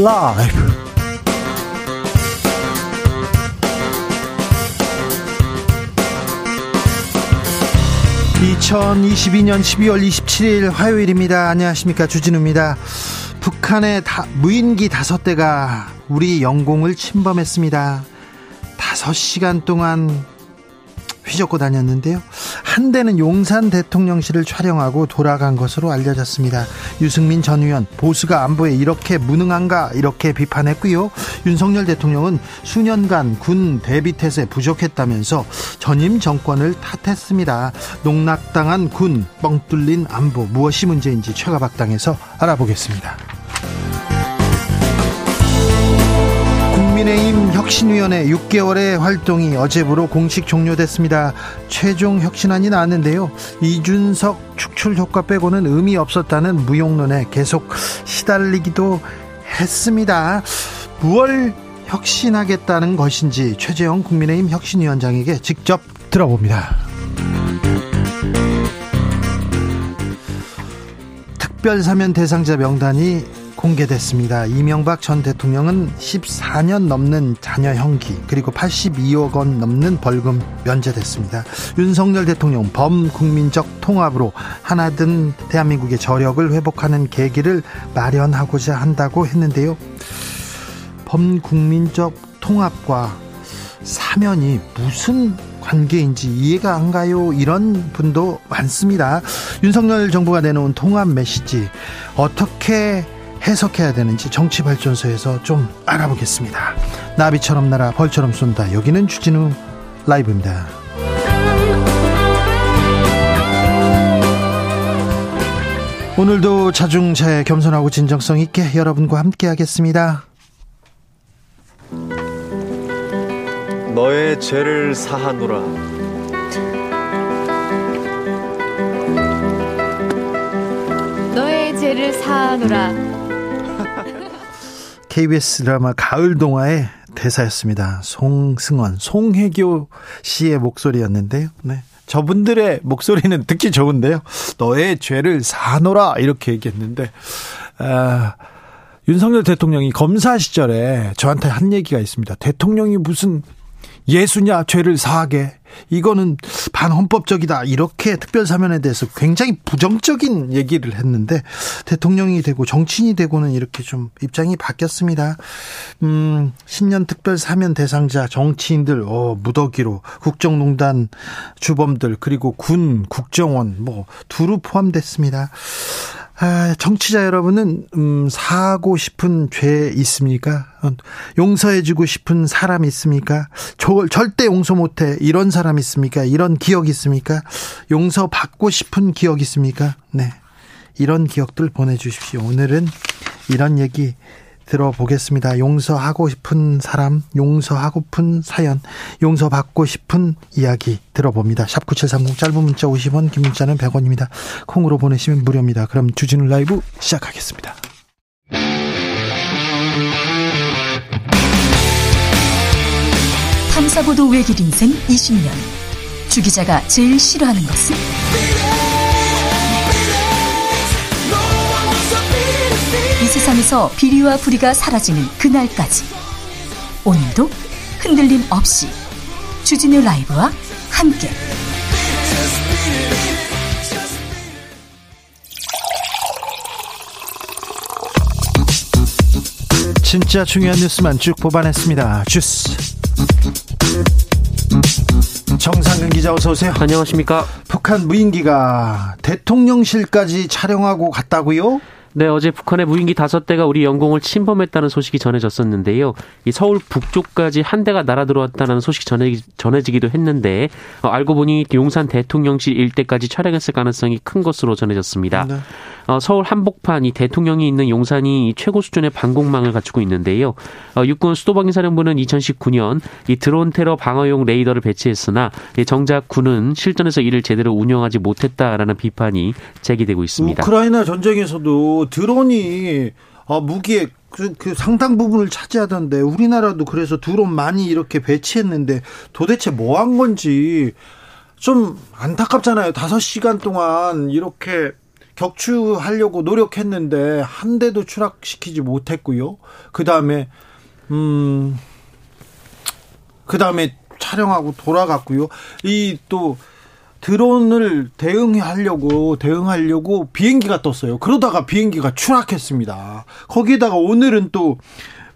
라이브. 2022년 12월 27일 화요일입니다. 안녕하십니까. 주진우입니다. 북한의 다, 무인기 다섯 대가 우리 영공을 침범했습니다. 다섯 시간 동안 휘젓고 다녔는데요. 한 대는 용산 대통령실을 촬영하고 돌아간 것으로 알려졌습니다. 유승민 전 의원 보수가 안보에 이렇게 무능한가 이렇게 비판했고요. 윤석열 대통령은 수년간 군 대비태세 부족했다면서 전임 정권을 탓했습니다. 농락당한 군 뻥 뚫린 안보 무엇이 문제인지 최가박당에서 알아보겠습니다. 국민의힘 혁신위원회 6개월의 활동이 어제부로 공식 종료됐습니다. 최종 혁신안이 나왔는데요. 이준석 축출 효과 빼고는 의미 없었다는 무용론에 계속 시달리기도 했습니다. 무얼 혁신하겠다는 것인지 최재형 국민의힘 혁신위원장에게 직접 들어봅니다. 특별사면 대상자 명단이 공개됐습니다. 이명박 전 대통령은 14년 넘는 자녀 형기 그리고 82억 원 넘는 벌금 면제됐습니다. 윤석열 대통령 범국민적 통합으로 하나든 대한민국의 저력을 회복하는 계기를 마련하고자 한다고 했는데요. 범국민적 통합과 사면이 무슨 관계인지 이해가 안 가요. 이런 분도 많습니다. 윤석열 정부가 내놓은 통합 메시지 어떻게 해석해야 되는지 정치발전소에서 좀 알아보겠습니다. 나비처럼 날아 벌처럼 쏜다. 여기는 주진우 라이브입니다. 오늘도 자중차에 겸손하고 진정성 있게 여러분과 함께 하겠습니다. 너의 죄를 사하노라. 너의 죄를 사하노라. KBS 드라마 가을 동화의 대사였습니다. 송승헌, 송혜교 씨의 목소리였는데요. 네. 저분들의 목소리는 듣기 좋은데요. 너의 죄를 사노라 이렇게 얘기했는데 아, 윤석열 대통령이 검사 시절에 저한테 한 얘기가 있습니다. 대통령이 무슨 예수냐 죄를 사하게 이거는 반헌법적이다 이렇게 특별사면에 대해서 굉장히 부정적인 얘기를 했는데 대통령이 되고 정치인이 되고는 이렇게 좀 입장이 바뀌었습니다. 음, 신년 특별사면 대상자 정치인들 어, 무더기로 국정농단 주범들 그리고 군 국정원 뭐 두루 포함됐습니다. 아, 정치자 여러분은 음, 사고 싶은 죄 있습니까? 어, 용서해주고 싶은 사람 있습니까? 저, 절대 용서 못해 이런 사람 있습니까? 이런 기억 있습니까? 용서 받고 싶은 기억 있습니까? 네, 이런 기억들 보내주십시오. 오늘은 이런 얘기 들어보겠습니다. 용서하고 싶은 사람, 용서하고픈 사연, 용서받고 싶은 이야기 들어봅니다. 샵 9730 짧은 문자 50원, 긴 문자는 100원입니다. 콩으로 보내시면 무료입니다. 그럼 주진우 라이브 시작하겠습니다. 탐사보도 외길 인생 20년. 주 기자가 제일 싫어하는 것은? 이 세상에서 비리와 부리가 사라지는 그날까지 오늘도 흔들림 없이 주진우 라이브와 함께 진짜 중요한 뉴스만 쭉 뽑아냈습니다. 주스 정상근 기자 어서 오세요. 안녕하십니까. 북한 무인기가 대통령실까지 촬영하고 갔다고요? 네, 어제 북한의 무인기 다섯 대가 우리 영공을 침범했다는 소식이 전해졌었는데요. 이 서울 북쪽까지 한 대가 날아들어왔다는 소식이 전해, 전해지기도 했는데 어, 알고 보니 용산 대통령실 일대까지 촬영했을 가능성이 큰 것으로 전해졌습니다. 네. 어, 서울 한복판 이 대통령이 있는 용산이 최고 수준의 방공망을 갖추고 있는데요. 어, 육군 수도방위사령부는 2019년 이 드론 테러 방어용 레이더를 배치했으나 정작 군은 실전에서 이를 제대로 운영하지 못했다라는 비판이 제기되고 있습니다. 우크라이나 전쟁에서도 드론이 어, 무기의 그, 그 상당 부분을 차지하던데 우리나라도 그래서 드론 많이 이렇게 배치했는데 도대체 뭐 한 건지 좀 안타깝잖아요. 다섯 시간 동안 이렇게 격추하려고 노력했는데 한 대도 추락시키지 못했고요. 그 다음에 음, 그 다음에 촬영하고 돌아갔고요. 이 또 드론을 대응하려고 대응하려고 비행기가 떴어요. 그러다가 비행기가 추락했습니다. 거기에다가 오늘은 또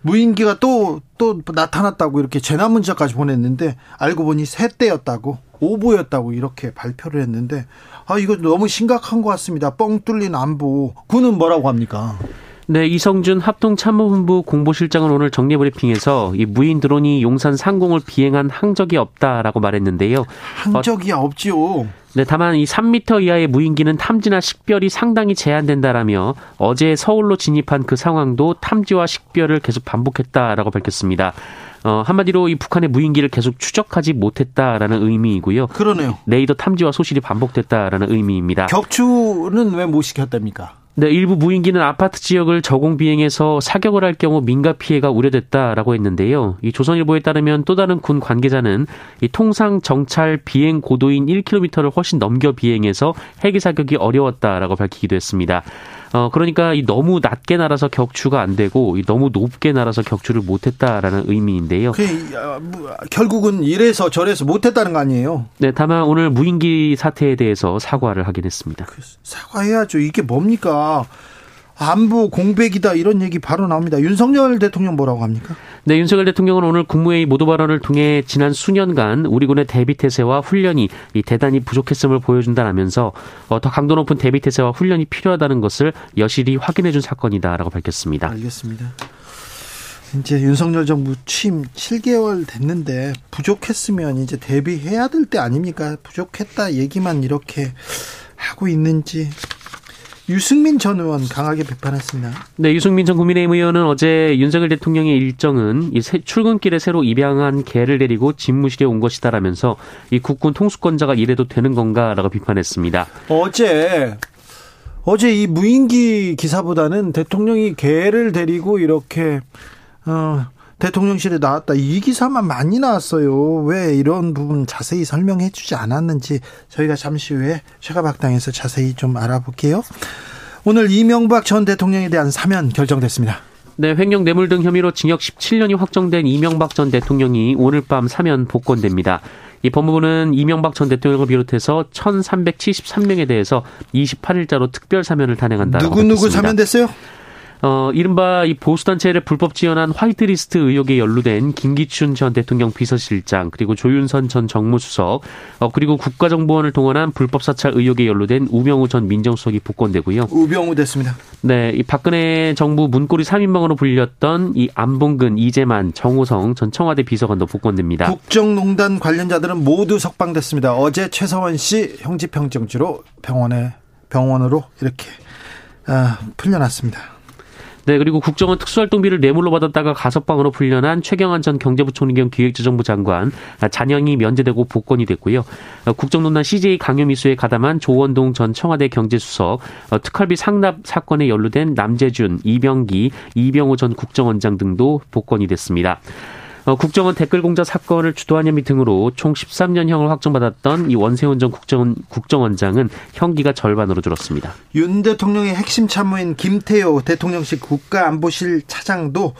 무인기가 또, 또 나타났다고 이렇게 재난 문자까지 보냈는데 알고 보니 새 대였다고 오보였다고 이렇게 발표를 했는데 아, 이거 너무 심각한 것 같습니다. 뻥 뚫린 안보. 군은 뭐라고 합니까? 네, 이성준 합동참모본부 공보실장은 오늘 정례 브리핑에서 이 무인 드론이 용산 상공을 비행한 항적이 없다라고 말했는데요. 항적이 어, 없지요. 네, 다만 이 3미터 이하의 무인기는 탐지나 식별이 상당히 제한된다라며 어제 서울로 진입한 그 상황도 탐지와 식별을 계속 반복했다라고 밝혔습니다. 어, 한마디로 이 북한의 무인기를 계속 추적하지 못했다라는 의미이고요. 그러네요. 레이더 탐지와 소실이 반복됐다라는 의미입니다. 격추는 왜 못 시켰답니까? 네, 일부 무인기는 아파트 지역을 저공 비행해서 사격을 할 경우 민가 피해가 우려됐다라고 했는데요. 이 조선일보에 따르면 또 다른 군 관계자는 이 통상 정찰 비행 고도인 1km를 훨씬 넘겨 비행해서 헬기 사격이 어려웠다라고 밝히기도 했습니다. 어, 그러니까 이 너무 낮게 날아서 격추가 안 되고 이 너무 높게 날아서 격추를 못했다라는 의미인데요. 그, 뭐, 결국은 이래서 저래서 못했다는 거 아니에요? 네, 다만 오늘 무인기 사태에 대해서 사과를 하긴 했습니다. 그, 사과해야죠. 이게 뭡니까? 안보 공백이다 이런 얘기 바로 나옵니다. 윤석열 대통령 뭐라고 합니까? 네, 윤석열 대통령은 오늘 국무회의 모두 발언을 통해 지난 수년간 우리 군의 대비 태세와 훈련이 대단히 부족했음을 보여준다라면서 어, 더 강도 높은 대비 태세와 훈련이 필요하다는 것을 여실히 확인해준 사건이다라고 밝혔습니다. 알겠습니다. 이제 윤석열 정부 취임 7개월 됐는데 부족했으면 이제 대비해야 될 때 아닙니까? 부족했다 얘기만 이렇게 하고 있는지 유승민 전 의원 강하게 비판했습니다. 네, 유승민 전 국민의힘 의원은 어제 윤석열 대통령의 일정은 이 출근길에 새로 입양한 개를 데리고 집무실에 온 것이다라면서 이 국군 통수권자가 이래도 되는 건가라고 비판했습니다. 어제 어제 이 무인기 기사보다는 대통령이 개를 데리고 이렇게 어 대통령실에 나왔다. 이 기사만 많이 나왔어요. 왜 이런 부분 자세히 설명해 주지 않았는지 저희가 잠시 후에 최가박당에서 자세히 좀 알아볼게요. 오늘 이명박 전 대통령에 대한 사면 결정됐습니다. 네, 횡령 뇌물 등 혐의로 징역 17년이 확정된 이명박 전 대통령이 오늘 밤 사면 복권됩니다. 이 법무부는 이명박 전 대통령을 비롯해서 1,373명에 대해서 28일자로 특별 사면을 단행한다고 누구누구 사면됐어요? 어, 이른바 이 보수단체를 불법 지원한 화이트리스트 의혹에 연루된 김기춘 전 대통령 비서실장, 그리고 조윤선 전 정무수석, 어, 그리고 국가정보원을 동원한 불법 사찰 의혹에 연루된 우병우 전 민정수석이 복권되고요. 우병우 됐습니다. 네, 이 박근혜 정부 문고리 3인방으로 불렸던 이 안봉근, 이재만, 정호성 전 청와대 비서관도 복권됩니다. 국정농단 관련자들은 모두 석방됐습니다. 어제 최서원 씨 형집행정지로 병원에 병원으로 이렇게 아, 풀려났습니다. 네, 그리고 국정원 특수활동비를 뇌물로 받았다가 가석방으로 풀려난 최경환 전 경제부총리 겸 기획재정부 장관 잔영이 면제되고 복권이 됐고요. 국정농단 CJ 강요 미수에 가담한 조원동 전 청와대 경제수석, 특활비 상납 사건에 연루된 남재준, 이병기, 이병호 전 국정원장 등도 복권이 됐습니다. 어, 국정원 댓글 공작 사건을 주도한 혐의 등으로 총 13년형을 확정받았던 이 원세훈 전 국정원, 국정원장은 형기가 절반으로 줄었습니다. 윤 대통령의 핵심 참모인 김태호 대통령실 국가안보실 차장도 어,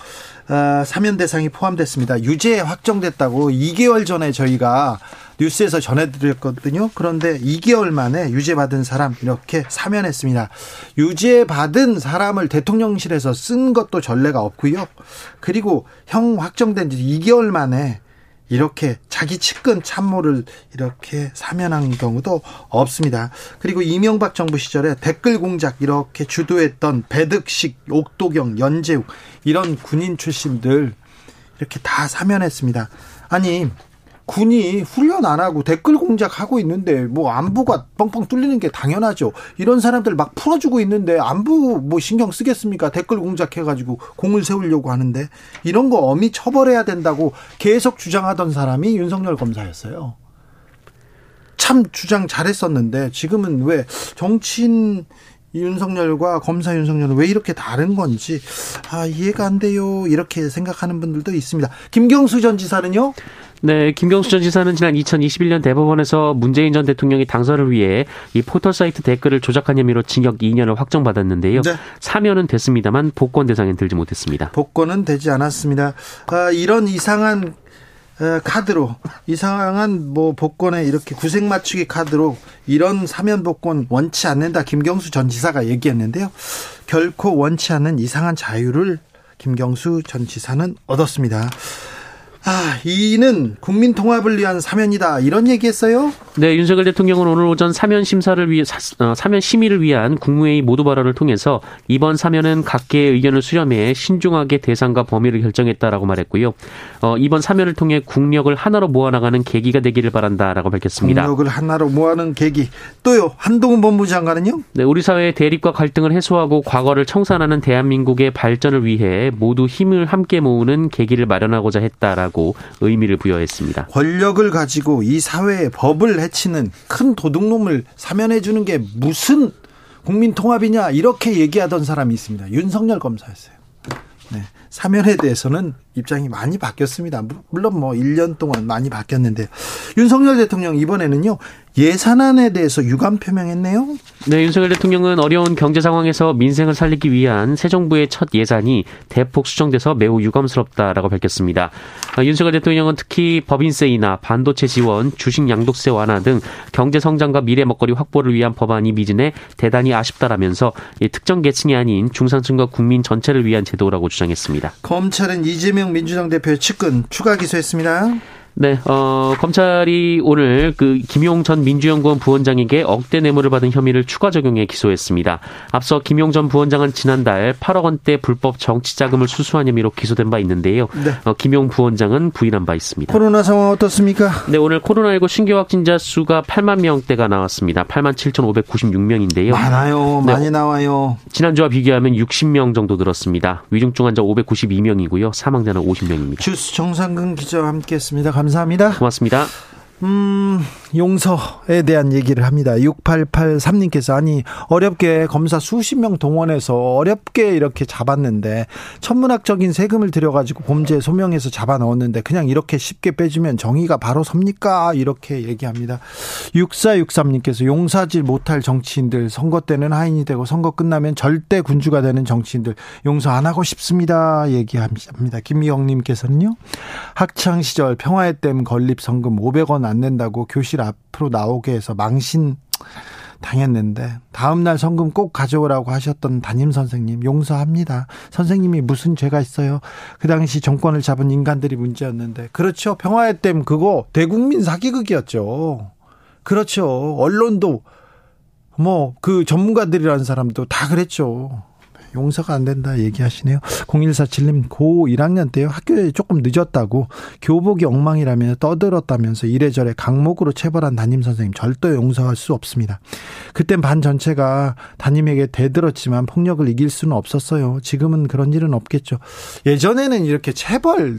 사면 대상이 포함됐습니다. 유죄 확정됐다고 2개월 전에 저희가 뉴스에서 전해드렸거든요. 그런데 2개월 만에 유죄받은 사람 이렇게 사면했습니다. 유죄받은 사람을 대통령실에서 쓴 것도 전례가 없고요. 그리고 형 확정된 지 2개월 만에 이렇게 자기 측근 참모를 이렇게 사면한 경우도 없습니다. 그리고 이명박 정부 시절에 댓글 공작 이렇게 주도했던 배득식, 옥도경, 연재욱 이런 군인 출신들 이렇게 다 사면했습니다. 아니 군이 훈련 안 하고 댓글 공작하고 있는데 뭐 안부가 뻥뻥 뚫리는 게 당연하죠. 이런 사람들 막 풀어주고 있는데 안부 뭐 신경 쓰겠습니까? 댓글 공작해가지고 공을 세우려고 하는데 이런 거 엄히 처벌해야 된다고 계속 주장하던 사람이 윤석열 검사였어요. 참 주장 잘했었는데 지금은 왜 정치인 윤석열과 검사 윤석열은 왜 이렇게 다른 건지 아 이해가 안 돼요 이렇게 생각하는 분들도 있습니다. 김경수 전 지사는요? 네, 김경수 전 지사는 지난 2021년 대법원에서 문재인 전 대통령이 당선을 위해 이 포털 사이트 댓글을 조작한 혐의로 징역 2년을 확정받았는데요. 네. 사면은 됐습니다만 복권 대상엔 들지 못했습니다. 복권은 되지 않았습니다. 아, 이런 이상한 카드로 이상한 뭐 복권에 이렇게 구색 맞추기 카드로 이런 사면 복권 원치 않는다 김경수 전 지사가 얘기했는데요. 결코 원치 않는 이상한 자유를 김경수 전 지사는 얻었습니다. 아, 이는 국민 통합을 위한 사면이다. 이런 얘기했어요? 네, 윤석열 대통령은 오늘 오전 사면 심사를 위해 어, 사면 심의를 위한 국무회의 모두 발언을 통해서 이번 사면은 각계의 의견을 수렴해 신중하게 대상과 범위를 결정했다라고 말했고요. 어, 이번 사면을 통해 국력을 하나로 모아 나가는 계기가 되기를 바란다라고 밝혔습니다. 국력을 하나로 모아는 계기. 또요, 한동훈 법무부 장관은요? 네, 우리 사회의 대립과 갈등을 해소하고 과거를 청산하는 대한민국의 발전을 위해 모두 힘을 함께 모으는 계기를 마련하고자 했다라고 하고 의미를 부여했습니다. 권력을 가지고 이 사회의 법을 해치는 큰 도둑놈을 사면해 주는 게 무슨 국민 통합이냐 이렇게 얘기하던 사람이 있습니다. 윤석열 검사였어요. 네. 사면에 대해서는 입장이 많이 바뀌었습니다. 물론 뭐 1년 동안 많이 바뀌었는데 윤석열 대통령 이번에는요. 예산안에 대해서 유감 표명했네요. 네, 윤석열 대통령은 어려운 경제 상황에서 민생을 살리기 위한 새 정부의 첫 예산이 대폭 수정돼서 매우 유감스럽다라고 밝혔습니다. 아, 윤석열 대통령은 특히 법인세이나 반도체 지원, 주식 양도세 완화 등 경제 성장과 미래 먹거리 확보를 위한 법안이 미진해 대단히 아쉽다라면서 특정 계층이 아닌 중산층과 국민 전체를 위한 제도라고 주장했습니다. 검찰은 이재명 민주당 대표의 측근 추가 기소했습니다. 네, 어, 검찰이 오늘 그 김용 전 민주연구원 부원장에게 억대 뇌물을 받은 혐의를 추가 적용해 기소했습니다. 앞서 김용 전 부원장은 지난달 8억 원대 불법 정치 자금을 수수한 혐의로 기소된 바 있는데요. 네. 어, 김용 부원장은 부인한 바 있습니다. 코로나 상황 어떻습니까? 네, 오늘 코로나19 신규 확진자 수가 8만 명대가 나왔습니다. 8만 7,596명인데요. 많아요. 네, 많이 나와요. 지난주와 비교하면 60명 정도 늘었습니다. 위중증 환자 592명이고요. 사망자는 50명입니다. 주스 정상근 기자와 함께했습니다. 감사합니다. 고맙습니다. 음, 용서에 대한 얘기를 합니다. 6883님께서 아니 어렵게 검사 수십 명 동원해서 어렵게 이렇게 잡았는데 천문학적인 세금을 들여가지고 범죄 소명해서 잡아 넣었는데 그냥 이렇게 쉽게 빼주면 정의가 바로 섭니까? 이렇게 얘기합니다. 6463님께서 용서하지 못할 정치인들 선거 때는 하인이 되고 선거 끝나면 절대 군주가 되는 정치인들 용서 안 하고 싶습니다. 얘기합니다. 김미영님께서는요 학창 시절 평화의 댐 건립 성금 500원 안 낸다고 교실 앞으로 나오게 해서 망신 당했는데 다음날 성금 꼭 가져오라고 하셨던 담임 선생님 용서합니다. 선생님이 무슨 죄가 있어요? 그 당시 정권을 잡은 인간들이 문제였는데 그렇죠. 평화의 댐 그거 대국민 사기극이었죠. 그렇죠. 언론도 뭐 그 전문가들이라는 사람도 다 그랬죠. 용서가 안 된다 얘기하시네요. 0147님 고 1학년 때요. 학교에 조금 늦었다고 교복이 엉망이라며 떠들었다면서 이래저래 강목으로 체벌한 담임 선생님 절대 용서할 수 없습니다. 그땐 반 전체가 담임에게 대들었지만 폭력을 이길 수는 없었어요. 지금은 그런 일은 없겠죠. 예전에는 이렇게 체벌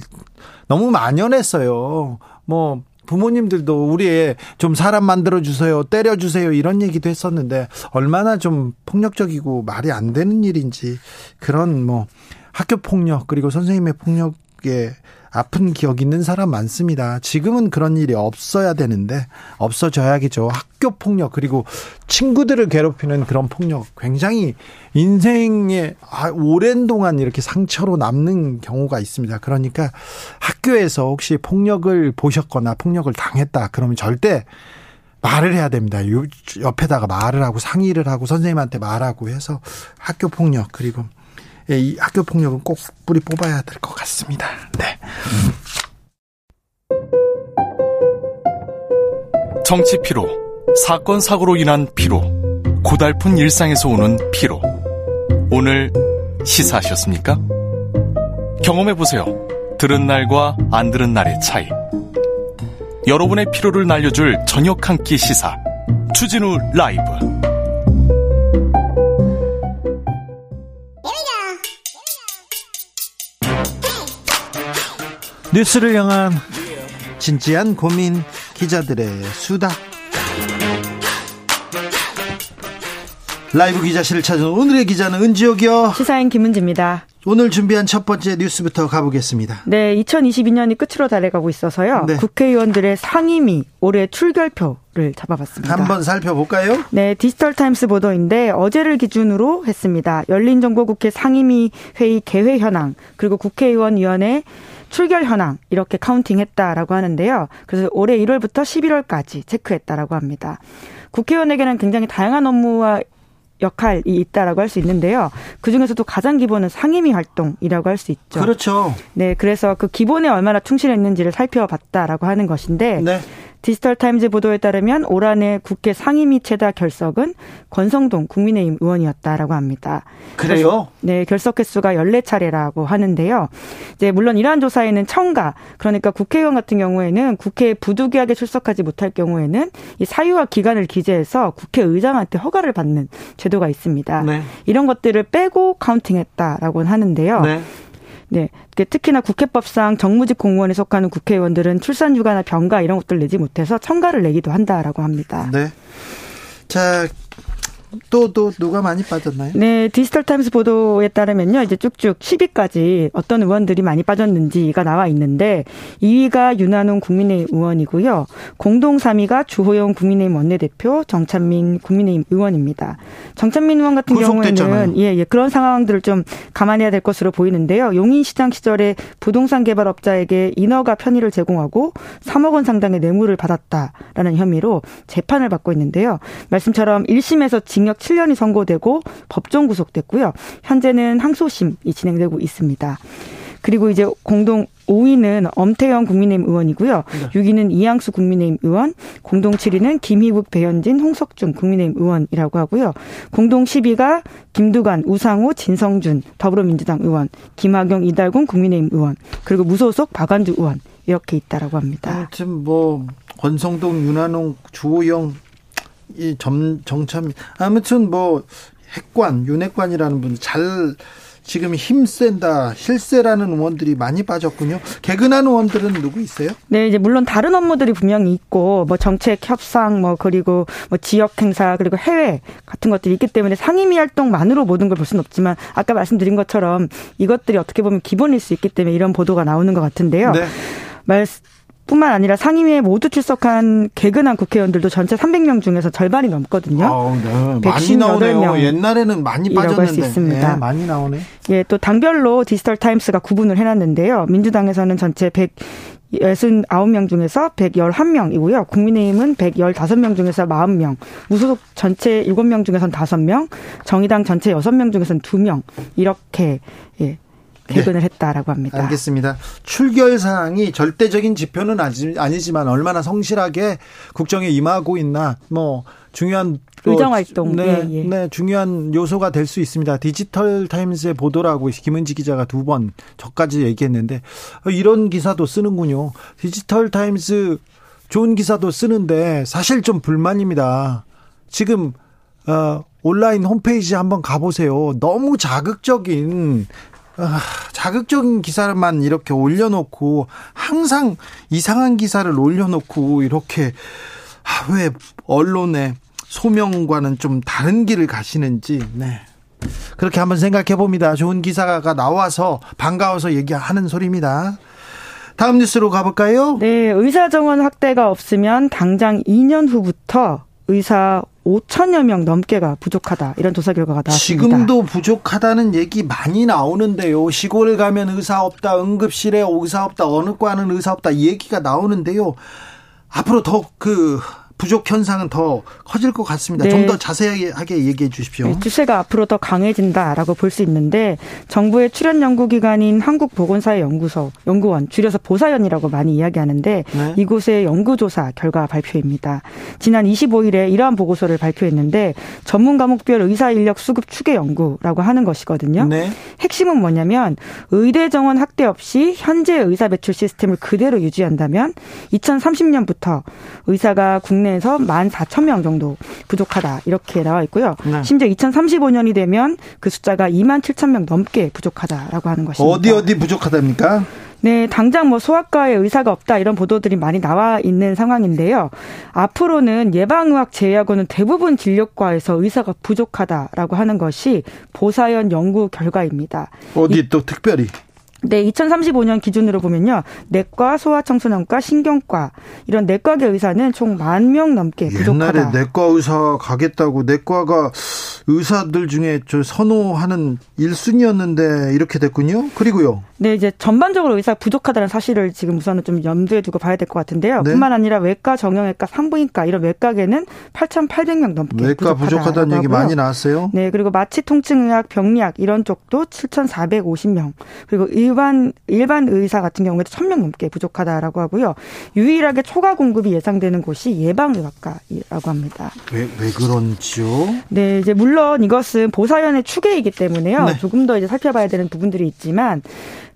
너무 만연했어요. 뭐 부모님들도 우리 애좀 사람 만들어 주세요, 때려 주세요 이런 얘기도 했었는데 얼마나 좀 폭력적이고 말이 안 되는 일인지 그런 뭐 학교 폭력 그리고 선생님의 폭력에 아픈 기억 있는 사람 많습니다. 지금은 그런 일이 없어야 되는데 없어져야겠죠. 학교 폭력 그리고 친구들을 괴롭히는 그런 폭력 굉장히 인생에 아, 오랜 동안 이렇게 상처로 남는 경우가 있습니다. 그러니까 학교에서 혹시 폭력을 보셨거나 폭력을 당했다 그러면 절대 말을 해야 됩니다. 옆에다가 말을 하고 상의를 하고 선생님한테 말하고 해서 학교 폭력 그리고 예, 이 학교 폭력은 꼭 뿌리 뽑아야 될 것 같습니다. 네. 정치 피로, 사건 사고로 인한 피로, 고달픈 일상에서 오는 피로. 오늘 시사하셨습니까? 경험해 보세요. 들은 날과 안 들은 날의 차이. 여러분의 피로를 날려줄 저녁 한 끼 시사. 추진우 라이브. 뉴스를 향한 진지한 고민 기자들의 수다. 라이브 기자실을 찾은 오늘의 기자는 은지옥이요. 시사인 김은지입니다. 오늘 준비한 첫 번째 뉴스부터 가보겠습니다. 네, 2022년이 끝으로 달려가고 있어서요. 네. 국회의원들의 상임위 올해 출결표를 잡아봤습니다. 한번 살펴볼까요? 네, 디지털 타임스 보도인데 어제를 기준으로 했습니다. 열린정보국회 상임위 회의 개회 현황 그리고 국회의원위원회 출결 현황 이렇게 카운팅했다라고 하는데요. 그래서 올해 1월부터 11월까지 체크했다라고 합니다. 국회의원에게는 굉장히 다양한 업무와 역할이 있다라고 할 수 있는데요. 그 중에서도 가장 기본은 상임위 활동이라고 할 수 있죠. 그렇죠. 네, 그래서 그 기본에 얼마나 충실했는지를 살펴봤다라고 하는 것인데 네. 디지털 타임즈 보도에 따르면 올 한해 국회 상임위 최다 결석은 권성동 국민의힘 의원이었다라고 합니다. 그래요? 네, 결석 횟수가 14차례라고 하는데요. 이제 물론 이러한 조사에는 청가, 그러니까 국회의원 같은 경우에는 국회에 부득이하게 출석하지 못할 경우에는 이 사유와 기간을 기재해서 국회의장한테 허가를 받는 제도가 있습니다. 네. 이런 것들을 빼고 카운팅했다라고 하는데요. 네. 네. 특히나 국회법상 정무직 공무원에 속하는 국회의원들은 출산휴가나 병가 이런 것들 내지 못해서 청가를 내기도 한다라고 합니다. 네. 자, 또, 또, 누가 많이 빠졌나요? 네, 디지털 타임스 보도에 따르면요, 이제 쭉쭉 10위까지 어떤 의원들이 많이 빠졌는지가 나와 있는데, 2위가 윤한홍 국민의힘 의원이고요. 공동 3위가 주호영 국민의힘 원내대표, 정찬민 국민의힘 의원입니다. 정찬민 의원 같은 경우에는, 예, 예, 그런 상황들을 좀 감안해야 될 것으로 보이는데요. 용인시장 시절에 부동산 개발업자에게 인허가 편의를 제공하고 3억 원 상당의 뇌물을 받았다라는 혐의로 재판을 받고 있는데요. 말씀처럼 1심에서 징 징역 7년이 선고되고 법정 구속됐고요. 현재는 항소심이 진행되고 있습니다. 그리고 이제 공동 5위는 엄태영 국민의힘 의원이고요. 네. 6위는 이양수 국민의힘 의원, 공동 7위는 김희국, 배현진, 홍석준 국민의힘 의원이라고 하고요. 공동 10위가 김두관, 우상호, 진성준 더불어민주당 의원, 김학용, 이달곤 국민의힘 의원, 그리고 무소속 박완주 의원 이렇게 있다라고 합니다. 아무튼 뭐 권성동, 윤한홍, 주호영 이 점, 정참 아무튼 뭐 핵관 윤핵관이라는 분 잘 지금 힘센다 실세라는 의원들이 많이 빠졌군요. 개근한 의원들은 누구 있어요? 네, 이제 물론 다른 업무들이 분명히 있고 뭐 정책 협상 뭐 그리고 뭐 지역 행사 그리고 해외 같은 것들이 있기 때문에 상임위 활동만으로 모든 걸 볼 수는 없지만 아까 말씀드린 것처럼 이것들이 어떻게 보면 기본일 수 있기 때문에 이런 보도가 나오는 것 같은데요. 네. 말 뿐만 아니라 상임위에 모두 출석한 개근한 국회의원들도 전체 300명 중에서 절반이 넘거든요. 아, 네. 많이 나오네요. 옛날에는 많이 빠졌는데. 수 있습니다. 네, 많이 나오네. 예, 또 당별로 디지털 타임스가 구분을 해놨는데요. 민주당에서는 전체 100 69명 중에서 111명이고요. 국민의힘은 115명 중에서 40명, 무소속 전체 7명 중에서는 5명, 정의당 전체 6명 중에서는 2명 이렇게 예, 개근을 네. 했다라고 합니다. 알겠습니다. 출결 사항이 절대적인 지표는 아니지만 얼마나 성실하게 국정에 임하고 있나 뭐 중요한 의정 활동 네, 예, 예. 네 중요한 요소가 될 수 있습니다. 디지털 타임스의 보도라고 김은지 기자가 두 번 저까지 얘기했는데 이런 기사도 쓰는군요. 디지털 타임스 좋은 기사도 쓰는데 사실 좀 불만입니다. 지금 어, 온라인 홈페이지 한번 가보세요. 너무 자극적인 아, 자극적인 기사만 이렇게 올려놓고 항상 이상한 기사를 올려놓고 이렇게 아, 왜 언론의 소명과는 좀 다른 길을 가시는지 네. 그렇게 한번 생각해 봅니다. 좋은 기사가 나와서 반가워서 얘기하는 소리입니다. 다음 뉴스로 가볼까요? 네, 의사 정원 확대가 없으면 당장 2년 후부터 의사 5천여 명 넘게가 부족하다 이런 조사 결과가 나왔습니다. 지금도 부족하다는 얘기 많이 나오는데요. 시골 가면 의사 없다, 응급실에 의사 없다, 어느 과는 의사 없다 이 얘기가 나오는데요. 앞으로 더그 부족 현상은 더 커질 것 같습니다. 네. 좀더 자세하게 얘기해 주십시오. 네, 추세가 앞으로 더 강해진다라고 볼 수 있는데 정부의 출연 연구 기관인 한국보건사회 연구소 연구원 줄여서 보사연이라고 많이 이야기하는데 네. 이곳의 연구조사 결과 발표입니다. 지난 25일에 이러한 보고서를 발표했는데 전문 과목별 의사 인력 수급 추계 연구라고 하는 것이거든요. 네. 핵심은 뭐냐면 의대 정원 확대 없이 현재 의사 배출 시스템을 그대로 유지한다면 2030년부터 의사가 국내 국내에서 14,000명 정도 부족하다 이렇게 나와 있고요. 네. 심지어 2035년이 되면 그 숫자가 2만 7천 명 넘게 부족하다라고 하는 것입니다. 어디 어디 부족하답니까? 네, 당장 뭐 소아과에 의사가 없다 이런 보도들이 많이 나와 있는 상황인데요. 앞으로는 예방의학 제외하고는 대부분 진료과에서 의사가 부족하다라고 하는 것이 보사연 연구 결과입니다. 어디 또 특별히? 네, 2035년 기준으로 보면요. 내과, 소아청소년과, 신경과 이런 내과계 의사는 총 만 명 넘게 부족하다. 옛날에 내과 의사 가겠다고 내과가 의사들 중에 저 선호하는 1순위였는데 이렇게 됐군요. 그리고요. 네, 이제 전반적으로 의사 부족하다는 사실을 지금 우선은 좀 염두에 두고 봐야 될 것 같은데요. 네. 뿐만 아니라 외과, 정형외과, 산부인과 이런 외과계는 8,800명 넘게 외과 부족하다는 얘기 많이 나왔어요. 네, 그리고 마취 통증의학, 병리학 이런 쪽도 7,450명. 그리고 일반 일반 의사 같은 경우에도 1,000명 넘게 부족하다라고 하고요. 유일하게 초과 공급이 예상되는 곳이 예방의학과라고 합니다. 왜, 왜 그런지요? 네, 이제 물론 이것은 보사연의 추계이기 때문에요. 네. 조금 더 이제 살펴봐야 되는 부분들이 있지만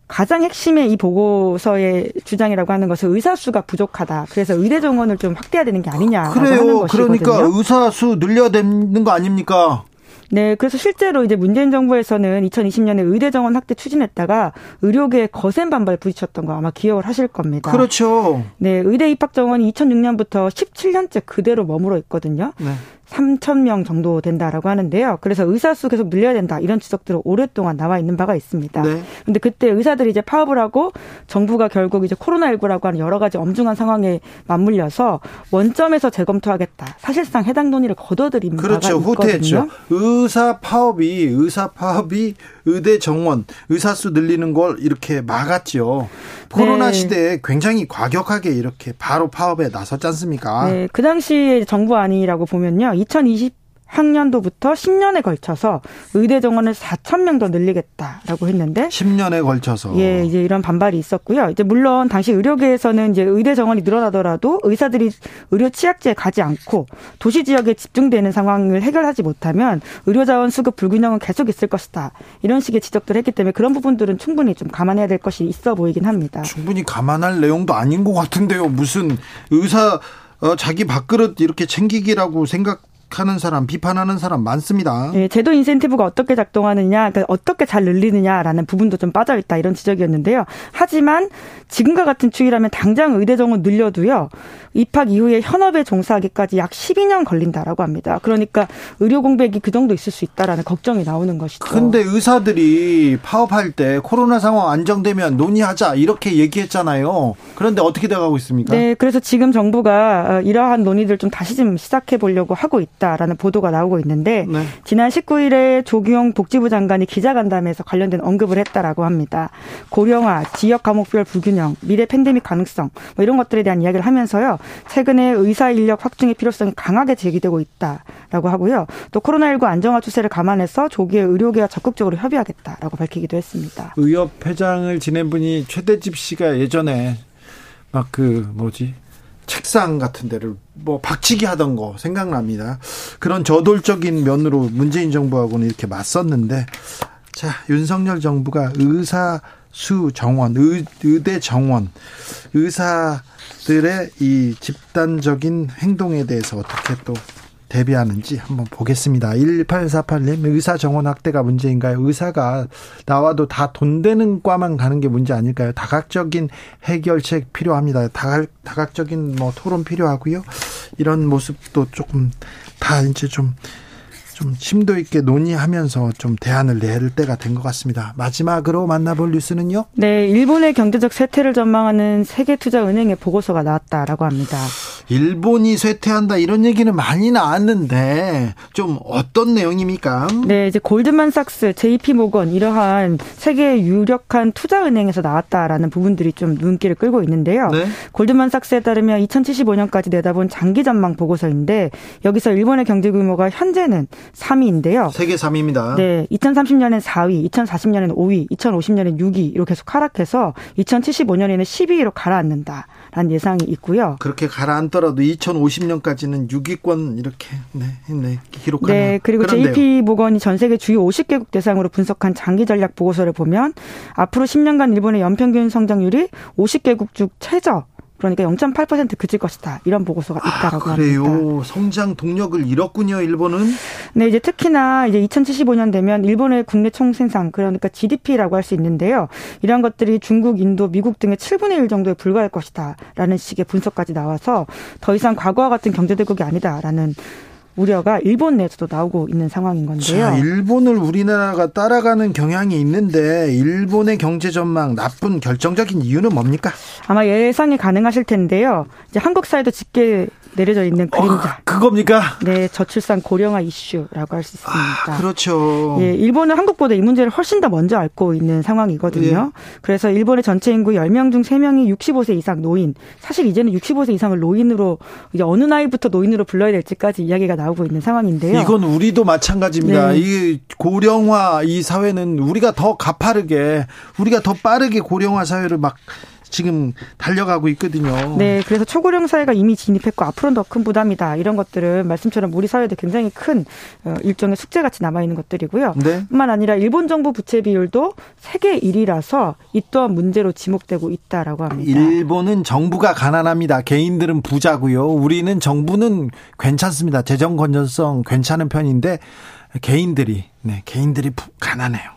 가장 핵심의 이 보고서의 주장이라고 하는 것은 의사 수가 부족하다. 그래서 의대 정원을 좀 확대해야 되는 게 아니냐라고 그래요. 하는 것이거든요. 그러니까 의사 수 늘려야 되는 거 아닙니까? 네, 그래서 실제로 이제 문재인 정부에서는 2020년에 의대 정원 확대 추진했다가 의료계에 거센 반발 부딪혔던 거 아마 기억을 하실 겁니다. 그렇죠. 네, 의대 입학 정원이 2006년부터 17년째 그대로 머물러 있거든요. 네. 3천 명 정도 된다라고 하는데요. 그래서 의사 수 계속 늘려야 된다 이런 지적들은 오랫동안 나와 있는 바가 있습니다. 네. 근데 그때 의사들이 이제 파업을 하고 정부가 결국 이제 코로나19라고 하는 여러 가지 엄중한 상황에 맞물려서 원점에서 재검토하겠다. 사실상 해당 논의를 거둬들인 그렇죠. 바가 있거든요. 후퇴했죠. 의사 파업이 의사 파업이 의대 정원 의사 수 늘리는 걸 이렇게 막았죠. 코로나 네. 시대에 굉장히 과격하게 이렇게 바로 파업에 나섰지 않습니까? 네, 그 당시에 정부 안이라고 보면요. 2020 학년도부터 10년에 걸쳐서 의대 정원을 4천 명 더 늘리겠다라고 했는데 10년에 걸쳐서 예 이제 이런 반발이 있었고요. 이제 물론 당시 의료계에서는 이제 의대 정원이 늘어나더라도 의사들이 의료 취약지에 가지 않고 도시 지역에 집중되는 상황을 해결하지 못하면 의료 자원 수급 불균형은 계속 있을 것이다 이런 식의 지적들을 했기 때문에 그런 부분들은 충분히 좀 감안해야 될 것이 있어 보이긴 합니다. 충분히 감안할 내용도 아닌 것 같은데요. 무슨 의사 어, 자기 밥그릇 이렇게 챙기기라고 생각 하는 사람, 비판하는 사람 많습니다. 네, 제도 인센티브가 어떻게 작동하느냐, 그러니까 어떻게 잘 늘리느냐라는 부분도 좀 빠져 있다 이런 지적이었는데요. 하지만 지금과 같은 추이라면 당장 의대 정원 늘려도요. 입학 이후에 현업에 종사하기까지 약 12년 걸린다라고 합니다. 그러니까 의료 공백이 그 정도 있을 수 있다라는 걱정이 나오는 것이죠. 근데 의사들이 파업할 때 코로나 상황 안정되면 논의하자 이렇게 얘기했잖아요. 그런데 어떻게 돼가고 있습니까? 네, 그래서 지금 정부가 어, 이러한 논의들 좀 다시 좀 시작해 보려고 하고 있다. 있다라는 보도가 나오고 있는데 네. 지난 19일에 조규용 복지부 장관이 기자간담회에서 관련된 언급을 했다라고 합니다. 고령화, 지역 과목별 불균형, 미래 팬데믹 가능성 뭐 이런 것들에 대한 이야기를 하면서요. 최근에 의사 인력 확충의 필요성이 강하게 제기되고 있다라고 하고요. 또 코로나19 안정화 추세를 감안해서 조기에 의료계와 적극적으로 협의하겠다라고 밝히기도 했습니다. 의협 회장을 지낸 분이 최대집 씨가 예전에 막 그 뭐지 책상 같은 데를 뭐 박치기 하던 거 생각납니다. 그런 저돌적인 면으로 문재인 정부하고는 이렇게 맞섰는데 자 윤석열 정부가 의사 수 정원 의, 의대 정원 의사들의 이 집단적인 행동에 대해서 어떻게 또 대비하는지 한번 보겠습니다. 1848님, 의사 정원 확대가 문제인가요? 의사가 나와도 다 돈 되는 과만 가는 게 문제 아닐까요? 다각적인 해결책 필요합니다. 다각, 다각적인 뭐 토론 필요하고요. 이런 모습도 조금 다 이제 좀, 좀 심도 있게 논의하면서 좀 대안을 낼 때가 된 것 같습니다. 마지막으로 만나볼 뉴스는요? 네, 일본의 경제적 쇠퇴를 전망하는 세계투자은행의 보고서가 나왔다라고 합니다. 일본이 쇠퇴한다 이런 얘기는 많이 나왔는데 좀 어떤 내용입니까? 네, 이제 골드만삭스, JP 모건 이러한 세계 유력한 투자은행에서 나왔다라는 부분들이 좀 눈길을 끌고 있는데요. 네? 골드만삭스에 따르면 2075년까지 내다본 장기 전망 보고서인데 여기서 일본의 경제 규모가 현재는 3위인데요. 세계 3위입니다. 네, 2030년엔 4위, 2040년에는 5위, 2050년엔 6위 이렇게 계속 하락해서 2075년에는 12위로 가라앉는다. 라는 예상이 있고요. 그렇게 가라앉더라도 2050년까지는 6위권 이렇게 네, 네 기록하네요. 네, 그리고 그런데요. JP 모건이 전 세계 주요 50개국 대상으로 분석한 장기 전략 보고서를 보면 앞으로 10년간 일본의 연평균 성장률이 50개국 중 최저 그러니까 0.8% 그칠 것이다. 이런 보고서가 있다라고 아, 그래요. 합니다. 성장 동력을 잃었군요, 일본은. 네, 이제 특히나 이제 2075년 되면 일본의 국내 총생산 그러니까 GDP라고 할 수 있는데요. 이런 것들이 중국, 인도, 미국 등의 7분의 1 정도에 불과할 것이다라는 식의 분석까지 나와서 더 이상 과거와 같은 경제 대국이 아니다라는 우려가 일본 내에서도 나오고 있는 상황인 건데요. 자, 일본을 우리나라가 따라가는 경향이 있는데 일본의 경제 전망 나쁜 결정적인 이유는 뭡니까? 아마 예상이 가능하실 텐데요. 이제 한국 사회도 짙게 내려져 있는 그림자. 어, 그겁니까? 네, 저출산 고령화 이슈라고 할 수 있습니다. 아, 그렇죠. 예, 일본은 한국보다 이 문제를 훨씬 더 먼저 앓고 있는 상황이거든요. 예. 그래서 일본의 전체 인구 10명 중 3명이 65세 이상 노인. 사실 이제는 65세 이상을 노인으로 이제 어느 나이부터 노인으로 불러야 될지까지 이야기가 나오고 있는 상황인데요. 이건 우리도 마찬가지입니다. 네. 이 고령화 이 사회는 우리가 더 가파르게 우리가 더 빠르게 고령화 사회를 막 지금 달려가고 있거든요. 네, 그래서 초고령 사회가 이미 진입했고 앞으로는 더 큰 부담이다. 이런 것들은 말씀처럼 우리 사회도 굉장히 큰 어, 일종의 숙제 같이 남아 있는 것들이고요. 네. 뿐만 아니라 일본 정부 부채 비율도 세계 1위라서 이 또한 문제로 지목되고 있다라고 합니다. 일본은 정부가 가난합니다. 개인들은 부자고요. 우리는 정부는 괜찮습니다. 재정 건전성 괜찮은 편인데 개인들이 네, 개인들이 가난해요.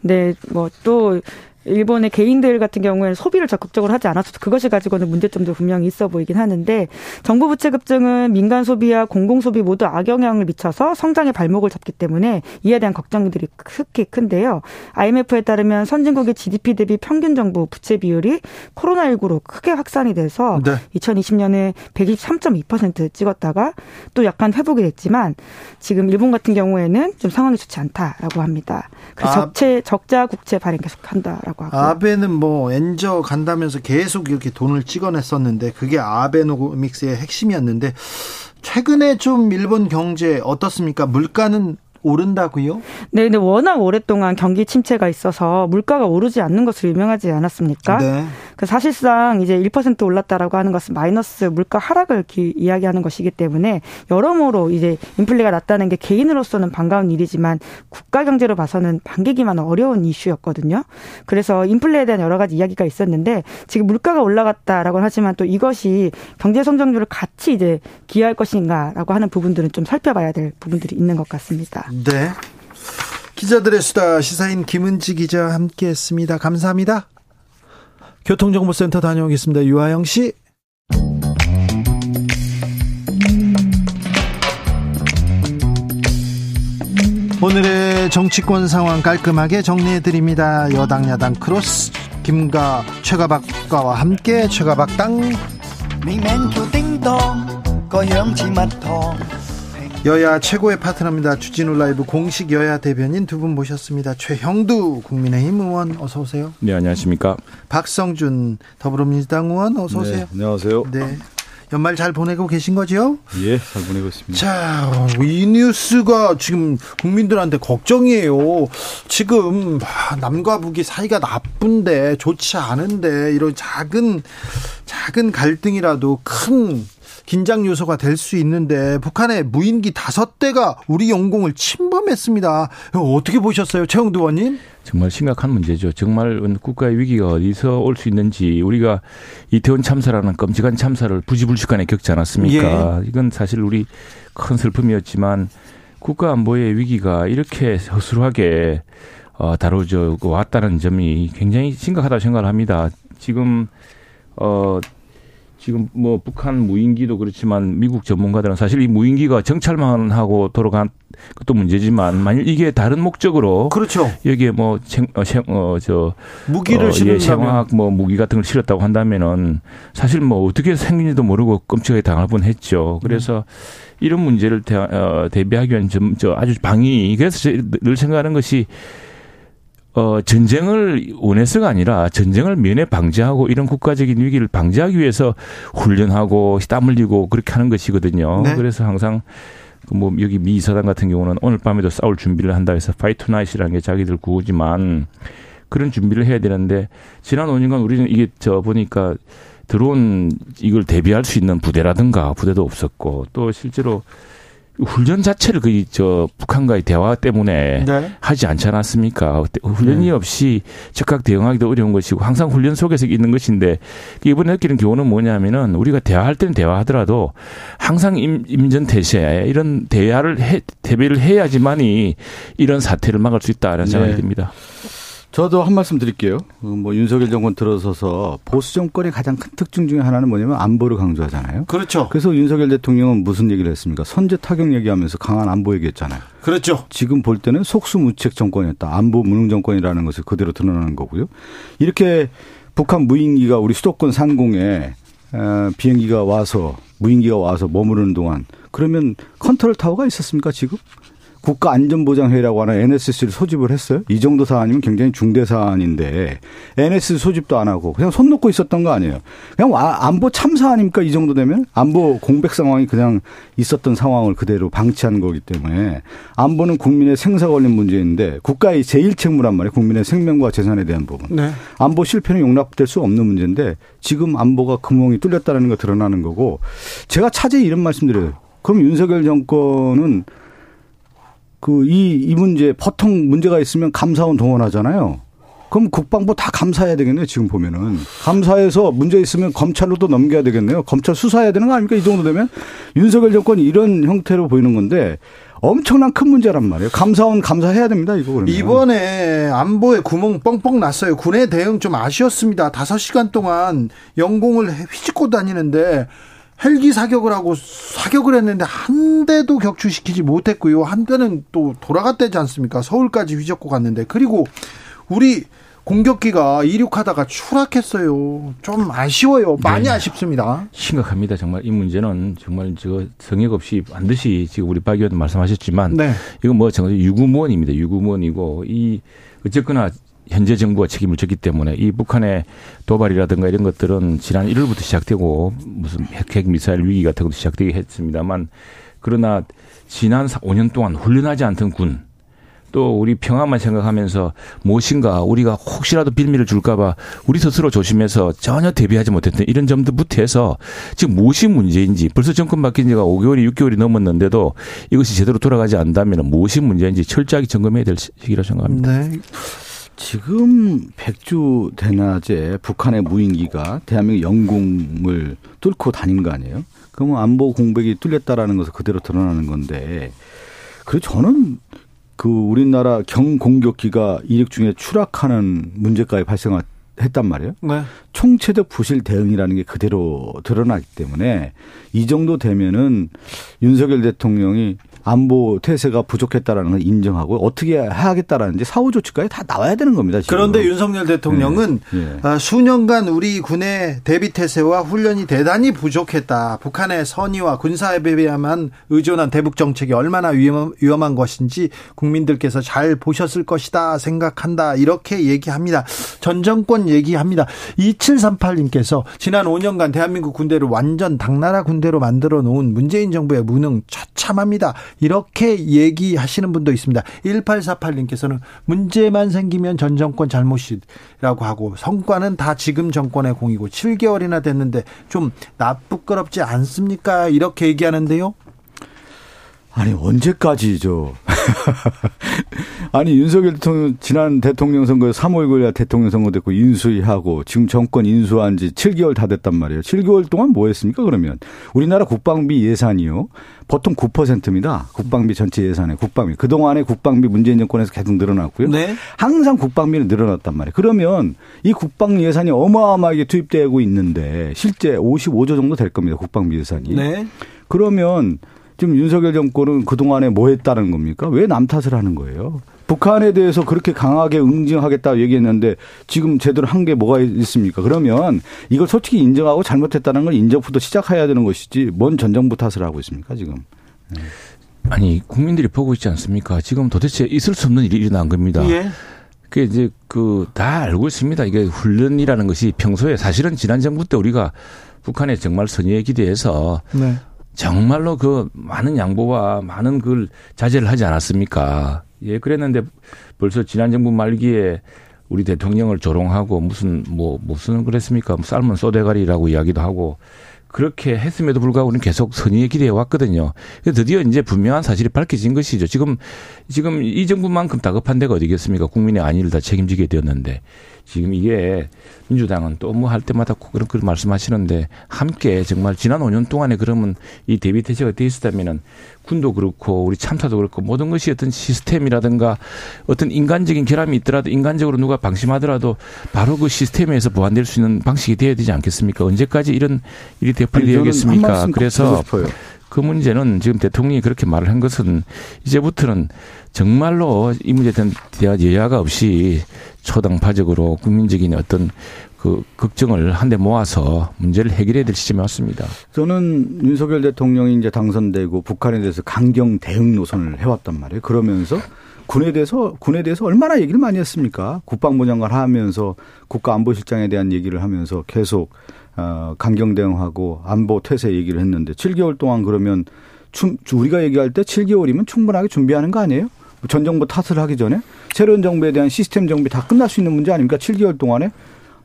네, 뭐또 일본의 개인들 같은 경우에는 소비를 적극적으로 하지 않아서 그것이 가지고는 문제점도 분명히 있어 보이긴 하는데 정부 부채 급증은 민간 소비와 공공 소비 모두 악영향을 미쳐서 성장의 발목을 잡기 때문에 이에 대한 걱정들이 특히 큰데요. IMF에 따르면 선진국의 GDP 대비 평균 정부 부채 비율이 코로나19로 크게 확산이 돼서 네. 2020년에 123.2% 찍었다가 또 약간 회복이 됐지만 지금 일본 같은 경우에는 좀 상황이 좋지 않다라고 합니다. 그래서 아. 적체 적자 국채 발행 계속한다라고 있다고 하고. 아베는 뭐 엔저 간다면서 계속 이렇게 돈을 찍어냈었는데 그게 아베노믹스의 핵심이었는데 최근에 좀 일본 경제 어떻습니까? 물가는 오른다고요? 네, 근데 워낙 오랫동안 경기 침체가 있어서 물가가 오르지 않는 것으로 유명하지 않았습니까? 네. 그 사실상 이제 1% 올랐다라고 하는 것은 마이너스 물가 하락을 기, 이야기하는 것이기 때문에 여러모로 이제 인플레가 낮다는 게 개인으로서는 반가운 일이지만 국가 경제로 봐서는 반기기만 어려운 이슈였거든요. 그래서 인플레에 대한 여러 가지 이야기가 있었는데 지금 물가가 올라갔다라고 하지만 또 이것이 경제 성장률을 같이 이제 기여할 것인가라고 하는 부분들은 좀 살펴봐야 될 부분들이 있는 것 같습니다. 네. 기자들의 수다 시사인 김은지 기자 함께했습니다. 감사합니다. 교통정보센터 다녀오겠습니다. 유하영 씨. 오늘의 정치권 상황 깔끔하게 정리해 드립니다. 여당 야당 크로스 김가 최가박과와 함께 최가박당 여야 최고의 파트너입니다. 주진우 라이브 공식 여야 대변인 두 분 모셨습니다. 최형두 국민의힘 의원 어서 오세요. 네, 안녕하십니까. 박성준 더불어민주당 의원 어서 오세요. 네, 안녕하세요. 네. 연말 잘 보내고 계신 거죠? 예, 잘 보내고 있습니다. 자, 이 뉴스가 지금 국민들한테 걱정이에요. 지금 남과 북이 사이가 나쁜데 좋지 않은데 이런 작은 작은 갈등이라도 큰 긴장 요소가 될 수 있는데 북한의 무인기 다섯 대가 우리 영공을 침범했습니다. 어떻게 보셨어요, 최영두 의원님? 정말 심각한 문제죠. 정말 국가의 위기가 어디서 올 수 있는지 우리가 이태원 참사라는 끔찍한 참사를 부지불식간에 겪지 않았습니까? 예. 이건 사실 우리 큰 슬픔이었지만 국가 안보의 위기가 이렇게 허술하게 어, 다뤄져 왔다는 점이 굉장히 심각하다고 생각을 합니다. 지금 어 지금 뭐 북한 무인기도 그렇지만 미국 전문가들은 사실 이 무인기가 정찰만 하고 돌아간 것도 문제지만 만일 이게 다른 목적으로 그렇죠. 여기에 뭐 어저 어, 무기를 어, 예, 생화학 뭐 무기 같은 걸 실었다고 한다면은 사실 뭐 어떻게 생긴지도 모르고 끔찍하게 당할 뻔했죠. 그래서 음. 이런 문제를 대, 어, 대비하기 위한 좀 저 아주 방위 그래서 늘 생각하는 것이 어, 전쟁을 원해서가 아니라 전쟁을 면해 방지하고 이런 국가적인 위기를 방지하기 위해서 훈련하고 땀 흘리고 그렇게 하는 것이거든요. 네. 그래서 항상 그뭐 여기 미 사단 같은 경우는 오늘 밤에도 싸울 준비를 한다 해서 Fight Tonight라는 게 자기들 구호지만 그런 준비를 해야 되는데 지난 5년간 우리는 이게 저 보니까 들어온 이걸 대비할 수 있는 부대라든가 부대도 없었고 또 실제로 훈련 자체를 그저 북한과의 대화 때문에 네. 하지 않지 않았습니까? 훈련이 없이 즉각 대응하기도 어려운 것이고 항상 훈련 속에서 있는 것인데 이번에 느끼는 교훈은 뭐냐면은 우리가 대화할 때는 대화하더라도 항상 임, 임전 태세 이런 대화를 해, 대비를 해야지만이 이런 사태를 막을 수 있다는 생각이 네. 듭니다. 저도 한 말씀 드릴게요. 어, 뭐 윤석열 정권 들어서서 보수 정권의 가장 큰 특징 중에 하나는 뭐냐면 안보를 강조하잖아요. 그렇죠. 그래서 윤석열 대통령은 무슨 얘기를 했습니까? 선제 타격 얘기하면서 강한 안보 얘기했잖아요. 그렇죠. 지금 볼 때는 속수무책 정권이었다. 안보 무능 정권이라는 것을 그대로 드러나는 거고요. 이렇게 북한 무인기가 우리 수도권 상공에 어, 비행기가 와서 무인기가 와서 머무르는 동안 그러면 컨트롤 타워가 있었습니까 지금? 국가안전보장회의라고 하는 NSC를 소집을 했어요. 이 정도 사안이면 굉장히 중대 사안인데 NSC 소집도 안 하고 그냥 손 놓고 있었던 거 아니에요. 그냥 와- 안보 참사 아닙니까? 이 정도 되면 안보 공백 상황이 그냥 있었던 상황을 그대로 방치한 거기 때문에 안보는 국민의 생사 걸린 문제인데 국가의 제일 책무란 말이에요. 국민의 생명과 재산에 대한 부분. 네. 안보 실패는 용납될 수 없는 문제인데 지금 안보가 구멍이 뚫렸다는 거 드러나는 거고 제가 차제히 이런 말씀드려요. 그럼 윤석열 정권은 그 이 이 문제 보통 문제가 있으면 감사원 동원하잖아요. 그럼 국방부 다 감사해야 되겠네요. 지금 보면은 감사해서 문제 있으면 검찰로도 넘겨야 되겠네요. 검찰 수사해야 되는 거 아닙니까? 이 정도 되면 윤석열 정권이 이런 형태로 보이는 건데 엄청난 큰 문제란 말이에요. 감사원 감사해야 됩니다. 이거 그러면 이번에 안보에 구멍 뻥뻥 났어요. 군의 대응 좀 아쉬웠습니다. 5시간 동안 영공을 휘짓고 다니는데 헬기 사격을 하고 사격을 했는데 한 대도 격추시키지 못했고요. 한 대는 또 돌아갔다지 않습니까? 서울까지 휘젓고 갔는데 그리고 우리 공격기가 이륙하다가 추락했어요. 좀 아쉬워요. 많이 네. 아쉽습니다. 심각합니다. 정말 이 문제는 정말 저 성역 없이 반드시 지금 우리 박 의원도 말씀하셨지만 네. 이건 뭐 정말 유구무원입니다. 유구무원이고 이 어쨌거나 현재 정부가 책임을 졌기 때문에 이 북한의 도발이라든가 이런 것들은 지난 1월부터 시작되고 무슨 핵, 핵 미사일 위기 같은 것도 시작되게 했습니다만 그러나 지난 5년 동안 훈련하지 않던 군 또 우리 평화만 생각하면서 무엇인가 우리가 혹시라도 빌미를 줄까봐 우리 스스로 조심해서 전혀 대비하지 못했던 이런 점들부터 해서 지금 무엇이 문제인지 벌써 정권 바뀐 지가 5개월이 6개월이 넘었는데도 이것이 제대로 돌아가지 않다면 무엇이 문제인지 철저하게 점검해야 될 시기라고 생각합니다. 네. 지금 백주 대낮에 북한의 무인기가 대한민국 영공을 뚫고 다닌 거 아니에요? 그러면 안보 공백이 뚫렸다라는 것을 그대로 드러나는 건데, 그리고 저는 그 우리나라 경공격기가 이륙 중에 추락하는 문제까지 발생했단 말이에요. 네. 총체적 부실 대응이라는 게 그대로 드러나기 때문에 이 정도 되면은 윤석열 대통령이 안보 태세가 부족했다라는 걸 인정하고 어떻게 해야겠다라는지 사후 조치까지 다 나와야 되는 겁니다. 지금. 그런데 윤석열 대통령은 네, 네. 아, 수년간 우리 군의 대비 태세와 훈련이 대단히 부족했다. 북한의 선의와 군사에 비하면 의존한 대북 정책이 얼마나 위험, 위험 한 것인지 국민들께서 잘 보셨을 것이다 생각한다. 이렇게 얘기합니다. 전 정권 얘기합니다. 2738님께서 지난 5년간 대한민국 군대를 완전 당나라 군대로 만들어 놓은 문재인 정부의 무능 처참합니다. 이렇게 얘기하시는 분도 있습니다. 1848님께서는 문제만 생기면 전 정권 잘못이라고 하고 성과는 다 지금 정권의 공이고 7개월이나 됐는데 좀 나쁘끄럽지 않습니까? 이렇게 얘기하는데요. 아니 언제까지죠? 아니 윤석열 대통령 지난 대통령 선거 3월 9일 대통령 선거 됐고 인수위하고 지금 정권 인수한 지 7개월 다 됐단 말이에요. 7개월 동안 뭐 했습니까 그러면? 우리나라 국방비 예산이요. 보통 9%입니다. 국방비 전체 예산에 국방비. 그동안에 국방비 문재인 정권에서 계속 늘어났고요. 네. 항상 국방비는 늘어났단 말이에요. 그러면 이 국방 예산이 어마어마하게 투입되고 있는데 실제 55조 정도 될 겁니다. 국방비 예산이. 네. 그러면 지금 윤석열 정권은 그동안에 뭐 했다는 겁니까? 왜 남 탓을 하는 거예요? 북한에 대해서 그렇게 강하게 응징하겠다고 얘기했는데 지금 제대로 한 게 뭐가 있습니까? 그러면 이걸 솔직히 인정하고 잘못했다는 걸 인정부터 시작해야 되는 것이지 뭔 전 정부 탓을 하고 있습니까 지금? 아니 국민들이 보고 있지 않습니까? 지금 도대체 있을 수 없는 일이 일어난 겁니다. 예. 그 이제 그 다 알고 있습니다. 이게 훈련이라는 것이 평소에 사실은 지난 정부 때 우리가 북한에 정말 선의에 기대해서 네. 정말로 그 많은 양보와 많은 그 자제를 하지 않았습니까? 예, 그랬는데 벌써 지난 정부 말기에 우리 대통령을 조롱하고 무슨 뭐 무슨 그랬습니까? 삶은 쏘대가리라고 이야기도 하고 그렇게 했음에도 불구하고 우리는 계속 선의의 기대해 왔거든요. 드디어 이제 분명한 사실이 밝혀진 것이죠. 지금 지금 이 정부만큼 다급한 데가 어디겠습니까? 국민의 안위를 다 책임지게 되었는데 지금 이게 민주당은 또 뭐 할 때마다 그런 그런 말씀하시는데 함께 정말 지난 5년 동안에 그러면 이 대비 태세가 돼 있었다면은 군도 그렇고 우리 참사도 그렇고 모든 것이 어떤 시스템이라든가 어떤 인간적인 결함이 있더라도 인간적으로 누가 방심하더라도 바로 그 시스템에서 보완될 수 있는 방식이 되어야 되지 않겠습니까? 언제까지 이런 일이 되풀이되겠습니까? 그래서 그 문제는 지금 대통령이 그렇게 말을 한 것은 이제부터는 정말로 이 문제에 대한 여야가 없이 초당파적으로 국민적인 어떤 그 걱정을 한데 모아서 문제를 해결해야 될 시점에 왔습니다. 저는 윤석열 대통령이 이제 당선되고 북한에 대해서 강경 대응 노선을 해왔단 말이에요. 그러면서 군에 대해서 군에 대해서 얼마나 얘기를 많이 했습니까? 국방부 장관 하면서 국가안보실장에 대한 얘기를 하면서 계속 어 강경 대응하고 안보 태세 얘기를 했는데 7개월 동안 그러면 충, 우리가 얘기할 때 7개월이면 충분하게 준비하는 거 아니에요? 전 정부 탓을 하기 전에 새로운 정부에 대한 시스템 정비 다 끝날 수 있는 문제 아닙니까? 7개월 동안에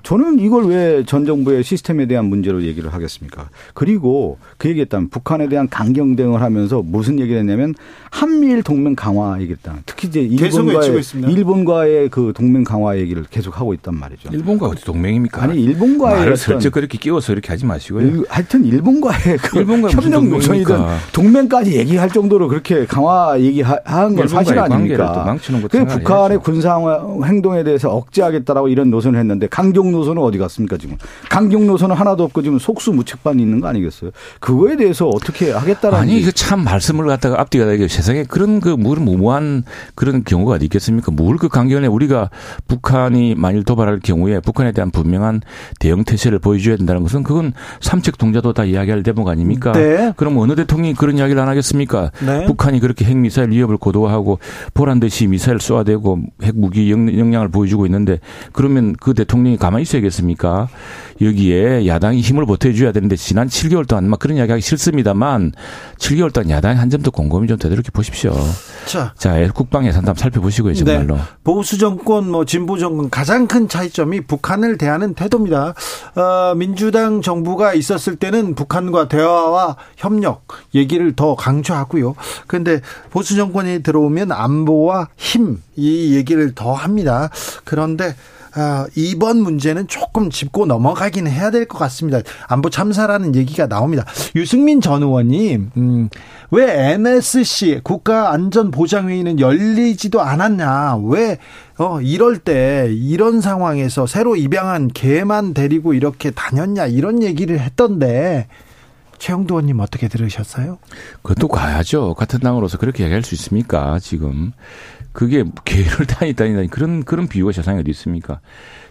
저는 이걸 왜 전 정부의 시스템에 대한 문제로 얘기를 하겠습니까? 그리고 그 얘기했다면 북한에 대한 강경 대응을 하면서 무슨 얘기를 했냐면 한미일 동맹 강화 얘기했다. 특히 이제 일본과의 일본과의 그 동맹 강화 얘기를 계속 하고 있단 말이죠. 일본과 어디 동맹입니까? 아니 일본과의 말을 슬쩍 그렇게 끼워서 이렇게 하지 마시고요. 일, 하여튼 일본과의 그 일본과 협력 노선이든 동맹까지 얘기할 정도로 그렇게 강화 얘기한 건 사실 아닙니까? 망치는 그 북한의 군사 행동에 대해서 억제하겠다라고 이런 노선을 했는데 강경 노선은 어디 갔습니까 지금? 강경 노선은 하나도 없고 지금 속수무책반 있는 거 아니겠어요? 그거에 대해서 어떻게 하겠다라는 아니 이거 참 말씀을 갖다가 앞뒤가 이게 세상에 그런 그 무모한 그런 경우가 어디 있겠습니까? 뭘그 강경에 우리가 북한이 만일 도발할 경우에 북한에 대한 분명한 대응 태세를 보여줘야 된다는 것은 그건 삼척 동자도 다 이야기할 대목 아닙니까? 네. 그럼 어느 대통령이 그런 이야기를 안 하겠습니까? 네. 북한이 그렇게 핵 미사일 위협을 고도화하고 보란 듯이 미사일 쏘아대고 핵 무기 역량을 보여주고 있는데 그러면 그 대통령이 가만히 있어야겠습니까? 여기에 야당이 힘을 보태줘야 되는데 지난 7개월 동안 막 그런 이야기 하기 싫습니다만 7개월 동안 야당이 한 점도 곰곰이 좀 되도록해 보십시오. 자, 자 국방 예산 단 살펴보시고요, 정말로. 네. 보수 정권, 뭐 진보 정권 가장 큰 차이점이 북한을 대하는 태도입니다. 어, 민주당 정부가 있었을 때는 북한과 대화와 협력 얘기를 더 강조하고요. 그런데 보수 정권이 들어오면 안보와 힘 이 얘기를 더 합니다. 그런데 아, 이번 문제는 조금 짚고 넘어가긴 해야 될 것 같습니다. 안보 참사라는 얘기가 나옵니다. 유승민 전 의원님, 음, 왜 NSC 국가안전보장회의는 열리지도 않았냐? 왜 어, 이럴 때 이런 상황에서 새로 입양한 개만 데리고 이렇게 다녔냐? 이런 얘기를 했던데 최영도 의원님 어떻게 들으셨어요? 그것도 가야죠. 같은 당으로서 그렇게 얘기할 수 있습니까? 지금 그게 개를 다니다니 그런 그런 비유가 세상에 어디 있습니까?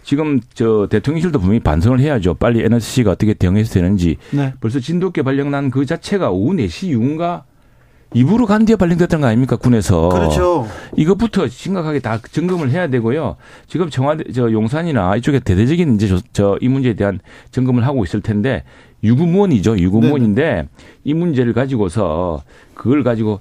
지금 저 대통령실도 분명히 반성을 해야죠. 빨리 NSC가 어떻게 대응해서 되는지. 네. 벌써 진돗개 발령난 그 자체가 오후 4시 이후인가 입으로 간 뒤에 발령됐던 거 아닙니까 군에서 그렇죠 이것부터 심각하게 다 점검을 해야 되고요 지금 청와대 저 용산이나 이쪽에 대대적인 이제 저 이 문제에 대한 점검을 하고 있을 텐데 유구무원이죠 유구무원인데 네네. 이 문제를 가지고서 그걸 가지고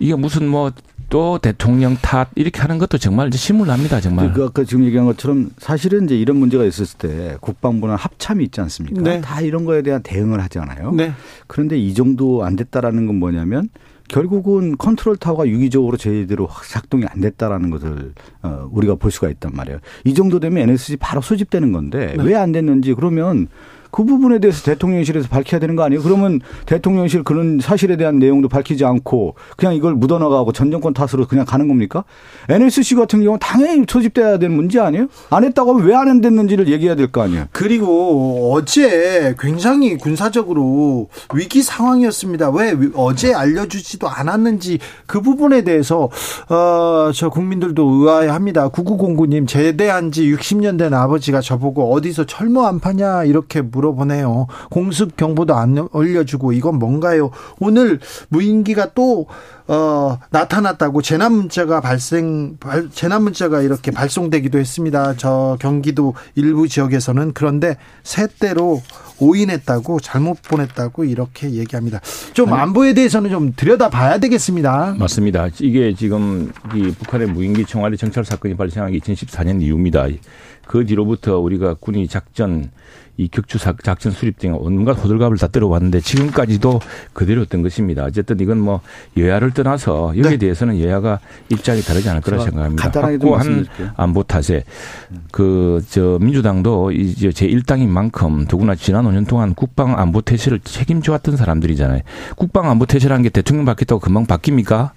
이게 무슨 뭐 또 대통령 탓 이렇게 하는 것도 정말 이제 신물납니다 정말. 그 아까 지금 얘기한 것처럼 사실은 이제 이런 문제가 있었을 때 국방부는 합참이 있지 않습니까? 네. 다 이런 거에 대한 대응을 하잖아요. 네. 그런데 이 정도 안 됐다라는 건 뭐냐면 결국은 컨트롤 타워가 유기적으로 제대로 작동이 안 됐다라는 것을 어, 우리가 볼 수가 있단 말이에요. 이 정도 되면 NSC 바로 소집되는 건데 네. 왜안 됐는지 그러면 그 부분에 대해서 대통령실에서 밝혀야 되는 거 아니에요? 그러면 대통령실 그런 사실에 대한 내용도 밝히지 않고 그냥 이걸 묻어나가고 전 정권 탓으로 그냥 가는 겁니까? NSC 같은 경우 는 당연히 소집돼야 되는 문제 아니에요? 안 했다고 하면 왜안 됐는지를 얘기해야 될 거 아니에요? 그리고 어제 굉장히 군사적으로 위기 상황이었습니다. 왜 어제 알려주지도 않았는지 그 부분에 대해서 어, 저 국민들도 의아해합니다. 9909님 제대한 지 60년 된 아버지가 저보고 어디서 철모 안 파냐 이렇게 물 물어보네요. 공습 경보도 안 올려주고 이건 뭔가요? 오늘 무인기가 또 어, 나타났다고 재난 문자가 발생 발, 재난 문자가 이렇게 발송되기도 했습니다. 저 경기도 일부 지역에서는 그런데 새 때로 오인했다고 잘못 보냈다고 이렇게 얘기합니다. 좀 안보에 대해서는 좀 들여다봐야 되겠습니다. 맞습니다. 이게 지금 이 북한의 무인기 청와대 정찰 사건이 발생한 게 2014년 이후입니다. 그 뒤로부터 우리가 군이 작전 이 격추 작전 수립 등 온갖 호들갑을 다 떨어왔는데 지금까지도 그대로였던 것입니다. 어쨌든 이건 뭐 여야를 떠나서 여기에 네. 대해서는 여야가 입장이 다르지 않을 거라 생각합니다. 확고한 안보 탓에 그 저 민주당도 이제 제 1당인 만큼 더구나 지난 5년 동안 국방 안보 태세를 책임져 왔던 사람들이잖아요. 국방 안보 태세라는 게 대통령 바뀌었다고 금방 바뀝니까?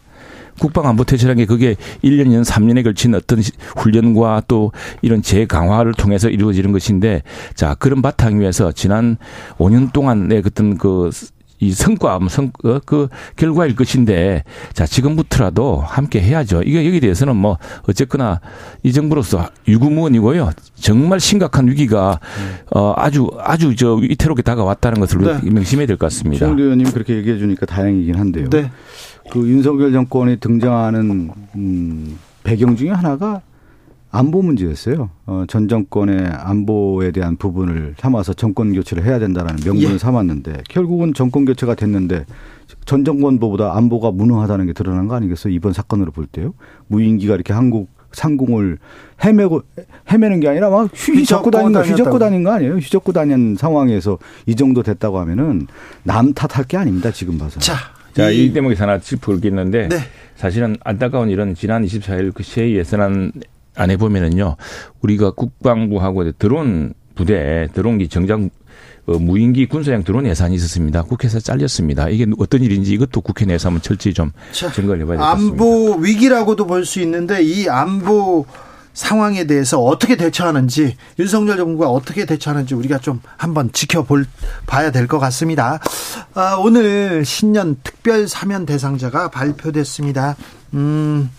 국방안보태세라는 게 그게 1년, 2년, 3년에 걸친 어떤 훈련과 또 이런 재강화를 통해서 이루어지는 것인데 자, 그런 바탕 위에서 지난 5년 동안의 어떤 그이 성과, 뭐 성, 어, 그 결과일 것인데, 자, 지금부터라도 함께 해야죠. 이게 여기에 대해서는 뭐, 어쨌거나 이 정부로서 유구무원이고요. 정말 심각한 위기가, 어, 아주, 아주 저 위태롭게 다가왔다는 것을 네. 명심해야 될 것 같습니다. 정 의원님 그렇게 얘기해 주니까 다행이긴 한데요. 네. 그 윤석열 정권이 등장하는 음, 배경 중에 하나가 안보 문제였어요. 어, 전 정권의 안보에 대한 부분을 삼아서 정권 교체를 해야 된다는 명분을 예. 삼았는데 결국은 정권 교체가 됐는데 전 정권보다 안보가 무능하다는 게 드러난 거 아니겠어요? 이번 사건으로 볼 때요. 무인기가 이렇게 한국 상공을 헤매고 헤매는 게 아니라 막 휘젓고 다닌 거 휘젓고 다닌 거 아니에요? 휘젓고 다닌 상황에서 이 정도 됐다고 하면은 남 탓할 게 아닙니다. 지금 봐서. 자, 자, 이, 이 대목에서 하나 짚을 게 있는데 네. 사실은 안타까운 이런 지난 24일 그 시의 예산안 안에 보면은요. 우리가 국방부하고 드론 부대, 드론기 정장 어, 무인기 군사용 드론 예산이 있었습니다. 국회에서 잘렸습니다. 이게 어떤 일인지 이것도 국회 내에서 한번 철저히 좀 자, 증거를 해봐야 되겠습니다. 안보 위기라고도 볼 수 있는데 이 안보 상황에 대해서 어떻게 대처하는지 윤석열 정부가 어떻게 대처하는지 우리가 좀 한번 지켜볼 봐야 될 것 같습니다. 아, 오늘 신년 특별 사면 대상자가 발표됐습니다. 음.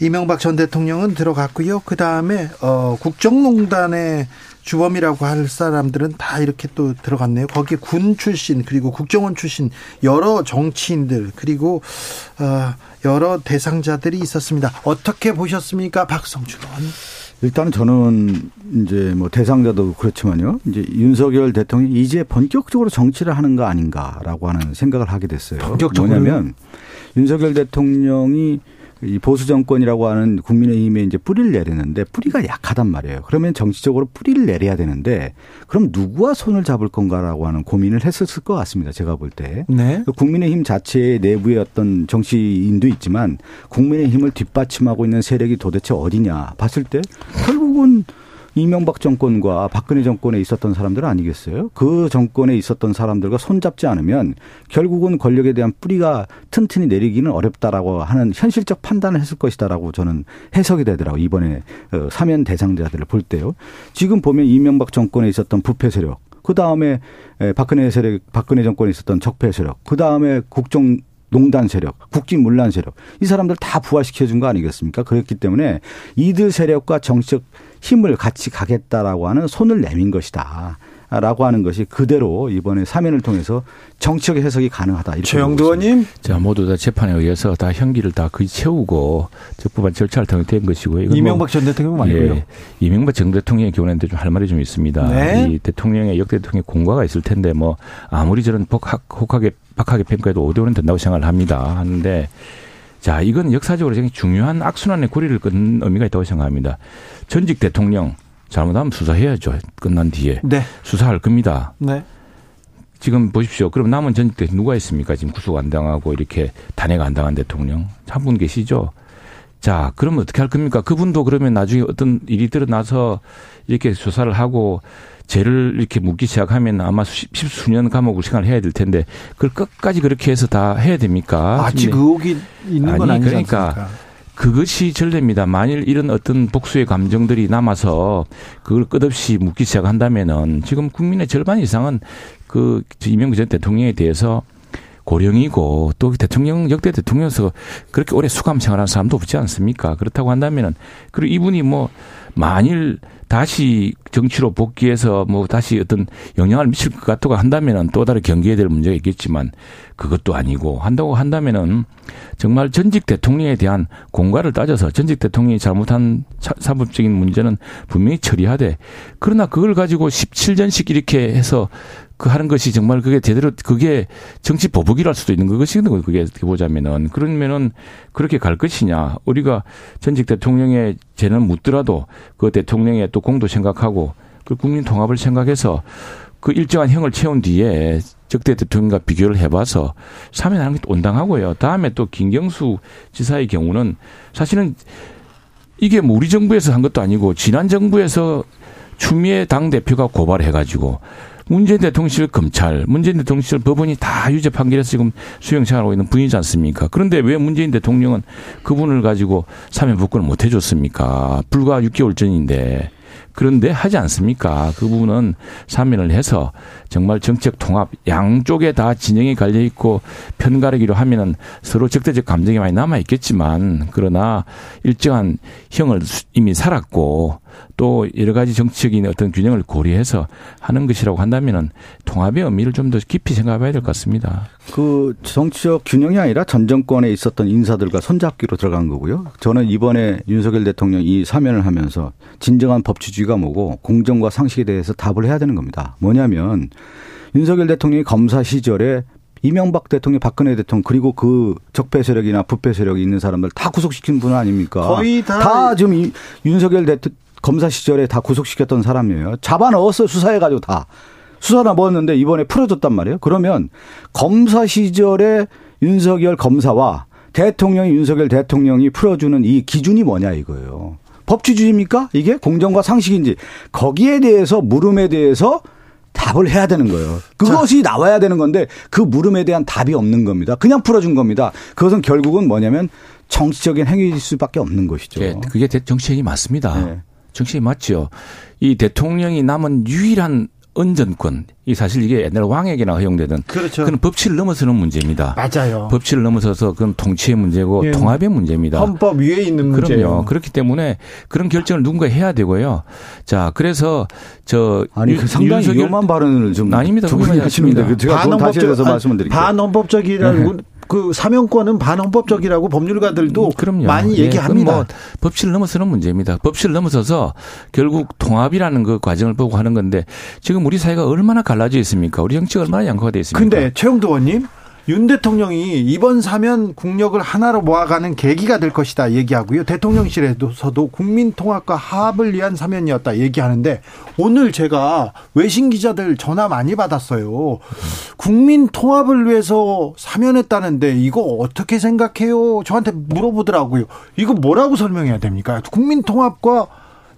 이명박 전 대통령은 들어갔고요. 그 다음에 어, 국정농단의 주범이라고 할 사람들은 다 이렇게 또 들어갔네요. 거기에 군 출신 그리고 국정원 출신 여러 정치인들 그리고 어, 여러 대상자들이 있었습니다. 어떻게 보셨습니까, 박성준 의원? 일단은 저는 이제 뭐 대상자도 그렇지만요. 이제 윤석열 대통령이 이제 본격적으로 정치를 하는 거 아닌가라고 하는 생각을 하게 됐어요. 본격적으로 뭐냐면 윤석열 대통령이 이 보수 정권이라고 하는 국민의힘에 이제 뿌리를 내리는데 뿌리가 약하단 말이에요. 그러면 정치적으로 뿌리를 내려야 되는데 그럼 누구와 손을 잡을 건가라고 하는 고민을 했었을 것 같습니다. 제가 볼 때. 네. 그 국민의힘 자체의 내부의 어떤 정치인도 있지만 국민의힘을 뒷받침하고 있는 세력이 도대체 어디냐 봤을 때 결국은 이명박 정권과 박근혜 정권에 있었던 사람들 아니겠어요? 그 정권에 있었던 사람들과 손잡지 않으면 결국은 권력에 대한 뿌리가 튼튼히 내리기는 어렵다라고 하는 현실적 판단을 했을 것이다라고 저는 해석이 되더라고요. 이번에 어, 사면 대상자들을 볼 때요. 지금 보면 이명박 정권에 있었던 부패 세력, 그 다음에 박근혜 세력, 박근혜 정권에 있었던 적폐 세력, 그 다음에 국정 농단 세력, 국기문란 세력 이 사람들 다 부활시켜 준 거 아니겠습니까? 그렇기 때문에 이들 세력과 정치적 힘을 같이 가겠다라고 하는 손을 내민 것이다. 라고 하는 것이 그대로 이번에 사면을 통해서 정치적 해석이 가능하다. 최영도 의원님. 자, 모두 다 재판에 의해서 다 형기를 다 거의 채우고 적법한 절차를 통해 된 것이고요. 이명박 뭐, 전 대통령 말고요. 예, 이명박 전 대통령의 경우에는 좀 할 말이 좀 있습니다. 네. 이 대통령의 역 대통령의 공과가 있을 텐데 뭐 아무리 저런 복학, 혹하게 박하게 평가해도 5대5는 된다고 생각을 합니다. 하는데 자, 이건 역사적으로 굉장히 중요한 악순환의 고리를 끊는 의미가 있다고 생각합니다. 전직 대통령 잘못하면 수사해야죠. 끝난 뒤에. 네. 수사할 겁니다. 네. 지금 보십시오. 그럼 남은 전직 대 누가 있습니까? 지금 구속 안 당하고 이렇게 탄핵 안 당한 대통령 한 분 계시죠? 자, 그러면 어떻게 할 겁니까? 그분도 그러면 나중에 어떤 일이 드러나서 이렇게 수사를 하고 죄를 이렇게 묻기 시작하면 아마 십수년 감옥을 시간을 해야 될 텐데 그걸 끝까지 그렇게 해서 다 해야 됩니까? 아직 의혹이 있는 건 아니, 그러니까 않습니까? 그것이 전례입니다. 만일 이런 어떤 복수의 감정들이 남아서 그걸 끝없이 묻기 시작한다면은 지금 국민의 절반 이상은 그 이명박 전 대통령에 대해서 고령이고 또 대통령 역대 대통령에서 그렇게 오래 수감 생활한 사람도 없지 않습니까? 그렇다고 한다면은 그리고 이분이 뭐 만일 다시 정치로 복귀해서 뭐 다시 어떤 영향을 미칠 것 같다고 한다면은 또 다른 경계해야 될 문제가 있겠지만 그것도 아니고 한다고 한다면은 정말 전직 대통령에 대한 공과를 따져서 전직 대통령이 잘못한 사법적인 문제는 분명히 처리하되 그러나 그걸 가지고 17년씩 이렇게 해서 그 하는 것이 정말 그게 제대로 그게 정치 보복이랄 수도 있는 것이거든요. 그게 어떻게 보자면은 그러면은 그렇게 갈 것이냐. 우리가 전직 대통령의 죄는 묻더라도 그 대통령의 또 공도 생각하고 그 국민 통합을 생각해서 그 일정한 형을 채운 뒤에 적대 대통령과 비교를 해봐서 사면하는 게 온당하고요. 다음에 또 김경수 지사의 경우는 사실은 이게 뭐 우리 정부에서 한 것도 아니고 지난 정부에서 추미애 당 대표가 고발해가지고 문재인 대통령실 검찰, 문재인 대통령실 법원이 다 유죄 판결해서 지금 수용 생활하고 있는 분이지 않습니까? 그런데 왜 문재인 대통령은 그분을 가지고 사면 복권을 못 해줬습니까? 불과 6개월 전인데. 그런데 하지 않습니까? 그 부분은 사면을 해서 정말 정책 통합 양쪽에 다 진영이 갈려 있고 편가르기로 하면은 서로 적대적 감정이 많이 남아 있겠지만 그러나 일정한 형을 이미 살았고 또 여러 가지 정치적인 어떤 균형을 고려해서 하는 것이라고 한다면은 통합의 의미를 좀 더 깊이 생각해봐야 될 것 같습니다. 그 정치적 균형이 아니라 전 정권에 있었던 인사들과 손잡기로 들어간 거고요. 저는 이번에 윤석열 대통령 이 사면을 하면서 진정한 법치주의가 뭐고 공정과 상식에 대해서 답을 해야 되는 겁니다. 뭐냐면 윤석열 대통령이 검사 시절에 이명박 대통령, 박근혜 대통령 그리고 그 적폐 세력이나 부패 세력이 있는 사람들 다 구속시킨 분 아닙니까? 거의 다, 다 지금 이 윤석열 대통령 검사 시절에 다 구속시켰던 사람이에요. 잡아 넣었어 수사해 가지고 다. 수사나 넣었는데 이번에 풀어줬단 말이에요. 그러면 검사 시절에 윤석열 검사와 대통령이 윤석열 대통령이 풀어주는 이 기준이 뭐냐 이거예요. 법치주의입니까? 이게 공정과 상식인지 거기에 대해서 물음에 대해서 답을 해야 되는 거예요. 그것이 자. 나와야 되는 건데 그 물음에 대한 답이 없는 겁니다. 그냥 풀어준 겁니다. 그것은 결국은 뭐냐면 정치적인 행위일 수밖에 없는 것이죠. 네, 그게 정치행위 맞습니다. 네. 정치행위 맞죠. 이 대통령이 남은 유일한 은전권. 이 사실 이게 옛날 왕에게나 허용되던 그렇죠. 그건 법치를 넘어서는 문제입니다. 맞아요. 법치를 넘어서서 그건 통치의 문제고 예. 통합의 문제입니다. 헌법 위에 있는 문제예요. 그럼요. 그렇기 때문에 그런 결정을 누군가 해야 되고요. 자, 그래서 저 아니 그 상당히. 위험한 발언을 좀 아닙니다. 그분이 하십니다. 제가 다시 해서 말씀을 드릴게요. 반헌법적이라고 네. 그 사면권은 반헌법적이라고 법률가들도 음, 그럼요. 많이 예, 얘기합니다. 뭐 법치를 넘어서는 문제입니다. 법치를 넘어서서 결국 통합이라는 그 과정을 보고 하는 건데 지금 우리 사회가 얼마나 갈라져 있습니까? 우리 정치가 얼마나 양극화 되어 있습니까? 근데 최영도 의원님 윤 대통령이 이번 사면 국력을 하나로 모아가는 계기가 될 것이다 얘기하고요. 대통령실에서도 국민 통합과 화합을 위한 사면이었다 얘기하는데 오늘 제가 외신 기자들 전화 많이 받았어요. 국민 통합을 위해서 사면했다는데 이거 어떻게 생각해요? 저한테 물어보더라고요. 이거 뭐라고 설명해야 됩니까? 국민 통합과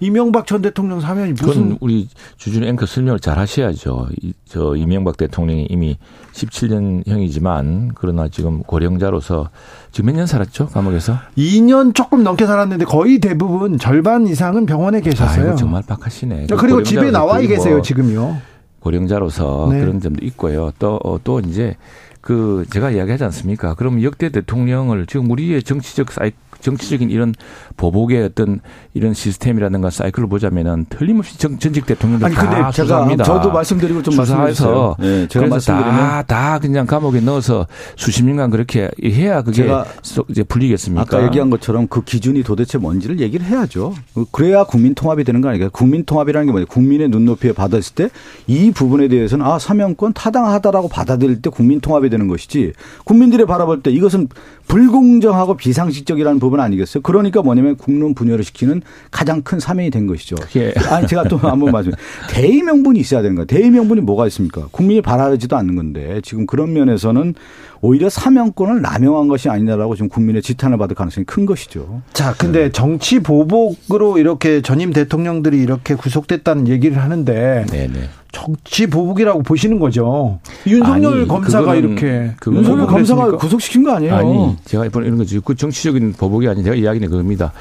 이명박 전 대통령 사면이 무슨 우리 주준 앵커 설명을 잘 하셔야죠. 이, 저 이명박 대통령이 이미 17년형이지만 그러나 지금 고령자로서 지금 몇 년 살았죠 감옥에서? 2년 조금 넘게 살았는데 거의 대부분 절반 이상은 병원에 계셨어요. 아이고, 정말 박하시네. 그리고 집에 나와 계세요 지금요. 고령자로서 네. 그런 점도 있고요. 또또 어, 또 이제 그 제가 이야기하지 않습니까? 그럼 역대 대통령을 지금 우리의 정치적 사이 정치적인 이런 보복의 어떤 이런 시스템이라든가 사이클을 보자면은 틀림없이 정, 전직 대통령들 아니, 다 수사합니다. 저도 말씀드리고 좀 말씀해서 네, 제가 말씀드리면 다, 다 그냥 감옥에 넣어서 수십 년간 그렇게 해야 그게 제가 이제 풀리겠습니까? 아까 얘기한 것처럼 그 기준이 도대체 뭔지를 얘기를 해야죠. 그래야 국민 통합이 되는 거 아니겠어요? 국민 통합이라는 게 뭐냐? 국민의 눈높이에 받았을 때 이 부분에 대해서는 아 사면권 타당하다라고 받아들일 때 국민 통합이 되는 것이지 국민들이 바라볼 때 이것은 불공정하고 비상식적이라는 부분 아니겠어요? 그러니까 뭐냐면 국론 분열을 시키는 가장 큰 사명이 된 것이죠. 예. 아니 제가 또 한 번 말씀. 대의 명분이 있어야 되는 거예요. 대의 명분이 뭐가 있습니까? 국민이 바라지도 않는 건데 지금 그런 면에서는 오히려 사명권을 남용한 것이 아니냐라고 지금 국민의 지탄을 받을 가능성이 큰 것이죠. 자, 근데 정치 보복으로 이렇게 전임 대통령들이 이렇게 구속됐다는 얘기를 하는데 네네. 정치 보복이라고 보시는 거죠. 윤석열 아니, 검사가 그거는, 이렇게 그거는 윤석열 검사가 구속시킨 거 아니에요? 아니, 제가 이런 거지. 그 정치적인 보복이 아니 제가 이야기는 그겁니다.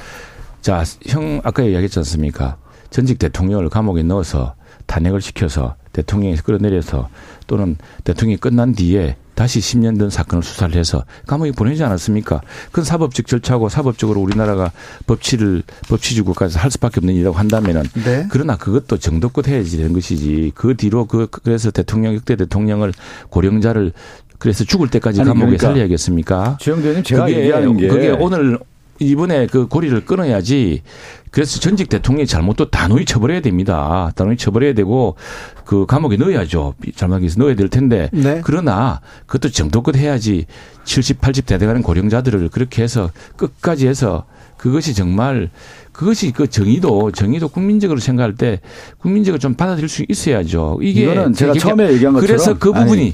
자, 형 아까 이야기했지 않습니까? 전직 대통령을 감옥에 넣어서 탄핵을 시켜서 대통령이 끌어내려서 또는 대통령이 끝난 뒤에 다시 10년 된 사건을 수사를 해서 감옥에 보내지 않았습니까? 그건 사법적 절차고 사법적으로 우리나라가 법치를 법치주 국가에서 할 수밖에 없는 일이라고 한다면은 네. 그러나 그것도 정도껏 해야지 되는 것이지 그 뒤로 그 그래서 대통령 역대 대통령을 고령자를 그래서 죽을 때까지 감옥에 그러니까 살려야겠습니까? 주영대님 제가 얘기하는 게 그게 오늘 이번에 그 고리를 끊어야지 그래서 전직 대통령이 잘못도 단호히 처벌해야 됩니다. 단호히 처벌해야 되고 그 감옥에 넣어야죠. 잘못해서 넣어야 될 텐데. 네. 그러나 그것도 정도껏 해야지 70, 80 대대가는 고령자들을 그렇게 해서 끝까지 해서 그것이 정말 그것이 그 정의도 정의도 국민적으로 생각할 때 국민적으로 좀 받아들일 수 있어야죠. 이게 이거는 제가 처음에 얘기한 것처럼 그래서 그 부분이 아니.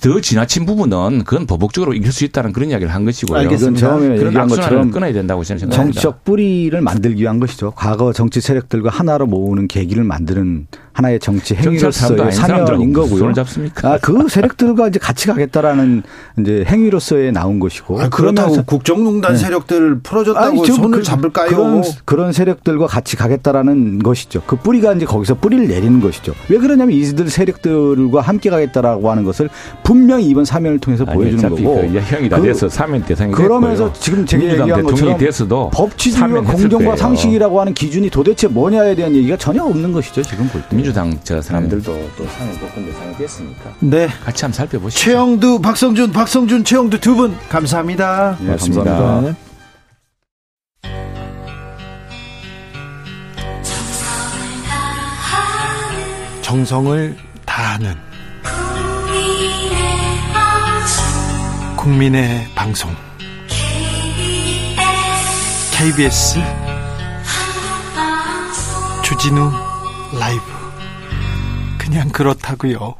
더 지나친 부분은 그건 법적으로 이길 수 있다는 그런 이야기를 한 것이고요. 알겠습니다. 그런 악순환을 끊어야 된다고 저는 생각합니다. 정치적 뿌리를 만들기 위한 것이죠. 과거 정치 세력들과 하나로 모으는 계기를 만드는 하나의 정치 행위로서의 사람들하고 거고요. 손을 잡습니까? 아, 그 세력들과 이제 같이 가겠다라는 이제 행위로서의 나온 것이고. 아, 그렇다고 국정농단 네. 세력들 풀어줬다고 아니, 저 손을 그- 잡을까요? 그런, 그런 세력들과 같이 가겠다라는 것이죠. 그 뿌리가 이제 거기서 뿌리를 내리는 것이죠. 왜 그러냐면 이들 세력들과 함께 가겠다라고 하는 것을 분명히 이번 사면을 통해서 아니, 보여주는 어차피 거고. 그 형이 다 그- 돼서 사면 대상이 그러면서 됐고요. 지금 제가 얘기한 것처럼 법치주의와 공정과 거예요. 상식이라고 하는 기준이 도대체 뭐냐에 대한 얘기가 전혀 없는 것이죠. 지금 볼 때. 민주당 저 사람들도 또 사면 복권 대상이 됐으니까 네. 같이 한번 살펴보시죠. 최영두, 박성준, 박성준, 최영두 두 분 감사합니다. 예, 고맙습니다. 감사합니다. 정성을 다하는 국민의 방송 KBS 주진우 라이브 그냥 그렇다고요.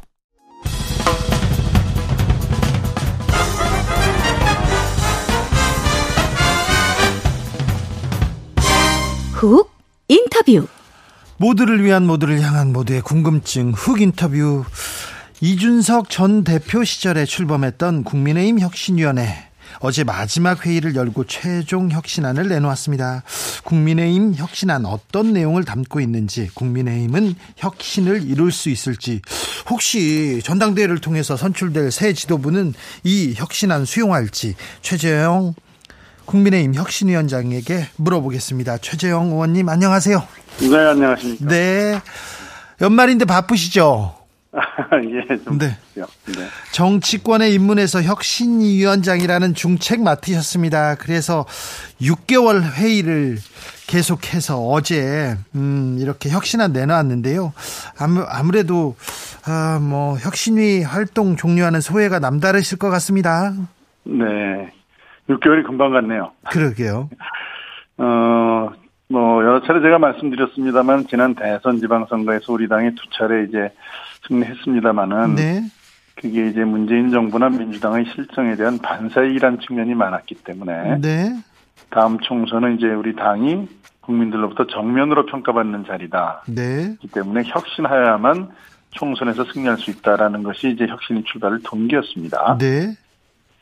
훅 인터뷰. 모두를 위한 모두를 향한 모두의 궁금증 흑 인터뷰. 이준석 전 대표 시절에 출범했던 국민의힘 혁신위원회 어제 마지막 회의를 열고 최종 혁신안을 내놓았습니다. 국민의힘 혁신안 어떤 내용을 담고 있는지 국민의힘은 혁신을 이룰 수 있을지 혹시 전당대회를 통해서 선출될 새 지도부는 이 혁신안 수용할지 최재형 국민의힘 혁신위원장에게 물어보겠습니다. 최재형 의원님 안녕하세요. 네, 안녕하십니까. 네. 연말인데 바쁘시죠? 예, 좀. 네. 네. 네. 정치권에 입문해서 혁신위원장이라는 중책 맡으셨습니다. 그래서 6개월 회의를 계속해서 어제 음, 이렇게 혁신안 내놓았는데요. 아무, 아무래도 아, 뭐 혁신위 활동 종료하는 소회가 남다르실 것 같습니다. 네. 6개월이 금방 갔네요. 그러게요. 어, 뭐, 여러 차례 제가 말씀드렸습니다만, 지난 대선 지방선거에서 우리 당이 두 차례 이제 승리했습니다만은, 네. 그게 이제 문재인 정부나 민주당의 실정에 대한 반사이란 측면이 많았기 때문에, 네. 다음 총선은 이제 우리 당이 국민들로부터 정면으로 평가받는 자리다. 네. 기 때문에 혁신하여야만 총선에서 승리할 수 있다라는 것이 이제 혁신이 출발을 동기였습니다. 네.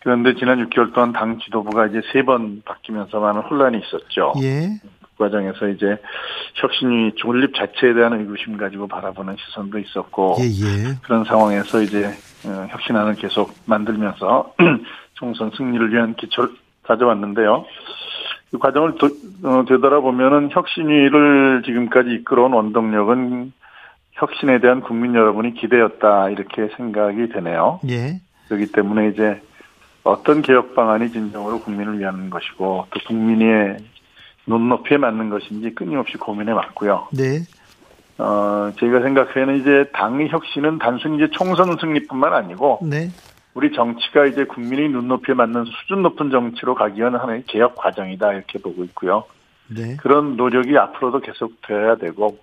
그런데 지난 6개월 동안 당 지도부가 이제 세 번 바뀌면서 많은 혼란이 있었죠. 예. 그 과정에서 이제 혁신이 존립 자체에 대한 의구심 가지고 바라보는 시선도 있었고 예, 예. 그런 상황에서 이제 어, 혁신안을 계속 만들면서 총선 승리를 위한 기초를 다져왔는데요. 그 과정을 도, 어, 되돌아보면은 혁신위를 지금까지 이끌어온 원동력은 혁신에 대한 국민 여러분이 기대였다 이렇게 생각이 되네요. 예. 그렇기 때문에 이제 어떤 개혁 방안이 진정으로 국민을 위한 것이고 또 국민의 눈높이에 맞는 것인지 끊임없이 고민해 왔고요. 네. 어, 저희가 생각하는 이제 당의 혁신은 단순히 이제 총선 승리뿐만 아니고 네. 우리 정치가 이제 국민의 눈높이에 맞는 수준 높은 정치로 가기 위한 하나의 개혁 과정이다 이렇게 보고 있고요. 네. 그런 노력이 앞으로도 계속돼야 되고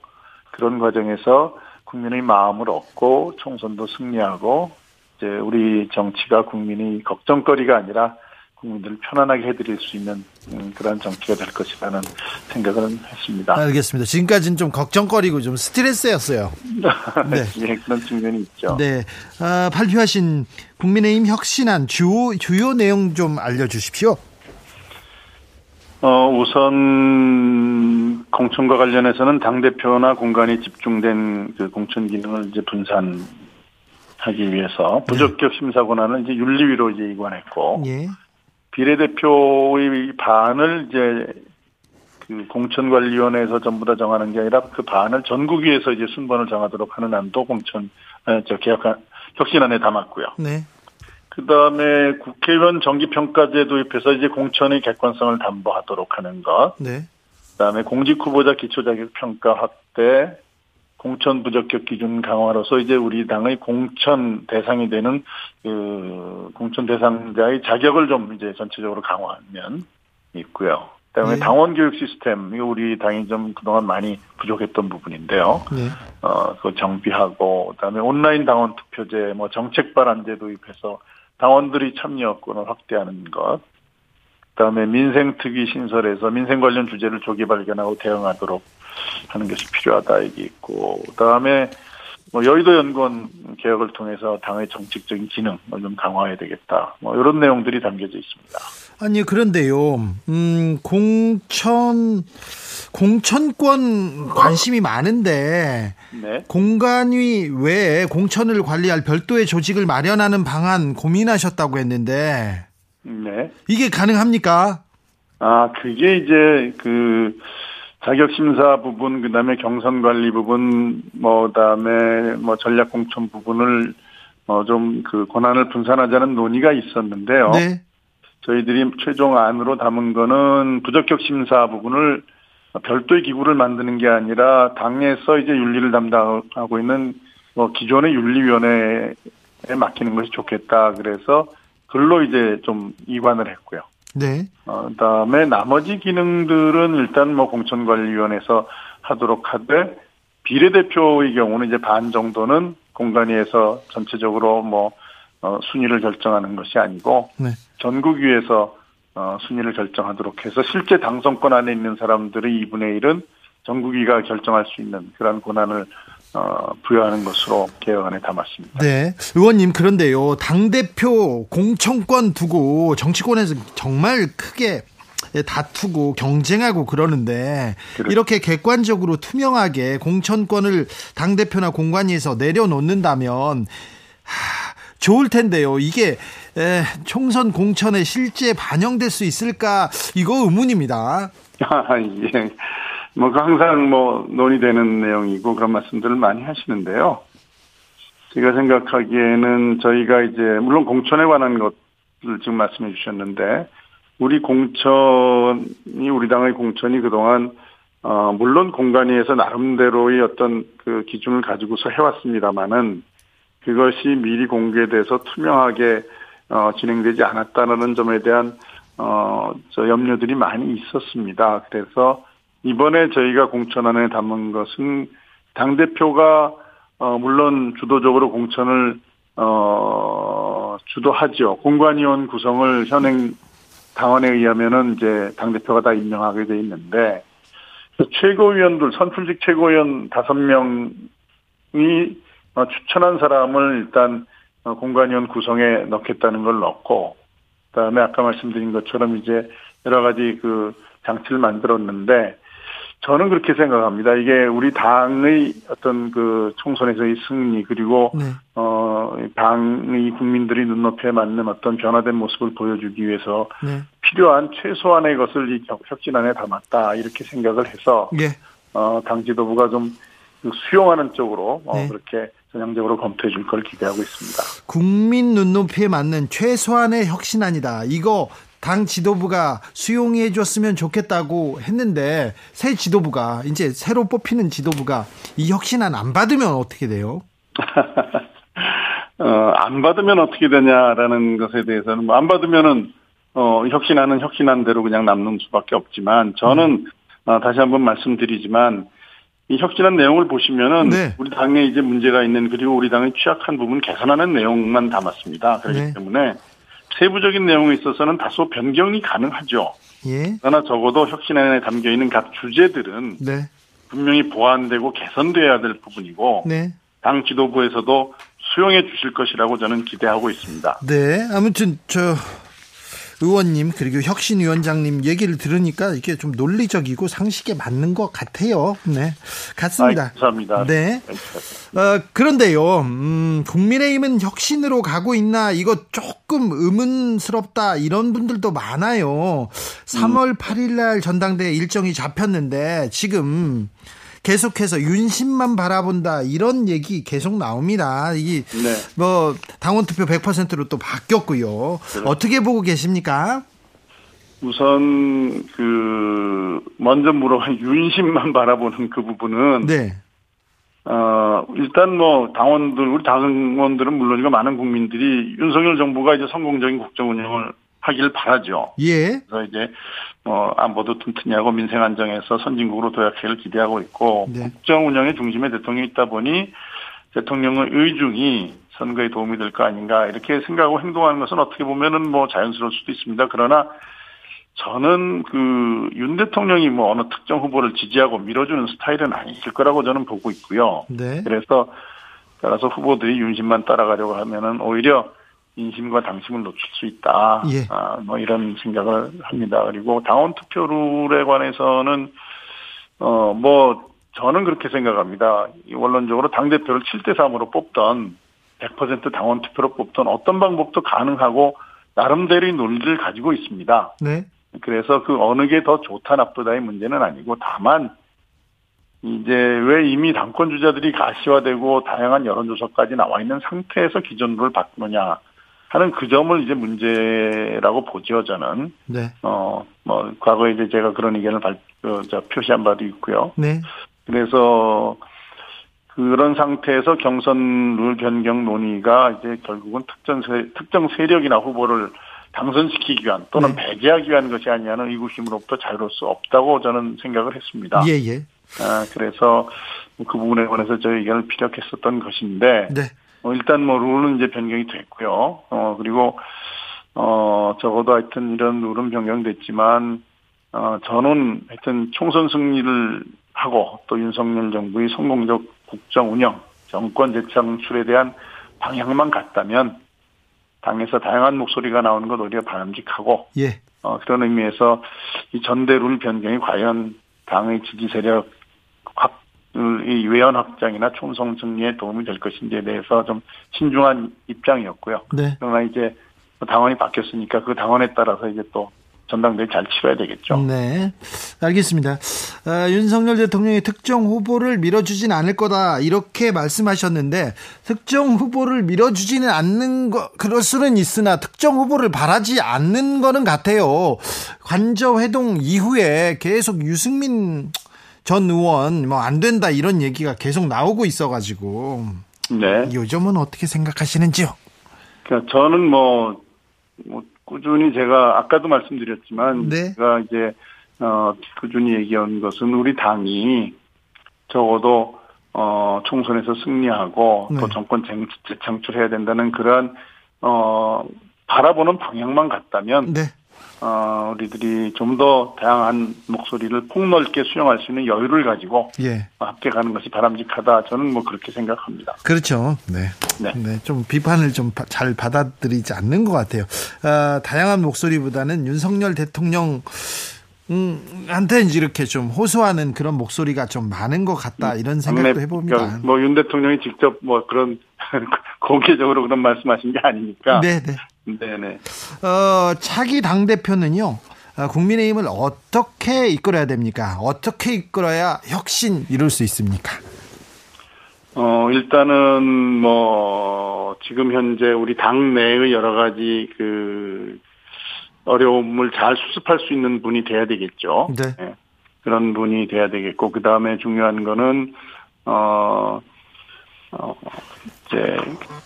그런 과정에서 국민의 마음을 얻고 총선도 승리하고 이제 우리 정치가 국민이 걱정거리가 아니라 국민들을 편안하게 해드릴 수 있는 음, 그런 정치가 될 것이라는 생각을 했습니다. 알겠습니다. 지금까지는 좀 걱정거리고 좀 스트레스였어요. 네. 예, 그런 측면이 있죠. 네. 아, 발표하신 국민의힘 혁신안 주요, 주요 내용 좀 알려주십시오. 어, 우선 공천과 관련해서는 당 대표나 공간이 집중된 그 공천 기능을 이제 분산하기 위해서 부적격 심사 권한을 이제 윤리위로 이제 이관했고 예. 비례대표의 반을 이제 그 공천관리위원회에서 전부 다 정하는 게 아니라 그 반을 전국위에서 이제 순번을 정하도록 하는 안도 공천 어, 저 개혁 혁신안에 담았고요. 네. 그 다음에 국회의원 정기평가제 도입해서 이제 공천의 객관성을 담보하도록 하는 것. 네. 그 다음에 공직 후보자 기초자격 평가 확대, 공천 부적격 기준 강화로서 이제 우리 당의 공천 대상이 되는 그 공천 대상자의 자격을 좀 이제 전체적으로 강화하면 있고요. 그다음에 네. 당원 교육 시스템 이거 우리 당이 좀 그동안 많이 부족했던 부분인데요. 네. 어, 그 정비하고 그다음에 온라인 당원 투표제 뭐 정책 발안제 도입해서 당원들이 참여권을 확대하는 것. 그다음에 민생 특위 신설해서 민생 관련 주제를 조기 발견하고 대응하도록 하는 것이 필요하다 이게 있고 그다음에 뭐 여의도 연구원 개혁을 통해서 당의 정책적인 기능을 좀 강화해야 되겠다. 뭐 이런 내용들이 담겨져 있습니다. 아니 그런데요. 음, 공천 공천권 관심이 많은데 네. 공간위 외에 공천을 관리할 별도의 조직을 마련하는 방안 고민하셨다고 했는데 네. 이게 가능합니까? 아, 그게 이제 그 자격 심사 부분, 그 다음에 경선 관리 부분, 뭐 그다음에 뭐 전략 공천 부분을 어 좀 그 권한을 분산하자는 논의가 있었는데요. 네. 저희들이 최종 안으로 담은 거는 부적격 심사 부분을 별도의 기구를 만드는 게 아니라 당에서 이제 윤리를 담당하고 있는 뭐 기존의 윤리위원회에 맡기는 것이 좋겠다. 그래서 글로 이제 좀 이관을 했고요. 네. 어, 그다음에 나머지 기능들은 일단 뭐 공천관리위원회에서 하도록 하되 비례대표의 경우는 이제 반 정도는 공간위에서 전체적으로 뭐 어, 순위를 결정하는 것이 아니고 네. 전국위에서 어, 순위를 결정하도록 해서 실제 당선권 안에 있는 사람들의 2분의 1은 전국위가 결정할 수 있는 그런 권한을 어, 부여하는 것으로 개혁안에 담았습니다. 네. 의원님, 그런데요. 당대표 공천권 두고 정치권에서 정말 크게 다투고 경쟁하고 그러는데 그렇죠. 이렇게 객관적으로 투명하게 공천권을 당대표나 공관위에서 내려놓는다면 하, 좋을 텐데요. 이게 에, 총선 공천에 실제 반영될 수 있을까? 이거 의문입니다. 아, 예. 뭐, 그 항상 뭐, 논의되는 내용이고 그런 말씀들을 많이 하시는데요. 제가 생각하기에는 저희가 이제, 물론 공천에 관한 것을 지금 말씀해 주셨는데, 우리 공천이, 우리 당의 공천이 그동안, 어, 물론 공간위에서 나름대로의 어떤 그 기준을 가지고서 해왔습니다만은, 그것이 미리 공개돼서 투명하게, 어, 진행되지 않았다는 점에 대한, 어, 저 염려들이 많이 있었습니다. 그래서, 이번에 저희가 공천안에 담은 것은 당 대표가 어 물론 주도적으로 공천을 어 주도하죠. 공관위원 구성을 현행 당원에 의하면은 이제 당 대표가 다 임명하게 돼 있는데 그 최고위원들 선출직 최고위원 다섯 명이 어, 추천한 사람을 일단 어, 공관위원 구성에 넣겠다는 걸 넣고 그다음에 아까 말씀드린 것처럼 이제 여러 가지 그 장치를 만들었는데 저는 그렇게 생각합니다. 이게 우리 당의 어떤 그 총선에서의 승리 그리고 네. 어 당의 국민들이 눈높이에 맞는 어떤 변화된 모습을 보여주기 위해서 네. 필요한 최소한의 것을 이 혁- 혁신안에 담았다 이렇게 생각을 해서 예. 어당 지도부가 좀 수용하는 쪽으로 어, 네. 그렇게 전향적으로 검토해 줄 걸 기대하고 있습니다. 국민 눈높이에 맞는 최소한의 혁신안이다. 이거 당 지도부가 수용해 줬으면 좋겠다고 했는데 새 지도부가 이제 새로 뽑히는 지도부가 이 혁신안 안 받으면 어떻게 돼요? 어, 안 받으면 어떻게 되냐라는 것에 대해서는 뭐 안 받으면은 어, 혁신하는 혁신한 대로 그냥 남는 수밖에 없지만 저는 어, 다시 한번 말씀드리지만 이 혁신한 내용을 보시면은 네. 우리 당에 이제 문제가 있는 그리고 우리 당의 취약한 부분 개선하는 내용만 담았습니다. 그렇기 네. 때문에 세부적인 내용에 있어서는 다소 변경이 가능하죠. 예. 그러나 적어도 혁신 안에 담겨 있는 각 주제들은 네. 분명히 보완되고 개선돼야 될 부분이고 네. 당 지도부에서도 수용해 주실 것이라고 저는 기대하고 있습니다. 네. 아무튼 저 의원님 그리고 혁신 위원장님 얘기를 들으니까 이게 좀 논리적이고 상식에 맞는 것 같아요. 네. 같습니다. 아이, 감사합니다. 네. 어, 그런데요, 음, 국민의힘은 혁신으로 가고 있나, 이거 조금 의문스럽다, 이런 분들도 많아요. 3월 8일 날 전당대 회 일정이 잡혔는데, 지금 계속해서 윤심만 바라본다 이런 얘기 계속 나옵니다. 이게 네. 뭐 당원 투표 100%로 또 바뀌었고요. 어떻게 보고 계십니까? 우선 그 먼저 물어본 윤심만 바라보는 그 부분은 네. 어 일단 뭐 당원들 우리 당원들은 물론이고 많은 국민들이 윤석열 정부가 이제 성공적인 국정 운영을 하길 바라죠. 예. 그래서 이제 뭐 안보도 튼튼히 하고 민생 안정에서 선진국으로 도약하기를 기대하고 있고 네. 국정 운영의 중심에 대통령이 있다 보니 대통령의 의중이 선거에 도움이 될 거 아닌가 이렇게 생각하고 행동하는 것은 어떻게 보면은 뭐 자연스러울 수도 있습니다. 그러나 저는 그 윤 대통령이 뭐 어느 특정 후보를 지지하고 밀어주는 스타일은 아니실 거라고 저는 보고 있고요. 네. 그래서 따라서 후보들이 윤심만 따라가려고 하면은 오히려 인심과 당심을 놓칠 수 있다. 예. 아, 뭐 이런 생각을 합니다. 그리고 당원 투표 룰에 관해서는 어 뭐 저는 그렇게 생각합니다. 이 원론적으로 당 대표를 7대 3으로 뽑던 100% 당원 투표로 뽑던 어떤 방법도 가능하고 나름대로의 논리를 가지고 있습니다. 네. 그래서 그 어느 게 더 좋다 나쁘다의 문제는 아니고 다만 이제 왜 이미 당권 주자들이 가시화되고 다양한 여론조사까지 나와 있는 상태에서 기존 룰을 바꾸느냐 하는 그 점을 이제 문제라고 보죠 저는 네. 어뭐 과거에 이제 제가 그런 의견을 발, 어, 저 표시한 바도 있고요 네. 그래서 그런 상태에서 경선 룰 변경 논의가 이제 결국은 특정 세, 특정 세력이나 후보를 당선시키기 위한 또는 네. 배제하기 위한 것이 아니냐는 의구심으로부터 자유로울 수 없다고 저는 생각을 했습니다. 예, 예. 아, 그래서 그 부분에 관해서 저희 의견을 피력했었던 것인데 네. 어, 일단 뭐 룰은 이제 변경이 됐고요. 어 그리고 어 적어도 하여튼 이런 룰은 변경됐지만 어 저는 하여튼 총선 승리를 하고 또 윤석열 정부의 성공적 국정 운영, 정권 재창출에 대한 방향만 같다면 당에서 다양한 목소리가 나오는 것 오히려 바람직하고 예. 어, 그런 의미에서 이 전대 룰 변경이 과연 당의 지지 세력 확, 이 외연 확장이나 총선 승리에 도움이 될 것인지에 대해서 좀 신중한 입장이었고요. 네. 그러나 이제 당원이 바뀌었으니까 그 당원에 따라서 이제 또 전당대회 잘 치러야 되겠죠. 네. 알겠습니다. 어, 윤석열 대통령이 특정 후보를 밀어주진 않을 거다. 이렇게 말씀하셨는데, 특정 후보를 밀어주지는 않는 거, 그럴 수는 있으나, 특정 후보를 바라지 않는 거는 같아요. 관저 회동 이후에 계속 유승민 전 의원, 뭐, 안 된다, 이런 얘기가 계속 나오고 있어가지고, 네. 요즘은 어떻게 생각하시는지요? 그러니까 저는 뭐, 뭐 꾸준히 제가 아까도 말씀드렸지만 네. 제가 이제 어 꾸준히 얘기한 것은 우리 당이 적어도 어 총선에서 승리하고 네. 또 정권 쟁- 재창출해야 된다는 그러한 어 바라보는 방향만 같다면 네. 어 우리들이 좀 더 다양한 목소리를 폭넓게 수용할 수 있는 여유를 가지고 예. 함께 가는 것이 바람직하다 저는 뭐 그렇게 생각합니다. 그렇죠. 네. 네. 네. 좀 비판을 좀 잘 받아들이지 않는 것 같아요. 아, 다양한 목소리보다는 윤석열 대통령 음, 한테 이제 이렇게 좀 호소하는 그런 목소리가 좀 많은 것 같다 이런 생각도 해봅니다. 뭐 윤 대통령이 직접 뭐 그런 공개적으로 그런 말씀하신 게 아니니까. 네, 네. 네네. 어, 차기 당 대표는요. 어, 국민의힘을 어떻게 이끌어야 됩니까? 어떻게 이끌어야 혁신 이룰 수 있습니까? 어 일단은 뭐 지금 현재 우리 당 내의 여러 가지 그 어려움을 잘 수습할 수 있는 분이 돼야 되겠죠. 네. 예. 그런 분이 돼야 되겠고 그 다음에 중요한 거는 어. 어, 이제,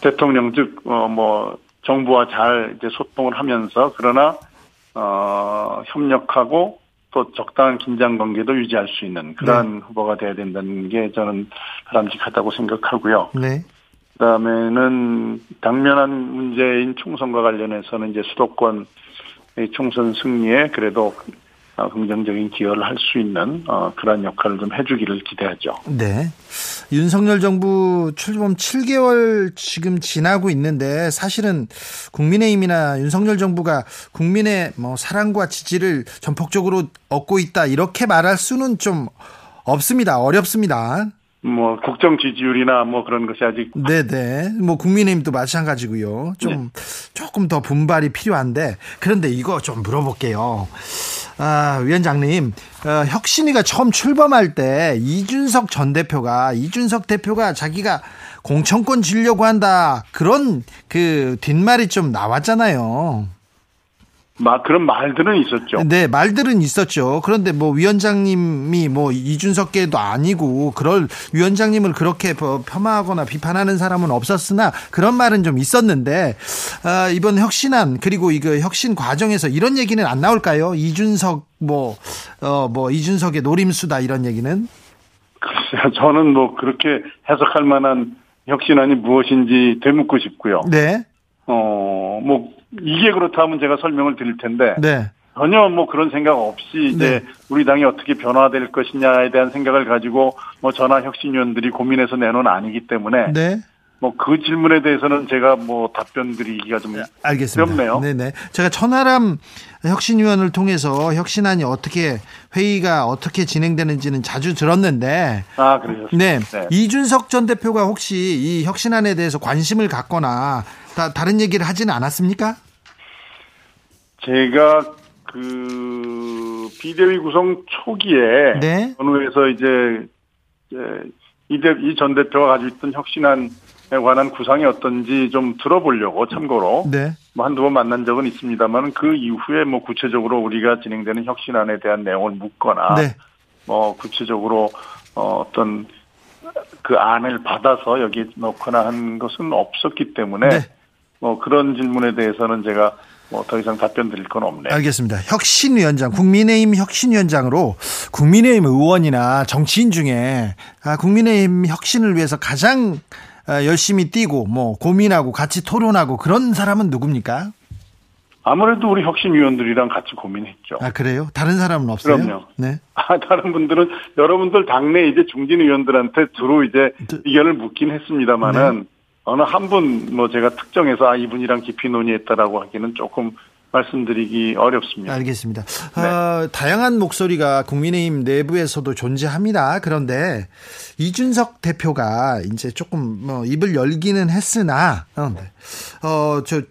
대통령 즉, 어, 뭐, 정부와 잘 이제 소통을 하면서, 그러나, 어, 협력하고 또 적당한 긴장 관계도 유지할 수 있는 그러한 후보가 돼야 된다는 게 저는 바람직하다고 생각하고요. 네. 그 다음에는 당면한 문제인 총선과 관련해서는 이제 수도권 총선 승리에 그래도 어, 긍정적인 기여를 할 수 있는 어, 그런 역할을 좀 해주기를 기대하죠. 네. 윤석열 정부 출범 7개월 지금 지나고 있는데 사실은 국민의힘이나 윤석열 정부가 국민의 뭐 사랑과 지지를 전폭적으로 얻고 있다 이렇게 말할 수는 좀 없습니다. 어렵습니다. 뭐 국정 지지율이나 뭐 그런 것이 아직 네네. 뭐 국민의힘도 마찬가지고요. 좀 조금 더 분발이 필요한데 그런데 이거 좀 물어볼게요. 아, 위원장님, 어, 혁신이가 처음 출범할 때 이준석 전 대표가 이준석 대표가 자기가 공천권 지려고 한다 그런 그 뒷말이 좀 나왔잖아요. 막 그런 말들은 있었죠. 네, 말들은 있었죠. 그런데 뭐 위원장님이 뭐 이준석계도 아니고 그럴 위원장님을 그렇게 뭐 폄하하거나 비판하는 사람은 없었으나 그런 말은 좀 있었는데 아, 이번 혁신안 그리고 이거 혁신 과정에서 이런 얘기는 안 나올까요? 이준석 뭐 어, 뭐 이준석의 노림수다 이런 얘기는 글쎄요, 저는 뭐 그렇게 해석할 만한 혁신안이 무엇인지 되묻고 싶고요. 네. 어, 뭐 이게 그렇다면 제가 설명을 드릴 텐데 네. 전혀 뭐 그런 생각 없이 이제 네. 우리 당이 어떻게 변화될 것이냐에 대한 생각을 가지고 뭐 전화 혁신위원들이 고민해서 내놓은 아니기 때문에 네. 뭐그 질문에 대해서는 제가 뭐 답변 드리기가 좀 알겠습니다. 어렵네요. 네네. 제가 천하람 혁신위원을 통해서 혁신안이 어떻게 회의가 어떻게 진행되는지는 자주 들었는데 아, 그러셨습니다. 네. 이준석 전 대표가 혹시 이 혁신안에 대해서 관심을 갖거나 다, 다른 얘기를 하지는 않았습니까? 제가 그 비대위 구성 초기에 네. 전후에서 이제 이전 대표가 가지고 있던 혁신안에 관한 구상이 어떤지 좀 들어보려고 참고로 네. 뭐 한두 번 만난 적은 있습니다만 그 이후에 뭐 구체적으로 우리가 진행되는 혁신안에 대한 내용을 묻거나 네. 뭐 구체적으로 어, 어떤 그 안을 받아서 여기 넣거나 한 것은 없었기 때문에 네. 뭐 그런 질문에 대해서는 제가 뭐 더 이상 답변 드릴 건 없네요. 알겠습니다. 혁신위원장, 국민의힘 혁신위원장으로 국민의힘 의원이나 정치인 중에 아, 국민의힘 혁신을 위해서 가장 아, 열심히 뛰고 뭐 고민하고 같이 토론하고 그런 사람은 누굽니까? 아무래도 우리 혁신위원들이랑 같이 고민했죠. 아 그래요? 다른 사람은 없어요? 그럼요. 네. 아, 다른 분들은 여러분들 당내 이제 중진 의원들한테 주로 이제 의견을 묻긴 했습니다만은 네. 어느 한 분 뭐 제가 특정해서 아 이분이랑 깊이 논의했다라고 하기는 조금 말씀드리기 어렵습니다. 알겠습니다. 어, 다양한 목소리가 국민의힘 내부에서도 존재합니다. 그런데 이준석 대표가 이제 조금 뭐 입을 열기는 했으나 어, 네. 어, 저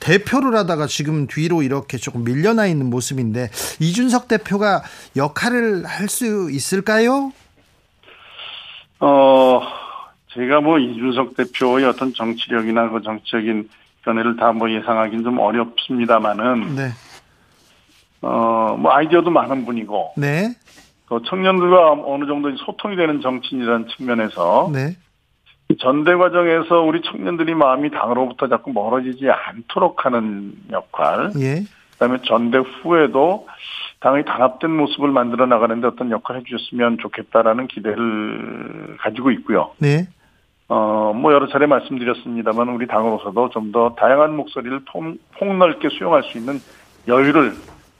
대표를 하다가 지금 뒤로 이렇게 조금 밀려나 있는 모습인데 이준석 대표가 역할을 할 수 있을까요? 어, 제가 뭐 이준석 대표의 어떤 정치력이나 그 정치적인 견해를 다 뭐 예상하기는 좀 어렵습니다만은, 네. 어, 뭐 아이디어도 많은 분이고, 네. 또 청년들과 어느 정도 소통이 되는 정치인이라는 측면에서, 네. 전대 과정에서 우리 청년들이 마음이 당으로부터 자꾸 멀어지지 않도록 하는 역할, 예. 그다음에 전대 후에도 당의 단합된 모습을 만들어 나가는데 어떤 역할을 해주셨으면 좋겠다라는 기대를 가지고 있고요. 네. 어, 뭐 여러 차례 말씀드렸습니다만 우리 당으로서도 좀 더 다양한 목소리를 폭, 폭넓게 수용할 수 있는 여유를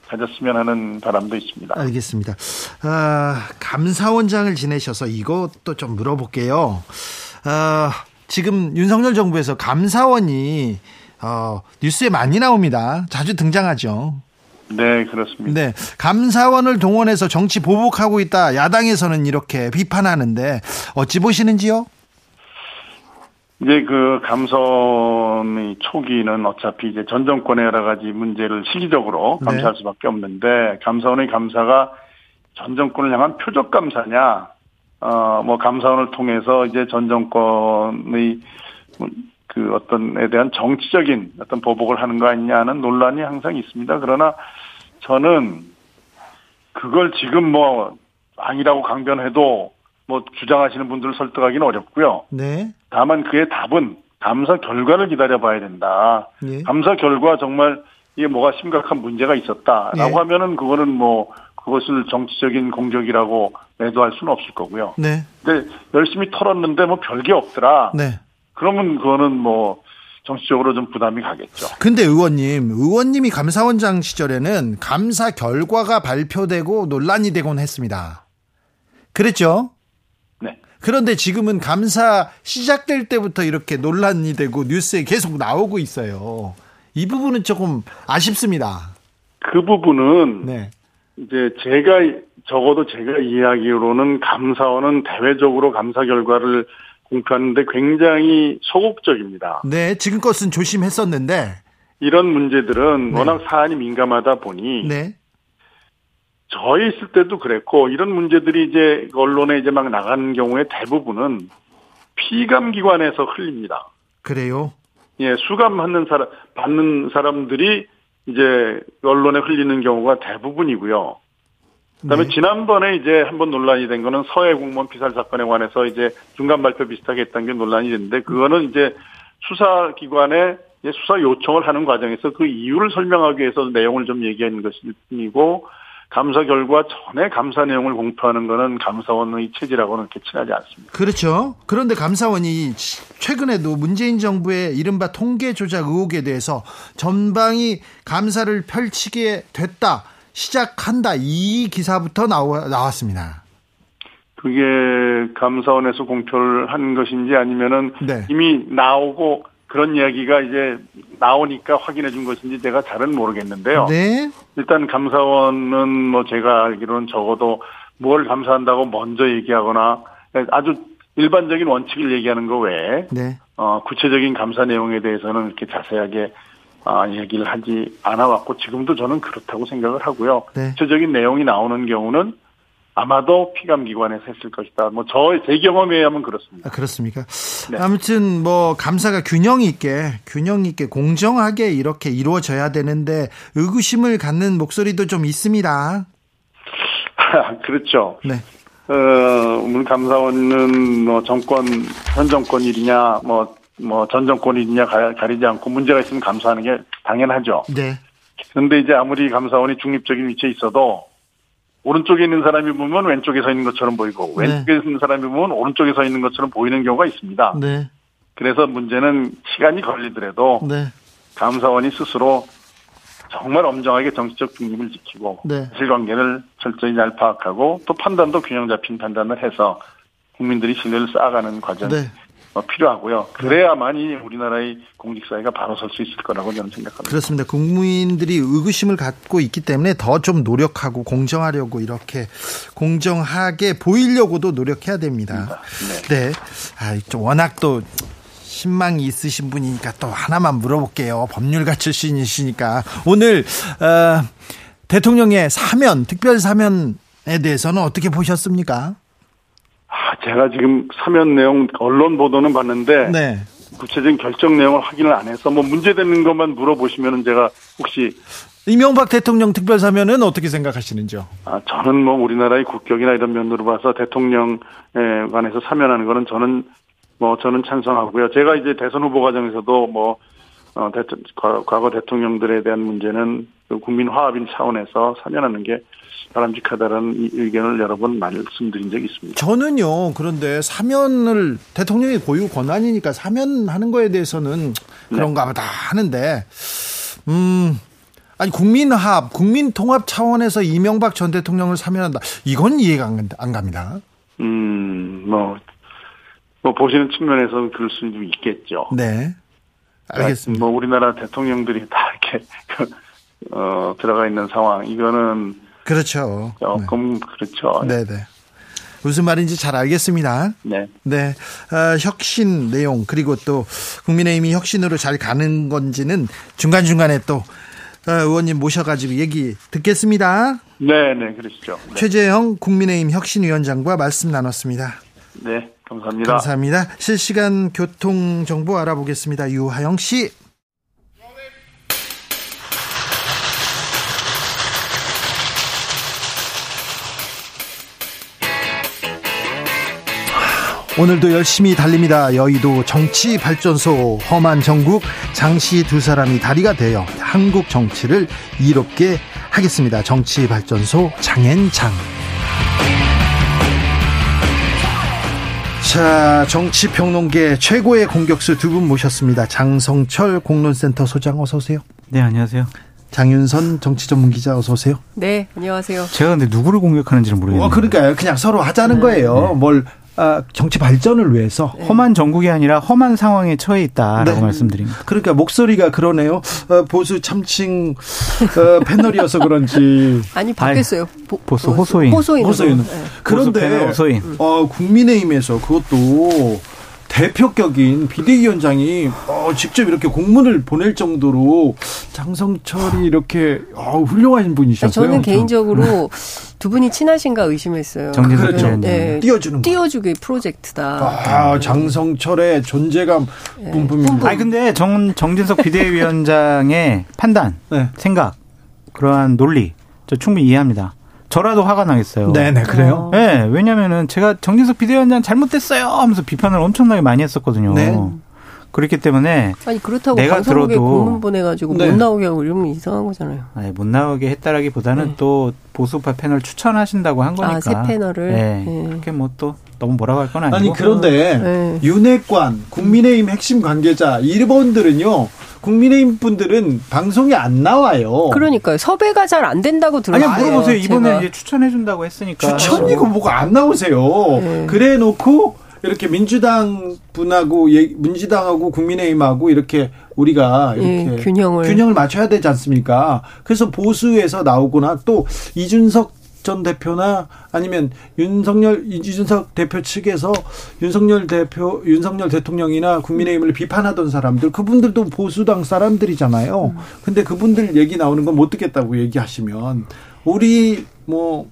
가졌으면 하는 바람도 있습니다. 알겠습니다. 아, 감사원장을 지내셔서 이것도 좀 물어볼게요. 아, 지금 윤석열 정부에서 감사원이 어, 뉴스에 많이 나옵니다. 자주 등장하죠. 네, 그렇습니다. 네, 감사원을 동원해서 정치 보복하고 있다. 야당에서는 이렇게 비판하는데 어찌 보시는지요? 이제 그 감사원의 초기는 어차피 이제 전 정권의 여러 가지 문제를 시기적으로 네. 감사할 수밖에 없는데 감사원의 감사가 전 정권을 향한 표적 감사냐, 어, 뭐 감사원을 통해서 이제 전 정권의 그 어떤에 대한 정치적인 어떤 보복을 하는 거 아니냐는 논란이 항상 있습니다. 그러나 저는 그걸 지금 뭐 아니라고 강변해도 뭐 주장하시는 분들을 설득하기는 어렵고요. 네. 다만 그의 답은 감사 결과를 기다려봐야 된다. 예. 감사 결과 정말 이게 뭐가 심각한 문제가 있었다라고 예. 하면은 그거는 뭐 그것을 정치적인 공격이라고 매도할 수는 없을 거고요. 네. 근데 열심히 털었는데 뭐 별게 없더라. 네. 그러면 그거는 뭐 정치적으로 좀 부담이 가겠죠. 근데 의원님, 의원님이 감사원장 시절에는 감사 결과가 발표되고 논란이 되곤 했습니다. 그랬죠? 네. 그런데 지금은 감사 시작될 때부터 이렇게 논란이 되고 뉴스에 계속 나오고 있어요. 이 부분은 조금 아쉽습니다. 그 부분은 네. 이제 제가 적어도 제가 이야기로는 감사원은 대외적으로 감사 결과를 공표하는데 굉장히 소극적입니다. 네, 지금 것은 조심했었는데. 이런 문제들은 네. 워낙 사안이 민감하다 보니 네. 저에 있을 때도 그랬고 이런 문제들이 이제 언론에 이제 막 나가는 경우에 대부분은 피감 기관에서 흘립니다. 그래요? 예, 수감하는 사람 받는 사람들이 이제 언론에 흘리는 경우가 대부분이고요. 그다음에 네. 지난번에 이제 한번 논란이 된 거는 서해 공무원 피살 사건에 관해서 이제 중간 발표 비슷하게 했던 게 논란이 됐는데 그거는 이제 수사 기관에 수사 요청을 하는 과정에서 그 이유를 설명하기 위해서 내용을 좀 얘기하는 것일 뿐이고 감사 결과 전에 감사 내용을 공표하는 거는 감사원의 체질하고는 그렇게 친하지 않습니다. 그렇죠. 그런데 감사원이 최근에도 문재인 정부의 이른바 통계 조작 의혹에 대해서 전방위 감사를 펼치게 됐다. 시작한다. 이 기사부터 나와, 나왔습니다. 그게 감사원에서 공표를 한 것인지 아니면은 네. 이미 나오고 그런 이야기가 이제 나오니까 확인해 준 것인지 제가 잘은 모르겠는데요. 네. 일단 감사원은 뭐 제가 알기로는 적어도 뭘 감사한다고 먼저 얘기하거나 아주 일반적인 원칙을 얘기하는 거 외에 네. 어, 구체적인 감사 내용에 대해서는 이렇게 자세하게 아, 얘기를 하지 않아 왔고 지금도 저는 그렇다고 생각을 하고요. 네. 구체적인 내용이 나오는 경우는 아마도 피감 기관에서 했을 것이다. 뭐 저 제 경험에 의하면 그렇습니다. 아, 그렇습니까? 네. 아무튼 뭐 감사가 균형 있게 균형 있게 공정하게 이렇게 이루어져야 되는데 의구심을 갖는 목소리도 좀 있습니다. 그렇죠. 네. 어, 문 감사원은 뭐 정권 현 정권 일이냐 뭐 뭐 전 정권 일이냐 가- 가리지 않고 문제가 있으면 감사하는 게 당연하죠. 네. 그런데 이제 아무리 감사원이 중립적인 위치에 있어도 오른쪽에 있는 사람이 보면 왼쪽에 서 있는 것처럼 보이고 네. 왼쪽에 있는 사람이 보면 오른쪽에 서 있는 것처럼 보이는 경우가 있습니다. 네. 그래서 문제는 시간이 걸리더라도 네. 감사원이 스스로 정말 엄정하게 정치적 중립을 지키고 네. 사실관계를 철저히 잘 파악하고 또 판단도 균형 잡힌 판단을 해서 국민들이 신뢰를 쌓아가는 과정이 네. 어, 필요하고요. 그래야만이 우리나라의 공직사회가 바로 설 수 있을 거라고 저는 생각합니다. 그렇습니다. 국민들이 의구심을 갖고 있기 때문에 더 좀 노력하고 공정하려고 이렇게 공정하게 보이려고도 노력해야 됩니다. 네. 아, 좀 워낙 또 신망이 있으신 분이니까 또 하나만 물어볼게요. 법률가 출신이시니까 오늘 어, 대통령의 사면, 특별 사면에 대해서는 어떻게 보셨습니까? 아, 제가 지금 사면 내용 언론 보도는 봤는데 네. 구체적인 결정 내용을 확인을 안 해서 뭐 문제되는 것만 물어보시면은 제가 혹시 이명박 대통령 특별 사면은 어떻게 생각하시는지요? 아, 저는 뭐 우리나라의 국격이나 이런 면으로 봐서 대통령에 관해서 사면하는 거는 저는 뭐 저는 찬성하고요. 제가 이제 대선 후보 과정에서도 뭐 어, 대, 과- 과거 대통령들에 대한 문제는 그 국민 화합인 차원에서 사면하는 게 바람직하다는 이 의견을 여러 번 말씀드린 적이 있습니다. 저는요, 그런데 사면을 대통령의 고유 권한이니까 사면하는 거에 대해서는 그런가 보다 하는데, 음, 아니, 국민합, 국민통합 차원에서 이명박 전 대통령을 사면한다. 이건 이해가 안, 간- 안 갑니다. 음, 뭐, 뭐 보시는 측면에서는 그럴 수도 있겠죠. 네. 알겠습니다. 뭐 우리나라 대통령들이 다 이렇게 어 들어가 있는 상황 이거는 그렇죠. 조금 그렇죠. 네, 네. 무슨 말인지 잘 알겠습니다. 네. 네. 어, 혁신 내용, 그리고 또 국민의힘이 혁신으로 잘 가는 건지는 중간 중간에 또 어, 의원님 모셔가지고 얘기 듣겠습니다. 네, 네, 그러시죠. 네. 최재형 국민의힘 혁신위원장과 말씀 나눴습니다. 네, 감사합니다. 감사합니다. 실시간 교통 정보 알아보겠습니다. 유하영 씨. 오늘도 열심히 달립니다. 여의도 정치 발전소 험한 정국 장씨 두 사람이 다리가 되어 한국 정치를 이롭게 하겠습니다. 정치 발전소 장앤장. 자, 정치평론계 최고의 공격수 두 분 모셨습니다. 장성철 공론센터 소장 어서 오세요. 네, 안녕하세요. 장윤선 정치전문기자 어서 오세요. 네, 안녕하세요. 제가 근데 누구를 공격하는지는 모르겠네요. 어, 그러니까요. 그냥 서로 하자는 거예요. 뭘 아, 정치 발전을 위해서 험한 정국이 아니라 험한 상황에 처해 있다라고 네. 말씀드립니다. 그러니까 목소리가 그러네요. 어, 보수 참칭 어, 패널이어서 그런지 아니 바뀌었어요. 보, 보수 호소인. 호소인. 호소인. 네. 그런데 호소인. 어, 국민의힘에서 그것도 대표격인 비대위원장이 어, 직접 이렇게 공문을 보낼 정도로 장성철이 이렇게 어, 훌륭한 분이셨어요. 저는 개인적으로 두 분이 친하신가 의심했어요. 정진석 그렇죠. 네. 네. 띄워주는 띄워주기 프로젝트다. 아, 장성철의 존재감 뿜뿜입니다. 아니 근데 정 정진석 비대위원장의 판단, 네. 생각, 그러한 논리 저 충분히 이해합니다. 저라도 화가 나겠어요. 네네 그래요. 네, 왜냐면은 제가 정진석 비대위원장 잘못됐어요 하면서 비판을 엄청나게 많이 했었거든요. 네. 그렇기 때문에 아니 그렇다고 내가 들어도- 공문 보내가지고 네. 못 나오게 하고 이러면 이상한 거잖아요. 아니, 못 나오게 했다라기보다는 네. 또 보수파 패널 추천하신다고 한 거니까. 아, 새 패널을? 네. 네. 그렇게 뭐 또 너무 뭐라고 할 건 아니고. 아니 그런데 네. 윤핵관, 국민의힘 핵심 관계자 이분들은요. 국민의힘 분들은 방송에 안 나와요. 그러니까요. 섭외가 잘 안 된다고 아니 들었어요. 물어보세요. 이번에. 이제 추천해 준다고 했으니까. 추천이고 뭐가 안 나오세요. 네. 그래 놓고 이렇게 민주당 분하고 예- 민주당하고 국민의힘하고 이렇게 우리가 이렇게 예, 균형을. 균형을 맞춰야 되지 않습니까? 그래서 보수에서 나오거나 또 이준석 전 대표나 아니면 윤석열 이준석 대표 측에서 윤석열 대표 윤석열 대통령이나 국민의힘을 비판하던 사람들 그분들도 보수당 사람들이잖아요. 근데 그분들 얘기 나오는 건 못 듣겠다고 얘기하시면 우리 뭐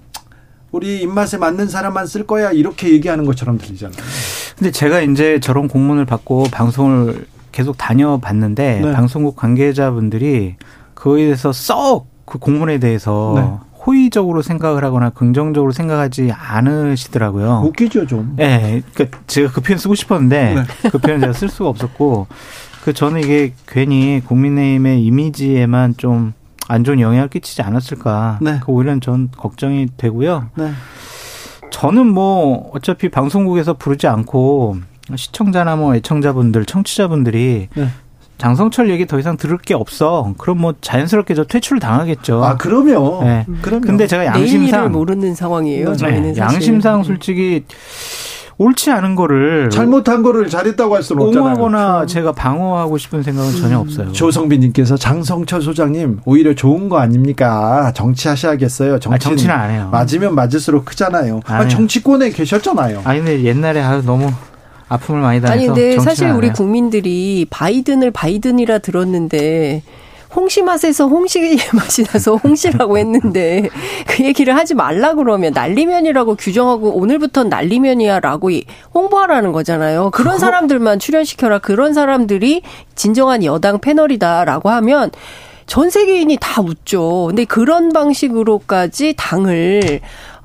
우리 입맛에 맞는 사람만 쓸 거야 이렇게 얘기하는 것처럼 들리잖아요. 근데 제가 이제 저런 공문을 받고 방송을 계속 다녀봤는데 네. 방송국 관계자분들이 그거에 대해서 썩 그 공문에 대해서 네. 호의적으로 생각을 하거나 긍정적으로 생각하지 않으시더라고요. 웃기죠 좀. 네, 그러니까 제가 그 표현 쓰고 싶었는데 네. 그 표현 제가 쓸 수가 없었고 그 저는 이게 괜히 국민의힘의 이미지에만 좀 안 좋은 영향을 끼치지 않았을까. 네. 그 오히려 전 걱정이 되고요. 네. 저는 뭐 어차피 방송국에서 부르지 않고 시청자나 뭐 애청자분들, 청취자분들이 네. 장성철 얘기 더 이상 들을 게 없어. 그럼 뭐 자연스럽게 저 퇴출을 당하겠죠. 아 그러면 네. 그러면 근데 제가 내일 일을 양심상 모르는 상황이에요. 네, 저희는 사실. 양심상 솔직히 옳지 않은 거를 잘못한 거를 잘했다고 할 수는 없잖아요. 옹호하거나 제가 방어하고 싶은 생각은 전혀 없어요. 조성빈님께서 장성철 소장님 오히려 좋은 거 아닙니까? 정치하셔야겠어요. 정치는, 아, 정치는 안 해요. 맞으면 맞을수록 크잖아요. 안 아. 정치권에 계셨잖아요. 아니 근데 옛날에 아유 너무 아픔을 많이 당해서 아니 근데 사실 안 우리. 국민들이 바이든을 바이든이라 들었는데 홍시 맛에서 홍시 맛이 나서 홍시라고 했는데 그 얘기를 하지 말라 그러면 난리면이라고 규정하고 오늘부터는 난리면이야라고 이- 홍보하라는 거잖아요. 그런 사람들만 출연시켜라. 그런 사람들이 진정한 여당 패널이다라고 하면 전 세계인이 다 웃죠. 근데 그런 방식으로까지 당을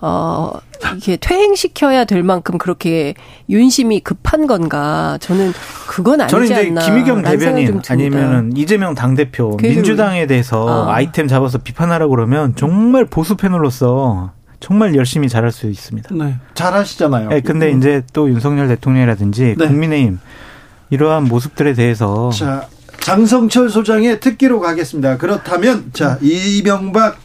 어 이렇게 퇴행시켜야 될 만큼 그렇게 윤심이 급한 건가? 저는 그건 아니지 저는 이제 않나. 김의겸 대변인. 아니면은 이재명 당 대표 민주당에 대해서 아. 아이템 잡아서 비판하라고 그러면 정말 보수 패널로서 정말 열심히 잘할 수 있습니다. 네, 잘하시잖아요. 네, 근데 이제 또 윤석열 대통령이라든지 네. 국민의힘 이러한 모습들에 대해서 자, 장성철 소장의 특기로 가겠습니다. 그렇다면 자 이명박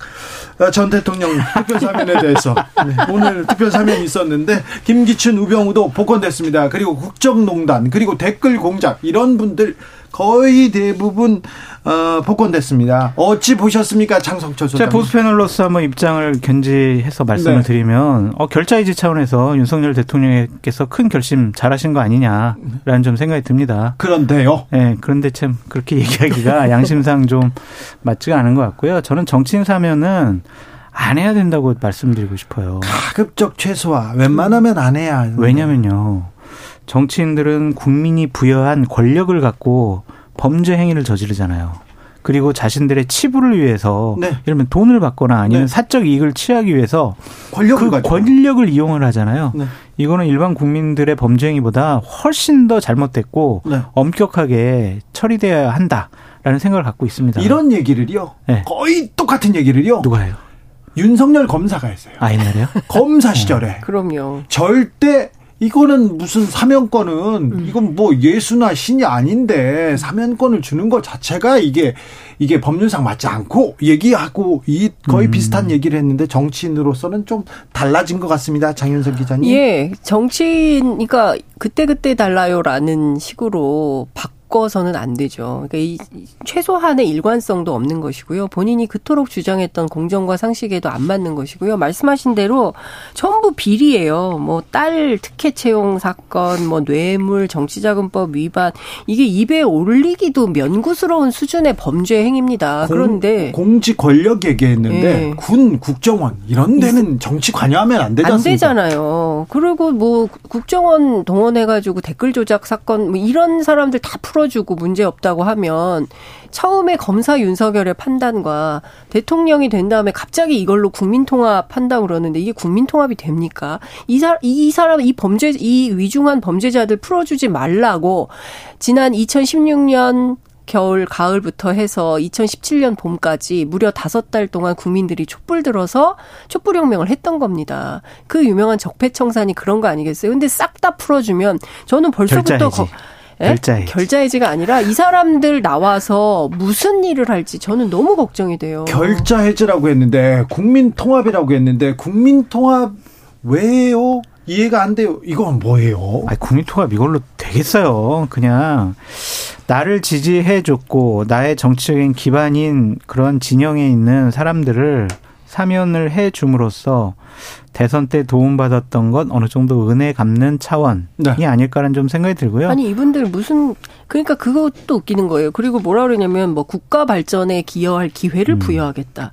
전 대통령 특별 사면에 대해서 네, 오늘 특별 사면이 있었는데 김기춘 우병우도 복권됐습니다. 그리고 국정농단 그리고 댓글 공작 이런 분들 거의 대부분 어, 복권됐습니다. 어찌 보셨습니까, 장성철 소장? 제가 보수 패널로서 한번 입장을 견지해서 말씀을 네. 드리면 어, 결자이지 차원에서 윤석열 대통령께서 큰 결심 잘하신 거 아니냐라는 좀 생각이 듭니다. 그런데요. 네, 그런데 참 그렇게 얘기하기가 양심상 좀 맞지가 않은 것 같고요. 저는 정치인 사면은 안 해야 된다고 말씀드리고 싶어요. 가급적 최소화. 웬만하면 안 해야. 왜냐면요. 정치인들은 국민이 부여한 권력을 갖고 범죄 행위를 저지르잖아요. 그리고 자신들의 치부를 위해서 네. 예를 들면 돈을 받거나 아니면 네. 사적 이익을 취하기 위해서 권력을 그 가지고. 권력을 이용을 하잖아요. 네. 이거는 일반 국민들의 범죄 행위보다 훨씬 더 잘못됐고 네. 엄격하게 처리돼야 한다라는 생각을 갖고 있습니다. 이런 얘기를요. 네. 거의 똑같은 얘기를요. 누가 해요? 윤석열 검사가 했어요. 아 옛날에요? 검사 시절에 그럼요. 절대 이거는 무슨 사면권은 음. 이건 뭐 예수나 신이 아닌데 사면권을 주는 것 자체가 이게 이게 법률상 맞지 않고 얘기하고 이 거의 음. 비슷한 얘기를 했는데 정치인으로서는 좀 달라진 것 같습니다. 장윤석 기자님. 예, 정치인, 그러니까 그때그때 달라요라는 식으로 바 꿔서는 안 되죠. 그러니까 이 최소한의 일관성도 없는 것이고요. 본인이 그토록 주장했던 공정과 상식에도 안 맞는 것이고요. 말씀하신 대로 전부 비리예요. 뭐 딸 특혜 채용 사건, 뭐 뇌물, 정치자금법 위반 이게 입에 올리기도 면구스러운 수준의 범죄 행위입니다. 공, 그런데 공직 권력 얘기했는데 네. 군 국정원 이런 데는 정치 관여하면 안 되지 안 않습니까? 되잖아요. 그리고 뭐 국정원 동원해가지고 댓글 조작 사건 뭐 이런 사람들 다 풀어 주고 문제 없다고 하면 처음에 검사 윤석열의 판단과 대통령이 된 다음에 갑자기 이걸로 국민통합 한다고 그러는데 이게 국민통합이 됩니까? 이, 사, 이 사람, 이 범죄, 이 위중한 범죄자들 풀어주지 말라고 지난 2016년 겨울, 가을부터 해서 2017년 봄까지 무려 다섯 달 동안 국민들이 촛불 들어서 촛불혁명을 했던 겁니다. 그 유명한 적폐청산이 그런 거 아니겠어요? 근데 싹 다 풀어주면 저는 벌써부터 결자해지. 거- 예? 결자해지. 결자해지가 아니라 이 사람들 나와서 무슨 일을 할지 저는 너무 걱정이 돼요. 결자 해지라고 했는데 국민 통합이라고 했는데 국민 통합 왜요? 이해가 안 돼요. 이건 뭐예요? 아니, 국민통합 이걸로 되겠어요. 그냥 나를 지지해줬고 나의 정치적인 기반인 그런 진영에 있는 사람들을 사면을 해 줌으로써 대선 때 도움받았던 건 어느 정도 은혜 갚는 차원이 네. 아닐까라는 좀 생각이 들고요. 아니 이분들 무슨 그러니까 그것도 웃기는 거예요. 그리고 뭐라 그러냐면 뭐 국가 발전에 기여할 기회를 음. 부여하겠다.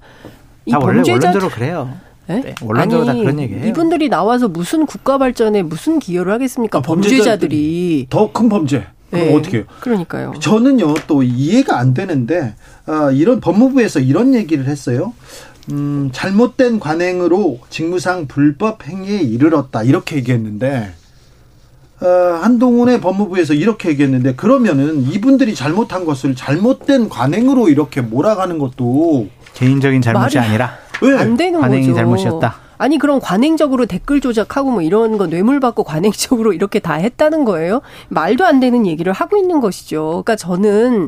이다 원래 범죄자 원론적으로 그래요. 예? 네, 원론적으로 다 그런 얘기예요. 이분들이 나와서 무슨 국가 발전에 무슨 기여를 하겠습니까? 아, 범죄자들이. 더 큰 범죄. 그럼 네. 어떻게 해요? 그러니까요. 저는요 또 이해가 안 되는데 아, 이런 법무부에서 이런 얘기를 했어요. 음, 잘못된 관행으로 직무상 불법 행위에 이르렀다 이렇게 얘기했는데 어, 한동훈의 법무부에서 이렇게 얘기했는데 그러면은 이분들이 잘못한 것을 잘못된 관행으로 이렇게 몰아가는 것도 개인적인 잘못이 말이 아니라 왜? 안 되는 관행이 거죠. 잘못이었다. 아니 그럼 관행적으로 댓글 조작하고 뭐 이런 거 뇌물 받고 관행적으로 이렇게 다 했다는 거예요? 말도 안 되는 얘기를 하고 있는 것이죠. 그러니까 저는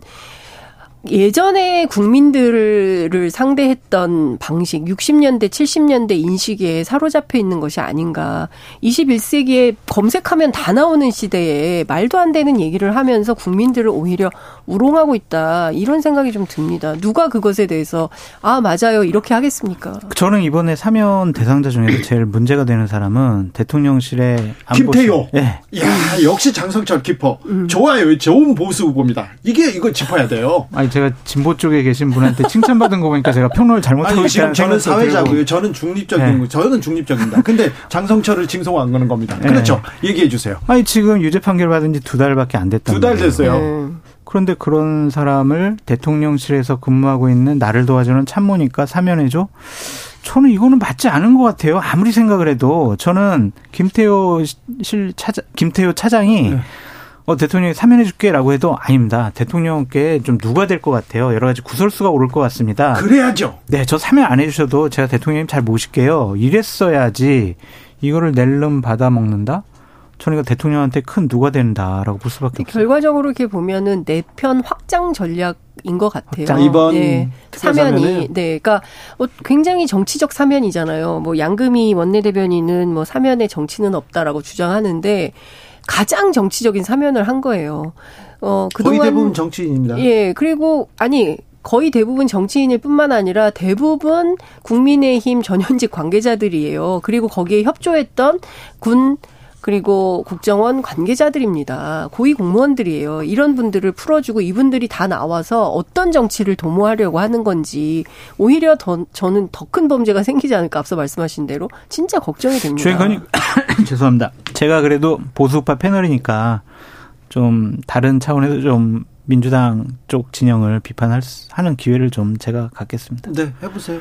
예전에 국민들을 상대했던 방식, 60년대, 70년대 인식에 사로잡혀 있는 것이 아닌가. 21세기에 검색하면 다 나오는 시대에 말도 안 되는 얘기를 하면서 국민들을 오히려 우롱하고 있다. 이런 생각이 좀 듭니다. 누가 그것에 대해서, 아, 맞아요. 이렇게 하겠습니까? 저는 이번에 사면 대상자 중에서 제일 문제가 되는 사람은 대통령실의 김태효. 예. 야 역시 장성철 키퍼 음. 좋아요 좋은 보수 후보입니다. 이게 이거 짚어야 돼요. 아니 제가 진보 쪽에 계신 분한테 칭찬받은 거 보니까 제가 평론을 잘못하고 있다는 저는 사회자고요. 들고. 저는 중립적인 네. 거. 저는 중립적입니다. 근데 장성철을 칭송한 거는 겁니다. 네. 그렇죠. 얘기해 주세요. 아니 지금 유죄 판결 받은 지 두 달밖에 안 됐다. 두 달 됐어요. 네. 그런데 그런 사람을 대통령실에서 근무하고 있는 나를 도와주는 참모니까 사면해줘? 저는 이거는 맞지 않은 것 같아요. 아무리 생각을 해도 저는 김태호 실 차장, 김태호 차장이 네. 어, 대통령이 사면해줄게라고 해도 아닙니다. 대통령께 좀 누가 될 것 같아요. 여러 가지 구설수가 오를 것 같습니다. 그래야죠. 네, 저 사면 안 해주셔도 제가 대통령님 잘 모실게요. 이랬어야지 이거를 낼름 받아 먹는다? 저는 이거 대통령한테 큰 누가 된다라고 볼 수밖에 없어요. 결과적으로 이렇게 보면은 내편 확장 전략인 것 같아요. 확장. 이번 네, 사면이 사면은? 네, 그러니까 뭐 굉장히 정치적 사면이잖아요. 뭐 양금희 원내대변인은 뭐 사면에 정치는 없다라고 주장하는데 가장 정치적인 사면을 한 거예요. 어 거의 그동안 대부분 정치인입니다. 예, 그리고 아니 거의 대부분 정치인일 뿐만 아니라 대부분 국민의힘 전현직 관계자들이에요. 그리고 거기에 협조했던 군 그리고 국정원 관계자들입니다. 고위 공무원들이에요. 이런 분들을 풀어주고 이분들이 다 나와서 어떤 정치를 도모하려고 하는 건지 오히려 더 저는 더 큰 범죄가 생기지 않을까 앞서 말씀하신 대로 진짜 걱정이 됩니다. 주행관이 죄송합니다. 제가 그래도 보수파 패널이니까 좀 다른 차원에서 좀 민주당 쪽 진영을 비판할 수- 하는 기회를 좀 제가 갖겠습니다. 네, 해보세요.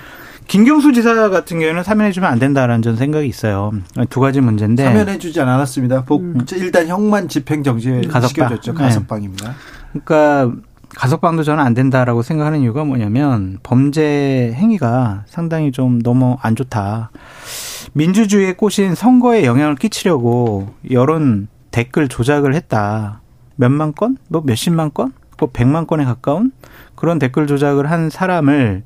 김경수 지사 같은 경우에는 사면해주면 안 된다라는 전 생각이 있어요. 두 가지 문제인데 사면해주지 않았습니다. 복, 일단 형만 집행 정지에 가석방. 시켜줬죠. 네. 가석방입니다. 그러니까 가석방도 저는 안 된다라고 생각하는 이유가 뭐냐면 범죄 행위가 상당히 좀 너무 안 좋다. 민주주의에 꼬신 선거에 영향을 끼치려고 여론 댓글 조작을 했다. 몇만 건? 뭐 몇십만 건? 뭐 백만 건에 가까운 그런 댓글 조작을 한 사람을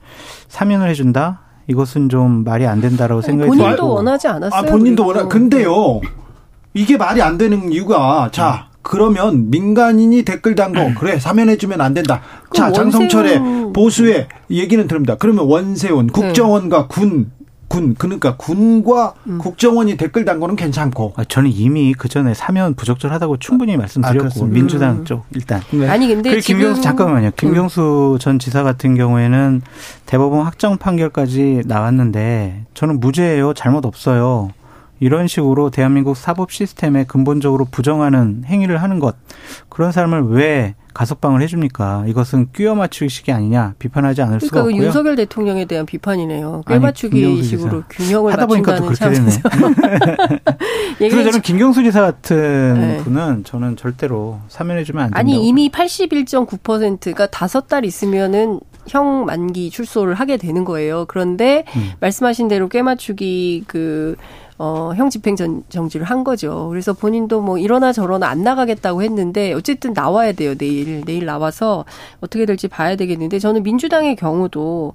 사면을 해준다? 이것은 좀 말이 안 된다라고 생각이 본인도 들고 원하지 않았어요. 아, 본인도. 원하, 근데요. 이게 말이 안 되는 이유가, 자, 그러면 민간인이 댓글 단 거 그래 사면해주면 안 된다. 자 장성철의 보수의 얘기는 들읍니다. 그러면 원세훈 네. 국정원과 군 군 그러니까 군과 음. 국정원이 댓글 단 거는 괜찮고 아, 저는 이미 그 전에 사면 부적절하다고 충분히 말씀드렸고 그렇습니까? 민주당 음. 쪽 일단 네. 아니 근데 그리고 지금 김경수 잠깐만요. 김경수 전 지사 같은 경우에는 대법원 확정 판결까지 나왔는데 저는 무죄예요. 잘못 없어요. 이런 식으로 대한민국 사법 시스템에 근본적으로 부정하는 행위를 하는 것 그런 사람을 왜 가석방을 해줍니까? 이것은 끼워 맞추기식이 아니냐 비판하지 않을 수가 그러니까 그 없고요. 윤석열 대통령에 대한 비판이네요. 꿰맞추기 김경수 식으로. 균형을 하다 보니까 또 그렇게 참 되네. 그리고 저는 김경수 지사 같은 네. 분은 저는 절대로 사면해주면 안 된다고. 아니 이미 81.9%가 다섯 달 있으면은 형 만기 출소를 하게 되는 거예요. 그런데 음. 말씀하신 대로 꿰맞추기 그 어, 형 집행 전, 정지를 한 거죠. 그래서 본인도 뭐 이러나 저러나 안 나가겠다고 했는데 어쨌든 나와야 돼요. 내일 내일 나와서 어떻게 될지 봐야 되겠는데 저는 민주당의 경우도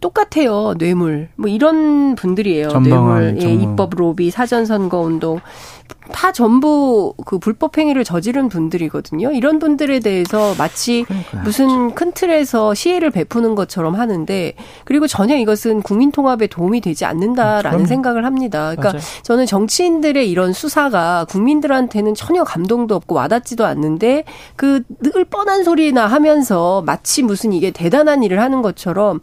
똑같아요. 뇌물. 뭐 이런 분들이에요. 뇌물, 예. 입법 로비, 사전 선거 운동 다 전부 그 불법 행위를 저지른 분들이거든요. 이런 분들에 대해서 마치 그러니까요. 무슨 큰 틀에서 시혜를 베푸는 것처럼 하는데 그리고 전혀 이것은 국민 통합에 도움이 되지 않는다라는 그럼요. 생각을 합니다. 그러니까 맞아요. 저는 정치인들의 이런 수사가 국민들한테는 전혀 감동도 없고 와닿지도 않는데 그 늘 뻔한 소리나 하면서 마치 무슨 이게 대단한 일을 하는 것처럼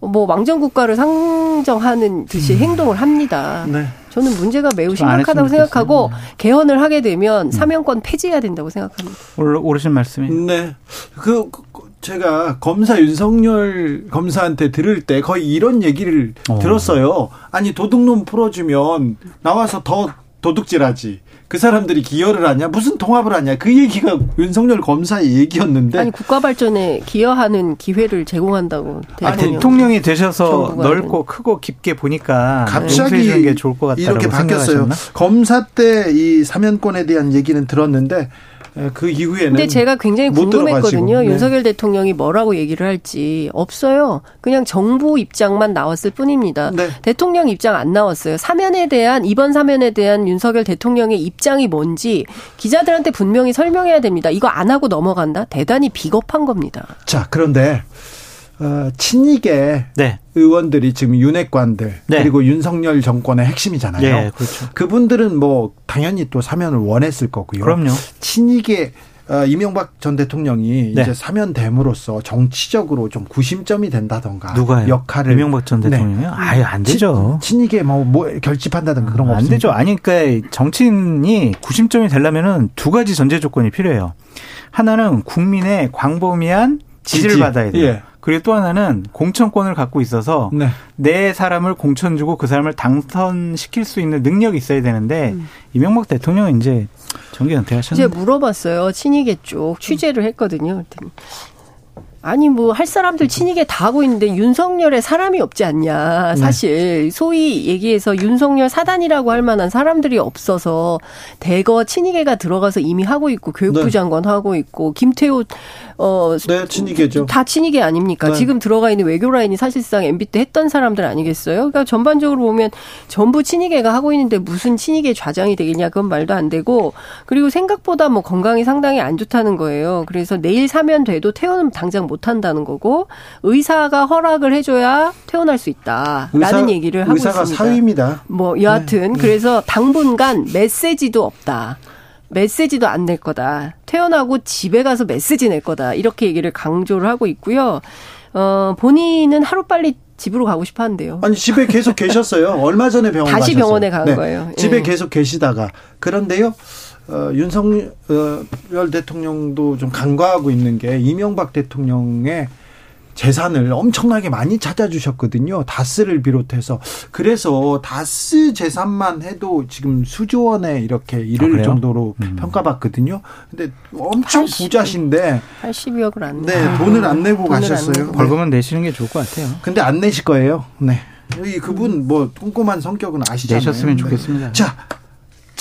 뭐 왕정 국가를 상정하는 듯이 행동을 합니다. 네. 저는 문제가 매우 심각하다고 생각하고 좋겠어요. 개헌을 하게 되면 사면권 폐지해야 된다고 생각합니다. 올- 오르신 말씀이. 네. 그, 그, 제가 검사 윤석열 검사한테 들을 때 거의 이런 얘기를 어. 들었어요. 아니 도둑놈 풀어주면 나와서 더 도둑질하지. 그 사람들이 기여를 하냐? 무슨 통합을 하냐? 그 얘기가 윤석열 검사의 얘기였는데. 아니 국가 발전에 기여하는 기회를 제공한다고 아, 대통령. 대통령이 되셔서 넓고 크고 깊게 보니까 갑자기 용서해 주는 게 좋을 것 같다고 이렇게 바뀌었어요. 생각하셨나? 검사 때 이 사면권에 대한 얘기는 들었는데 에, 그 이후에는 근데 제가 굉장히 못 궁금했거든요. 네. 윤석열 대통령이 뭐라고 얘기를 할지 없어요. 그냥 정부 입장만 나왔을 뿐입니다. 네. 대통령 입장 안 나왔어요. 사면에 대한 이번 사면에 대한 윤석열 대통령의 입장이 뭔지 기자들한테 분명히 설명해야 됩니다. 이거 안 하고 넘어간다? 대단히 비겁한 겁니다. 자 그런데 어, 친이계 네. 의원들이 지금 윤핵관들 네. 그리고 윤석열 정권의 핵심이잖아요. 예, 그렇죠. 그분들은 뭐 당연히 또 사면을 원했을 거고요. 그럼요. 친이계 어, 이명박 전 대통령이 네. 이제 사면됨으로써 정치적으로 좀 구심점이 된다던가 누가요? 역할을 이명박 전 네. 대통령이요? 아예 안 되죠. 친, 친이계 뭐, 뭐 결집한다든가 그런 거안 없습니까? 되죠. 아니, 그러니까 정치인이 구심점이 되려면은 두 가지 전제 조건이 필요해요. 하나는 국민의 광범위한 지지를 지지. 받아야 돼요. 예. 그리고 또 하나는 공천권을 갖고 있어서 네. 내 사람을 공천 주고 그 사람을 당선시킬 수 있는 능력이 있어야 되는데 이명박 대통령은 이제 정계 제가 은퇴하셨는데 물어봤어요. 친이계 쪽 취재를 했거든요. 아니 뭐 할 사람들 친이계 다 하고 있는데 윤석열에 사람이 없지 않냐. 사실 소위 얘기해서 윤석열 사단이라고 할 만한 사람들이 없어서 대거 친이계가 들어가서 이미 하고 있고 교육부 네. 장관 하고 있고 김태호 어 네, 친이계죠. 다 친이계 아닙니까? 네. 지금 들어가 있는 외교 라인이 사실상 MB 때 했던 사람들 아니겠어요? 그러니까 전반적으로 보면 전부 친이계가 하고 있는데 무슨 친이계 좌장이 되겠냐? 그건 말도 안 되고 그리고 생각보다 뭐 건강이 상당히 안 좋다는 거예요. 그래서 내일 사면 돼도 퇴원은 당장 못 한다는 거고 의사가 허락을 해줘야 퇴원할 수 있다라는 의사- 얘기를 하고 의사가 있습니다. 사위입니다. 뭐 여하튼 네. 그래서 당분간 메시지도 없다. 메시지도 안 낼 거다. 퇴원하고 집에 가서 메시지 낼 거다. 이렇게 얘기를 강조를 하고 있고요. 어, 본인은 하루빨리 집으로 가고 싶어 한대요. 아니 집에 계속 계셨어요. 얼마 전에 병원 다시 가셨어요. 병원에 간 거예요. 집에 예. 계속 계시다가 그런데요. 어, 윤석열 대통령도 좀 간과하고 있는 게 이명박 대통령의 재산을 엄청나게 많이 찾아주셨거든요. 다스를 비롯해서. 그래서 다스 재산만 해도 지금 수조 원에 이렇게 이를 그래요? 정도로 음. 평가받거든요. 근데 엄청 80. 부자신데 80억을 안 네, 내고. 돈을 안 내고 돈을 안 가셨어요. 내고. 벌금은 내시는 게 좋을 것 같아요. 근데 안 내실 거예요. 네. 이 그분 뭐 꼼꼼한 성격은 아시잖아요. 내셨으면 네. 좋겠습니다. 자,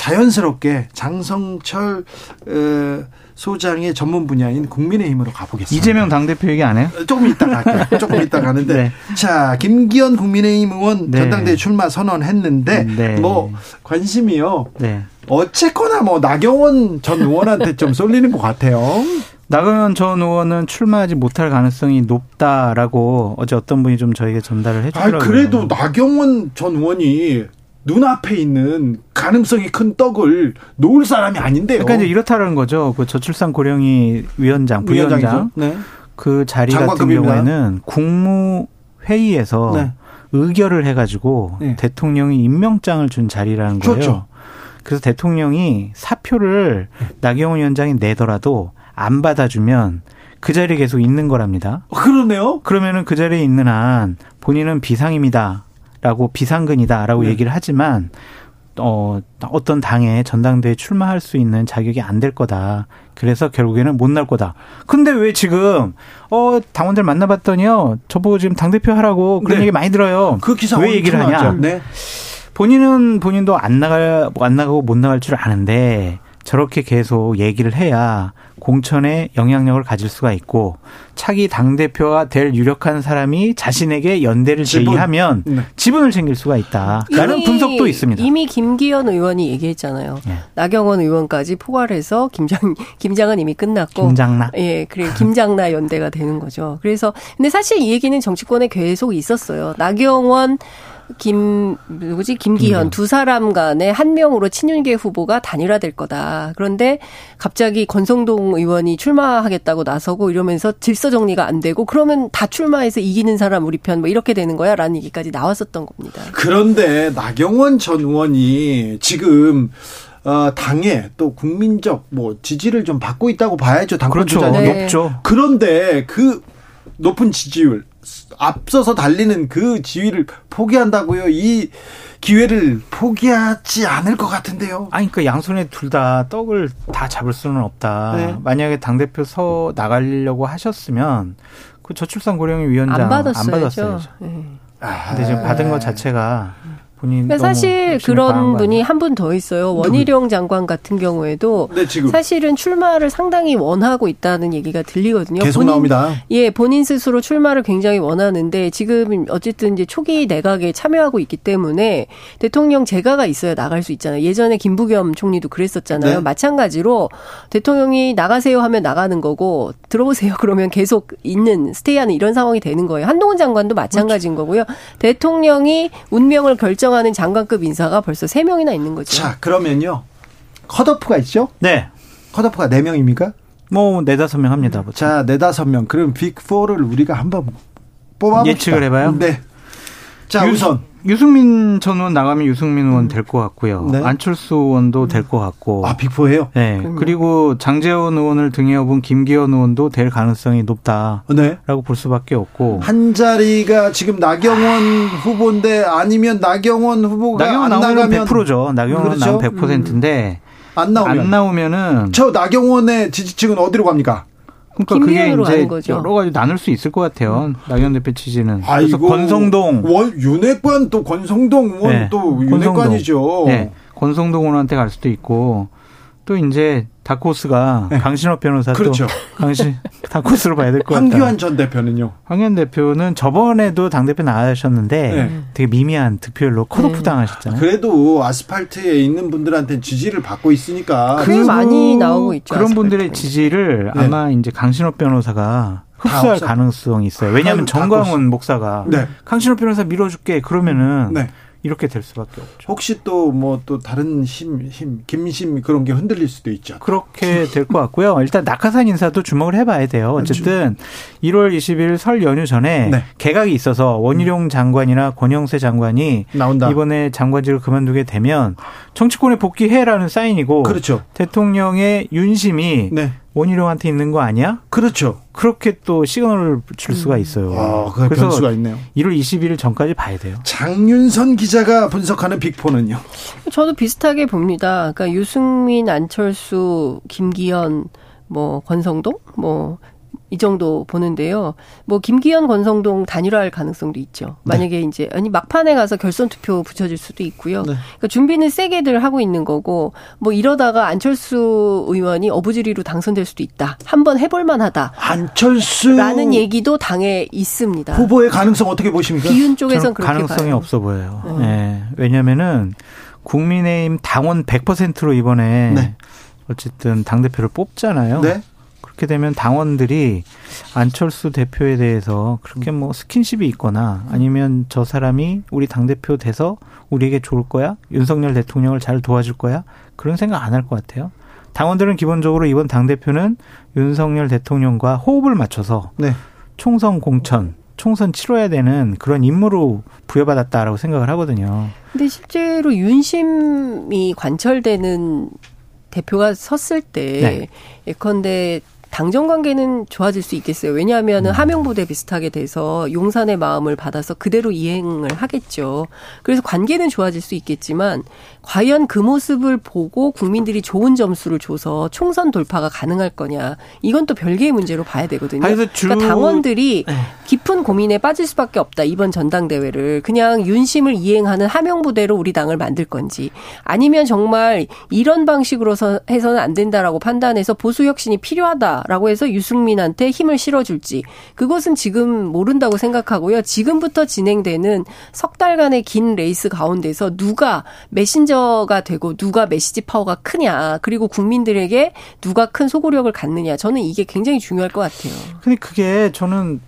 자연스럽게 장성철 어, 소장의 전문 분야인 국민의힘으로 가보겠습니다. 이재명 당대표 얘기 안 해요? 조금 이따 갈게요. 조금 이따 가는데. 네. 자, 김기현 국민의힘 의원 네. 전당대회 출마 선언했는데, 네. 뭐, 관심이요. 네. 어쨌거나 뭐, 나경원 전 의원한테 좀 쏠리는 것 같아요. 나경원 전 의원은 출마하지 못할 가능성이 높다라고 어제 어떤 분이 좀 저에게 전달을 해주더라고요. 아, 그래도 나경원 전 의원이 눈앞에 있는 가능성이 큰 떡을 놓을 사람이 아닌데요. 그러니까 이제 이렇다는 거죠. 그 저출산 고령이 위원장, 부위원장 네. 그 자리 같은 경우에는 국무회의에서 네. 의결을 해가지고 네. 대통령이 임명장을 준 자리라는 거예요. 그렇죠. 그래서 대통령이 사표를 나경원 위원장이 내더라도 안 받아주면 그 자리에 계속 있는 거랍니다. 어, 그러네요. 그러면은 그 자리에 있는 한 본인은 비상입니다. 라고 비상근이다라고 네. 얘기를 하지만 어, 어떤 당에 전당대회 출마할 수 있는 자격이 안 될 거다. 그래서 결국에는 못 날 거다. 근데 왜 지금, 어, 당원들 만나봤더니요. 저보고 지금 당대표 하라고 그런 네. 얘기 많이 들어요. 그 기사 왜 얘기를 하냐. 네. 본인은 본인도 안 나갈, 안 나가고 못 나갈 줄 아는데 저렇게 계속 얘기를 해야 공천에 영향력을 가질 수가 있고 차기 당 대표가 될 유력한 사람이 자신에게 연대를 지분. 제의하면 네. 지분을 챙길 수가 있다라는 분석도 있습니다. 이미 김기현 의원이 얘기했잖아요. 네. 나경원 의원까지 포괄해서 김장 김장은 이미 끝났고 김장나 예 그래 김장나 연대가 되는 거죠. 그래서 근데 사실 이 얘기는 정치권에 계속 있었어요. 나경원 김 누구지 김기현 두 사람 간에 한 명으로 친윤계 후보가 단일화될 거다. 그런데 갑자기 권성동 의원이 출마하겠다고 나서고 이러면서 질서 정리가 안 되고 그러면 다 출마해서 이기는 사람 우리 편 뭐 이렇게 되는 거야라는 얘기까지 나왔었던 겁니다. 그런데 나경원 전 의원이 지금 어, 당에 또 국민적 뭐 지지를 좀 받고 있다고 봐야죠. 당권 그렇죠. 네. 높죠. 그런데 그 높은 지지율 앞서서 달리는 그 지위를 포기한다고요? 이 기회를 포기하지 않을 것 같은데요. 아니, 그 양손에 둘 다 떡을 다 잡을 수는 없다. 네. 만약에 당 대표 서 나가려고 하셨으면 그 저출산 고령의 위원장 안 받았어야죠. 안 받았어야죠. 네. 아, 근데 지금 받은 것 자체가 본인 사실 그런 분이 한 분 더 있어요. 원희룡 장관 같은 경우에도 네, 사실은 출마를 상당히 원하고 있다는 얘기가 들리거든요. 계속 본인, 나옵니다. 예, 본인 스스로 출마를 굉장히 원하는데 지금 어쨌든 이제 초기 내각에 참여하고 있기 때문에 대통령 재가가 있어야 나갈 수 있잖아요. 예전에 김부겸 총리도 그랬었잖아요. 네. 마찬가지로 대통령이 나가세요 하면 나가는 거고 들어오세요 그러면 계속 있는 스테이하는 이런 상황이 되는 거예요. 한동훈 장관도 마찬가지인 그렇죠. 거고요. 대통령이 운명을 결정 결정하는 장관급 인사가 벌써 3명이나 있는 거죠. 자, 그러면요. 컷오프가 있죠? 네. 컷오프가 4명입니까? 뭐, 4, 5명 합니다. 보통. 자, 4, 5명. 그럼 빅4를 우리가 한번 뽑아봅시다. 예측을 해봐요? 네. 자, 유, 우선. 유승민 전 의원 나가면 유승민 의원 될 것 같고요. 네. 안철수 의원도 될 것 같고. 아, 빅포예요? 네. 그리고 장재원 의원을 등에 업은 김기현 의원도 될 가능성이 높다라고 네. 볼 수밖에 없고. 한 자리가 지금 나경원 후보인데 아니면 나경원 후보가 나경원 안 나가면 100%죠. 나경원 그렇죠? 나오면 100%인데 음. 안 나오면 안 나오면은 저 나경원의 지지층은 어디로 갑니까? 그러니까 그게 이제 여러 가지 나눌 수 있을 것 같아요. 음. 나경원 대표 취지는. 그래서 권성동, 원, 윤핵관 또 권성동 의원 네. 또 윤핵관이죠. 네. 권성동 의원한테 갈 수도 있고 또 이제 다코스가 네. 강신업 변호사 그렇죠. 강신 다코스로 봐야 될 것 같다. 황교안 전 대표는요. 황교안 대표는 저번에도 당 대표 나가셨는데 네. 되게 미미한 득표율로 컷오프 네. 당하셨잖아요. 그래도 아스팔트에 있는 분들한테 지지를 받고 있으니까 꽤 많이 나오고 있죠. 그런 아스팔트. 분들의 지지를 네. 아마 이제 강신업 변호사가 흡수할 가능성이 있어요. 왜냐하면 정광훈 목사가 네. 강신업 변호사 밀어줄게 그러면은. 네. 이렇게 될 수밖에 없죠. 혹시 또 뭐또 뭐 다른 힘, 힘, 김심 그런 게 흔들릴 수도 있죠. 그렇게 될 것 같고요. 일단 낙하산 인사도 주목을 해봐야 돼요. 어쨌든 1월 20일 설 연휴 전에 네. 개각이 있어서 원희룡 장관이나 권영세 장관이 나온다. 이번에 장관직을 그만두게 되면 정치권에 복귀해라는 사인이고 그렇죠. 대통령의 윤심이 네. 원희룡한테 있는 거 아니야? 그렇죠. 그렇게 또 시그널을 줄 수가 있어요. 아, 그래서 변수가 있네요. 1월 21일 전까지 봐야 돼요. 장윤선 기자가 분석하는 빅포는요? 저도 비슷하게 봅니다. 그러니까 유승민, 안철수, 김기현, 뭐 권성동, 뭐 이 정도 보는데요. 뭐 김기현 권성동 단일화할 가능성도 있죠. 만약에 네. 이제 아니 막판에 가서 결선 투표 붙여질 수도 있고요. 네. 그러니까 준비는 세게들 하고 있는 거고 뭐 이러다가 안철수 의원이 어부지리로 당선될 수도 있다. 한번 해볼 만하다. 안철수라는 얘기도 당에 있습니다. 후보의 가능성 어떻게 보십니까? 비윤 쪽에선 그렇게 가능성이 봐요. 없어 보여요. 네. 네. 왜냐면은 국민의힘 당원 100%로 이번에 네. 어쨌든 당 대표를 뽑잖아요. 네. 그렇게 되면 당원들이 안철수 대표에 대해서 그렇게 뭐 스킨십이 있거나 아니면 저 사람이 우리 당대표 돼서 우리에게 좋을 거야? 윤석열 대통령을 잘 도와줄 거야? 그런 생각 안 할 것 같아요. 당원들은 기본적으로 이번 당대표는 윤석열 대통령과 호흡을 맞춰서 네. 총선 공천, 총선 치러야 되는 그런 임무로 부여받았다라고 생각을 하거든요. 근데 실제로 윤심이 관철되는 대표가 섰을 때 네. 예컨대 당정 관계는 좋아질 수 있겠어요. 왜냐하면 음. 하명부대 비슷하게 돼서 용산의 마음을 받아서 그대로 이행을 하겠죠. 그래서 관계는 좋아질 수 있겠지만 과연 그 모습을 보고 국민들이 좋은 점수를 줘서 총선 돌파가 가능할 거냐 이건 또 별개의 문제로 봐야 되거든요. 그러니까 당원들이 네. 깊은 고민에 빠질 수밖에 없다 이번 전당대회를 그냥 윤심을 이행하는 하명부대로 우리 당을 만들 건지 아니면 정말 이런 방식으로 해서는 안 된다라고 판단해서 보수 혁신이 필요하다라고 해서 유승민한테 힘을 실어줄지 그것은 지금 모른다고 생각하고요. 지금부터 진행되는 석 달간의 긴 레이스 가운데서 누가 메신저 메신저가 되고 누가 메시지 파워가 크냐 그리고 국민들에게 누가 큰 소구력을 갖느냐 저는 이게 굉장히 중요할 것 같아요. 근데 그게 저는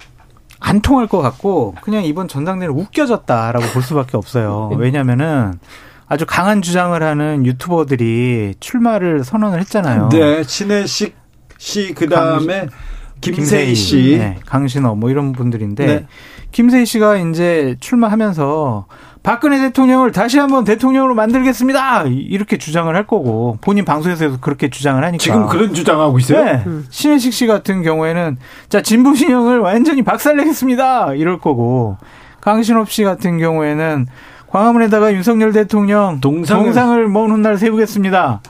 안 통할 것 같고 그냥 이번 전당대회는 웃겨졌다라고 볼 수밖에 없어요. 네. 왜냐면은 아주 강한 주장을 하는 유튜버들이 출마를 선언을 했잖아요. 네, 신혜식 씨 그다음에 김세희 씨, 네, 강신호 뭐 이런 분들인데 네. 김세희 씨가 이제 출마하면서 박근혜 대통령을 다시 한번 대통령으로 만들겠습니다. 이렇게 주장을 할 거고 본인 방송에서 그렇게 주장을 하니까 지금 그런 주장하고 있어요. 네. 음. 신혜식 씨 같은 경우에는 자 진보 신형을 완전히 박살내겠습니다. 이럴 거고 강신업 씨 같은 경우에는 광화문에다가 윤석열 대통령 동상을, 동상을 먼 훗날 세우겠습니다.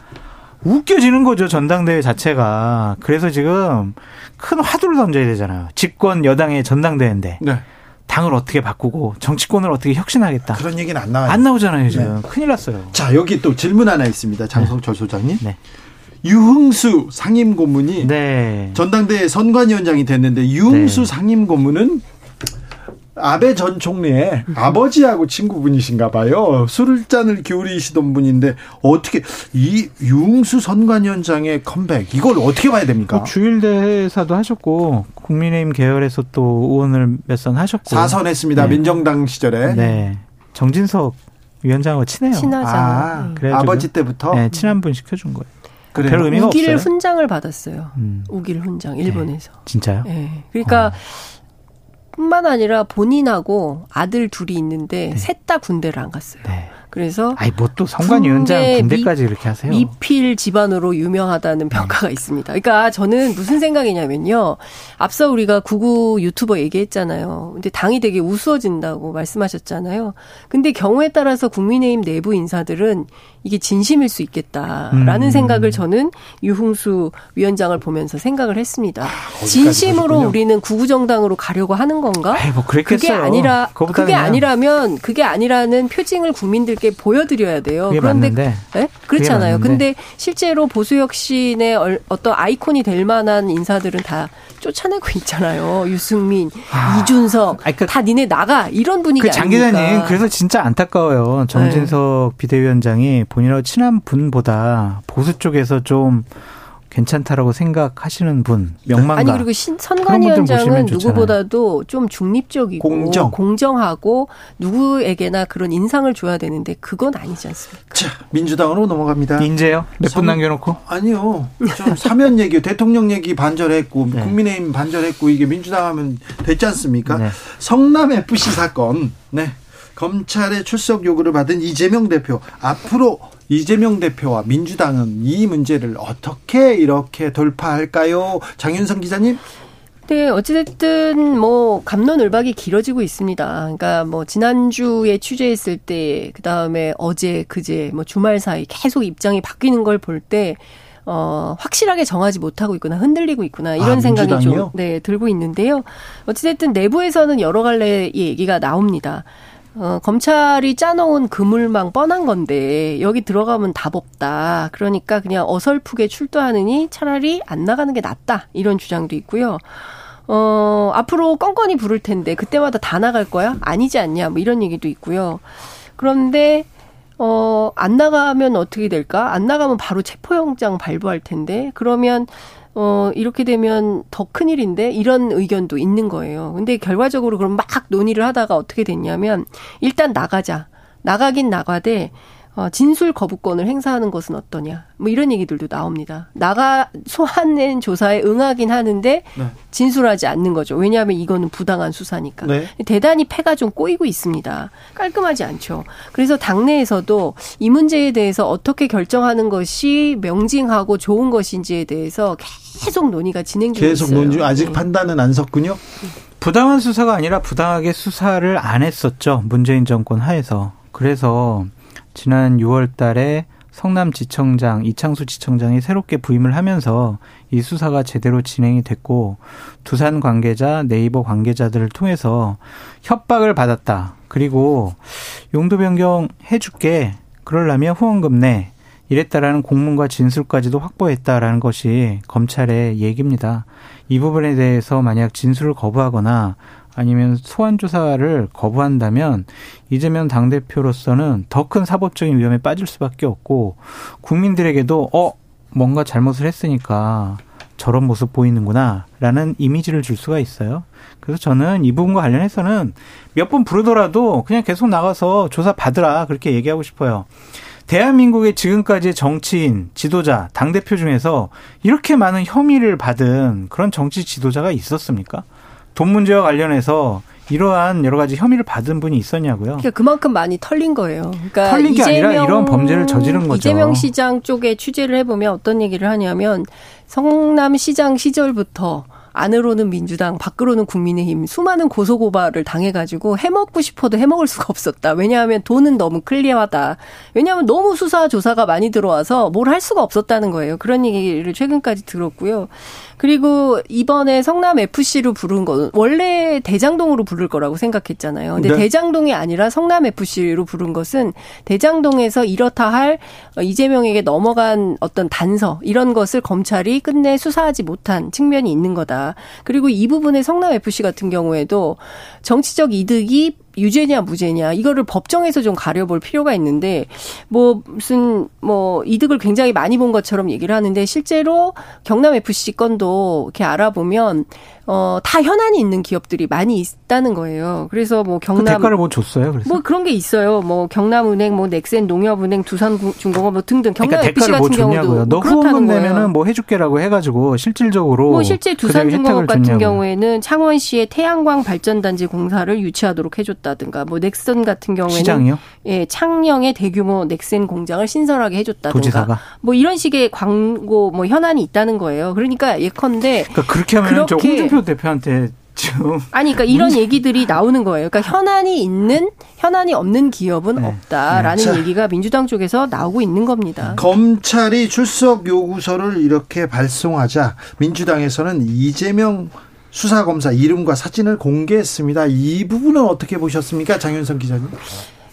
웃겨지는 거죠 전당대회 자체가. 그래서 지금 큰 화두를 던져야 되잖아요. 집권 여당의 전당대회인데. 네. 당을 어떻게 바꾸고 정치권을 어떻게 혁신하겠다. 그런 얘기는 안 나와요. 안 나오잖아요, 지금. 네. 큰일 났어요. 자, 여기 또 질문 하나 있습니다. 장성철 네. 소장님. 네. 유흥수 상임고문이 네. 전당대회 선관위원장이 됐는데 유흥수 네. 상임고문은 아베 전 총리의 아버지하고 친구분이신가 봐요. 술잔을 기울이시던 분인데 어떻게 이 유흥수 선관위원장의 컴백 이걸 어떻게 봐야 됩니까? 뭐 주일대사도 하셨고 국민의힘 계열에서 또 의원을 몇 선 하셨고 사선했습니다. 네. 민정당 시절에. 네. 정진석 위원장하고 친해요. 친하잖아요. 아, 아버지 때부터 네, 친한 분 시켜준 거예요. 그래요? 별 의미가 우길 없어요. 훈장을 받았어요. 음. 우길 훈장 일본에서. 네. 진짜요? 네. 그러니까 어. 뿐만 아니라 본인하고 아들 둘이 있는데 네. 셋다 군대를 안 갔어요. 네. 그래서 아이 뭐또 성관위원장 군대까지 미, 이렇게 하세요. 미필 집안으로 유명하다는 평가가 있습니다. 그러니까 저는 무슨 생각이냐면요. 앞서 우리가 구구 유튜버 얘기했잖아요. 근데 당이 되게 우스워진다고 말씀하셨잖아요. 근데 경우에 따라서 국민의힘 내부 인사들은 이게 진심일 수 있겠다라는 음. 생각을 저는 유흥수 위원장을 보면서 생각을 했습니다. 아, 진심으로 우리는 구구 정당으로 가려고 하는 건가? 에이, 뭐 그게 아니라 그게. 아니라면 그게 아니라는 표징을 국민들께 보여드려야 돼요. 그런데. 네? 그렇잖아요. 근데 실제로 보수 혁신의 어떤 아이콘이 될 만한 인사들은 다 쫓아내고 있잖아요. 유승민, 아, 이준석 아니, 그, 다 니네 나가 이런 분위기 그장 기자님 그래서 진짜 안타까워요. 정진석 네. 비대위원장이 본인하고 친한 분보다 보수 쪽에서 좀 괜찮다라고 생각하시는 분 명망가 아니 그리고 신, 선관위원장은 누구보다도 좀 중립적이고 공정. 공정하고 누구에게나 그런 인상을 줘야 되는데 그건 아니지 않습니까? 자 민주당으로 넘어갑니다. 인재요? 몇 분 남겨놓고? 아니요. 좀 사면 얘기, 대통령 얘기 반절했고 네. 국민의힘 반절했고 이게 민주당 하면 됐지 않습니까? 네. 성남 FC 사건. 네. 검찰의 출석 요구를 받은 이재명 대표 앞으로 이재명 대표와 민주당은 이 문제를 어떻게 이렇게 돌파할까요? 장윤성 기자님? 네, 어찌됐든 뭐 감론을박이 길어지고 있습니다. 그러니까 뭐 지난주에 취재했을 때, 그 다음에 어제, 그제, 뭐 주말 사이 계속 입장이 바뀌는 걸 볼 때, 어, 확실하게 정하지 못하고 있구나, 흔들리고 있구나, 이런 아, 생각이? 좀, 네, 들고 있는데요. 어찌됐든 내부에서는 여러 갈래의 얘기가 나옵니다. 어, 검찰이 짜놓은 그물망 뻔한 건데, 여기 들어가면 답 없다. 그러니까 그냥 어설프게 출두하느니 차라리 안 나가는 게 낫다. 이런 주장도 있고요. 어, 앞으로 건건이 부를 텐데, 그때마다 다 나갈 거야? 아니지 않냐? 뭐 이런 얘기도 있고요. 그런데, 어, 안 나가면 어떻게 될까? 안 나가면 바로 체포영장 발부할 텐데, 그러면, 어, 이렇게 되면 더 큰일인데? 이런 의견도 있는 거예요. 근데 결과적으로 그럼 막 논의를 하다가 어떻게 됐냐면, 일단 나가자. 나가긴 나가되, 어, 진술 거부권을 행사하는 것은 어떠냐. 뭐 이런 얘기들도 나옵니다. 나가, 소환낸 조사에 응하긴 하는데, 네. 진술하지 않는 거죠. 왜냐하면 이거는 부당한 수사니까. 네. 대단히 패가 좀 꼬이고 있습니다. 깔끔하지 않죠. 그래서 당내에서도 이 문제에 대해서 어떻게 결정하는 것이 명징하고 좋은 것인지에 대해서 계속 논의가 진행 중에 계속 있어요. 논중 아직 판단은 안 섰군요. 부당한 수사가 아니라 부당하게 수사를 안 했었죠. 문재인 정권 하에서. 그래서 지난 6월 달에 성남 지청장, 이창수 지청장이 새롭게 부임을 하면서 이 수사가 제대로 진행이 됐고 두산 관계자, 네이버 관계자들을 통해서 협박을 받았다. 그리고 용도 변경 해줄게. 그러려면 후원금 내. 이랬다라는 공문과 진술까지도 확보했다라는 것이 검찰의 얘기입니다. 이 부분에 대해서 만약 진술을 거부하거나 아니면 소환 조사를 거부한다면 이재명 당 대표로서는 더 큰 사법적인 위험에 빠질 수밖에 없고 국민들에게도 어 뭔가 잘못을 했으니까 저런 모습 보이는구나라는 이미지를 줄 수가 있어요. 그래서 저는 이 부분과 관련해서는 몇 번 부르더라도 그냥 계속 나가서 조사 받으라 그렇게 얘기하고 싶어요. 대한민국의 지금까지의 정치인, 지도자, 당대표 중에서 이렇게 많은 혐의를 받은 그런 정치 지도자가 있었습니까? 돈 문제와 관련해서 이러한 여러 가지 혐의를 받은 분이 있었냐고요. 그러니까 그만큼 많이 털린 거예요. 그러니까 털린 게 아니라 이런 범죄를 저지른 거죠. 이재명 시장 쪽에 취재를 해보면 어떤 얘기를 하냐면 성남시장 시절부터 안으로는 민주당, 밖으로는 국민의힘 수많은 고소고발을 당해가지고 해먹고 싶어도 해먹을 수가 없었다. 왜냐하면 돈은 너무 클리어하다. 왜냐하면 너무 수사 조사가 많이 들어와서 뭘 할 수가 없었다는 거예요. 그런 얘기를 최근까지 들었고요. 그리고 이번에 성남 FC로 부른 건 원래 대장동으로 부를 거라고 생각했잖아요. 근데 네. 대장동이 아니라 성남 FC로 부른 것은 대장동에서 이렇다 할 이재명에게 넘어간 어떤 단서 이런 것을 검찰이 끝내 수사하지 못한 측면이 있는 거다. 그리고 이 부분에 성남 FC 같은 경우에도 정치적 이득이 유죄냐 무죄냐 이거를 법정에서 좀 가려볼 필요가 있는데 뭐 무슨 뭐 이득을 굉장히 많이 본 것처럼 얘기를 하는데 실제로 경남 FC 건도 이렇게 알아보면 어 다 현안이 있는 기업들이 많이 있다는 거예요. 그래서 뭐그 경남 대가를 뭐 줬어요? 그래서 뭐 그런 게 있어요. 뭐 경남은행, 뭐 넥센 농협은행, 두산중공업 뭐 등등 경남 그러니까 FC 대가를 뭐 같은 경우도 줬냐고요. 너뭐 그렇다는 후원금. 내면은 뭐 해줄게라고 해가지고 실질적으로 뭐 실제 두산중공업 같은. 경우에는 창원시의 태양광 발전단지 공사를 유치하도록 해줬다든가, 뭐 넥슨 같은 경우에는 시장이요? 예 창녕에 대규모 넥센 공장을 신설하게 해줬다든가, 도지사가? 뭐 이런 식의 광고 뭐 현안이 있다는 거예요. 그러니까 예컨대 그러니까 그렇게 하면 저 그렇게- 홍준표 대표한테 지금 아니, 그러니까 이런 얘기들이 나오는 거예요. 그러니까 현안이 있는, 현안이 없는 기업은 없다라는 네. 자. 얘기가 민주당 쪽에서 나오고 있는 겁니다. 검찰이 출석 요구서를 이렇게 발송하자 민주당에서는 이재명 수사검사 이름과 사진을 공개했습니다. 이 부분은 어떻게 보셨습니까, 장윤선 기자님?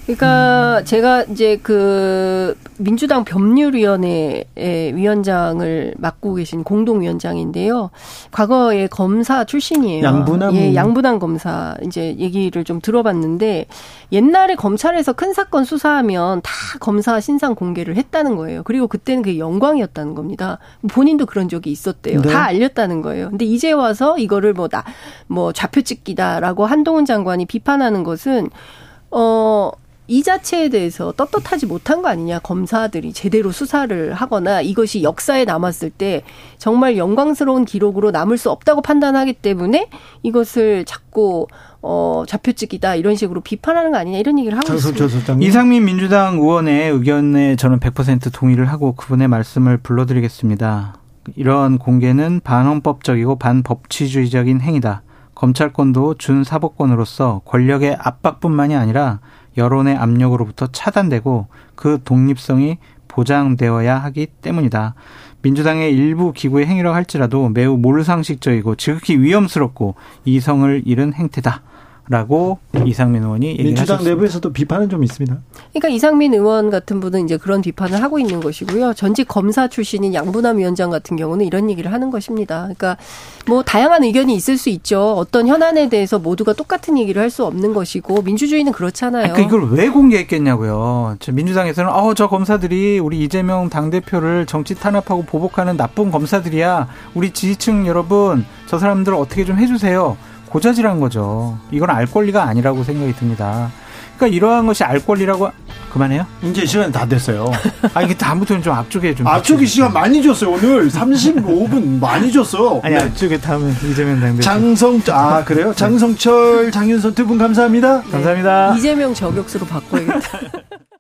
그러니까 제가 이제 그 민주당 법률위원회의 위원장을 맡고 계신 공동위원장인데요. 과거에 검사 출신이에요. 양분한 예, 양분한 검사 이제 얘기를 좀 들어봤는데 옛날에 검찰에서 큰 사건 수사하면 다 검사 신상 공개를 했다는 거예요. 그리고 그때는 그게 영광이었다는 겁니다. 본인도 그런 적이 있었대요. 네. 다 알렸다는 거예요. 근데 이제 와서 이거를 뭐나뭐 좌표 찍기다라고 한동훈 장관이 비판하는 것은 어, 이 자체에 대해서 떳떳하지 못한 거 아니냐. 검사들이 제대로 수사를 하거나 이것이 역사에 남았을 때 정말 영광스러운 기록으로 남을 수 없다고 판단하기 때문에 이것을 자꾸 어, 좌표찍기다 이런 식으로 비판하는 거 아니냐 이런 얘기를 하고 있습니다. 이상민 민주당 의원의 의견에 저는 100% 동의를 하고 그분의 말씀을 불러드리겠습니다. 이런 공개는 반헌법적이고 반법치주의적인 행위다. 검찰권도 준사법권으로서 권력의 압박뿐만이 아니라 여론의 압력으로부터 차단되고 그 독립성이 보장되어야 하기 때문이다. 민주당의 일부 기구의 행위라고 할지라도 매우 몰상식적이고 지극히 위험스럽고 이성을 잃은 행태다. 라고 이상민 의원이 민주당 하셨습니다. 내부에서도 비판은 좀 있습니다. 그러니까 이상민 의원 같은 분은 이제 그런 비판을 하고 있는 것이고요. 전직 검사 출신인 양분남 위원장 같은 경우는 이런 얘기를 하는 것입니다. 그러니까 뭐 다양한 의견이 있을 수 있죠. 어떤 현안에 대해서 모두가 똑같은 얘기를 할 수 없는 것이고 민주주의는 그렇잖아요. 그러니까 이걸 왜 공개했겠냐고요. 저 민주당에서는 어 저 검사들이 우리 이재명 당 대표를 정치 탄압하고 보복하는 나쁜 검사들이야. 우리 지지층 여러분 저 사람들 어떻게 좀 해주세요. 고자질한 거죠. 이건 알 권리가 아니라고 생각이 듭니다. 그러니까 이러한 것이 알 권리라고 그만해요? 이제 시간이 다 됐어요. 아 이게 다음부터는 좀 앞쪽에 좀 앞쪽이 시간 많이 줬어요. 오늘 35분 많이 줬어. 아니 네. 앞쪽에 다음에 이재명 당 대표 장성 아 그래요? 장성철, 장윤선 두 분 감사합니다. 감사합니다. 이재명 저격수로 바꿔야겠다.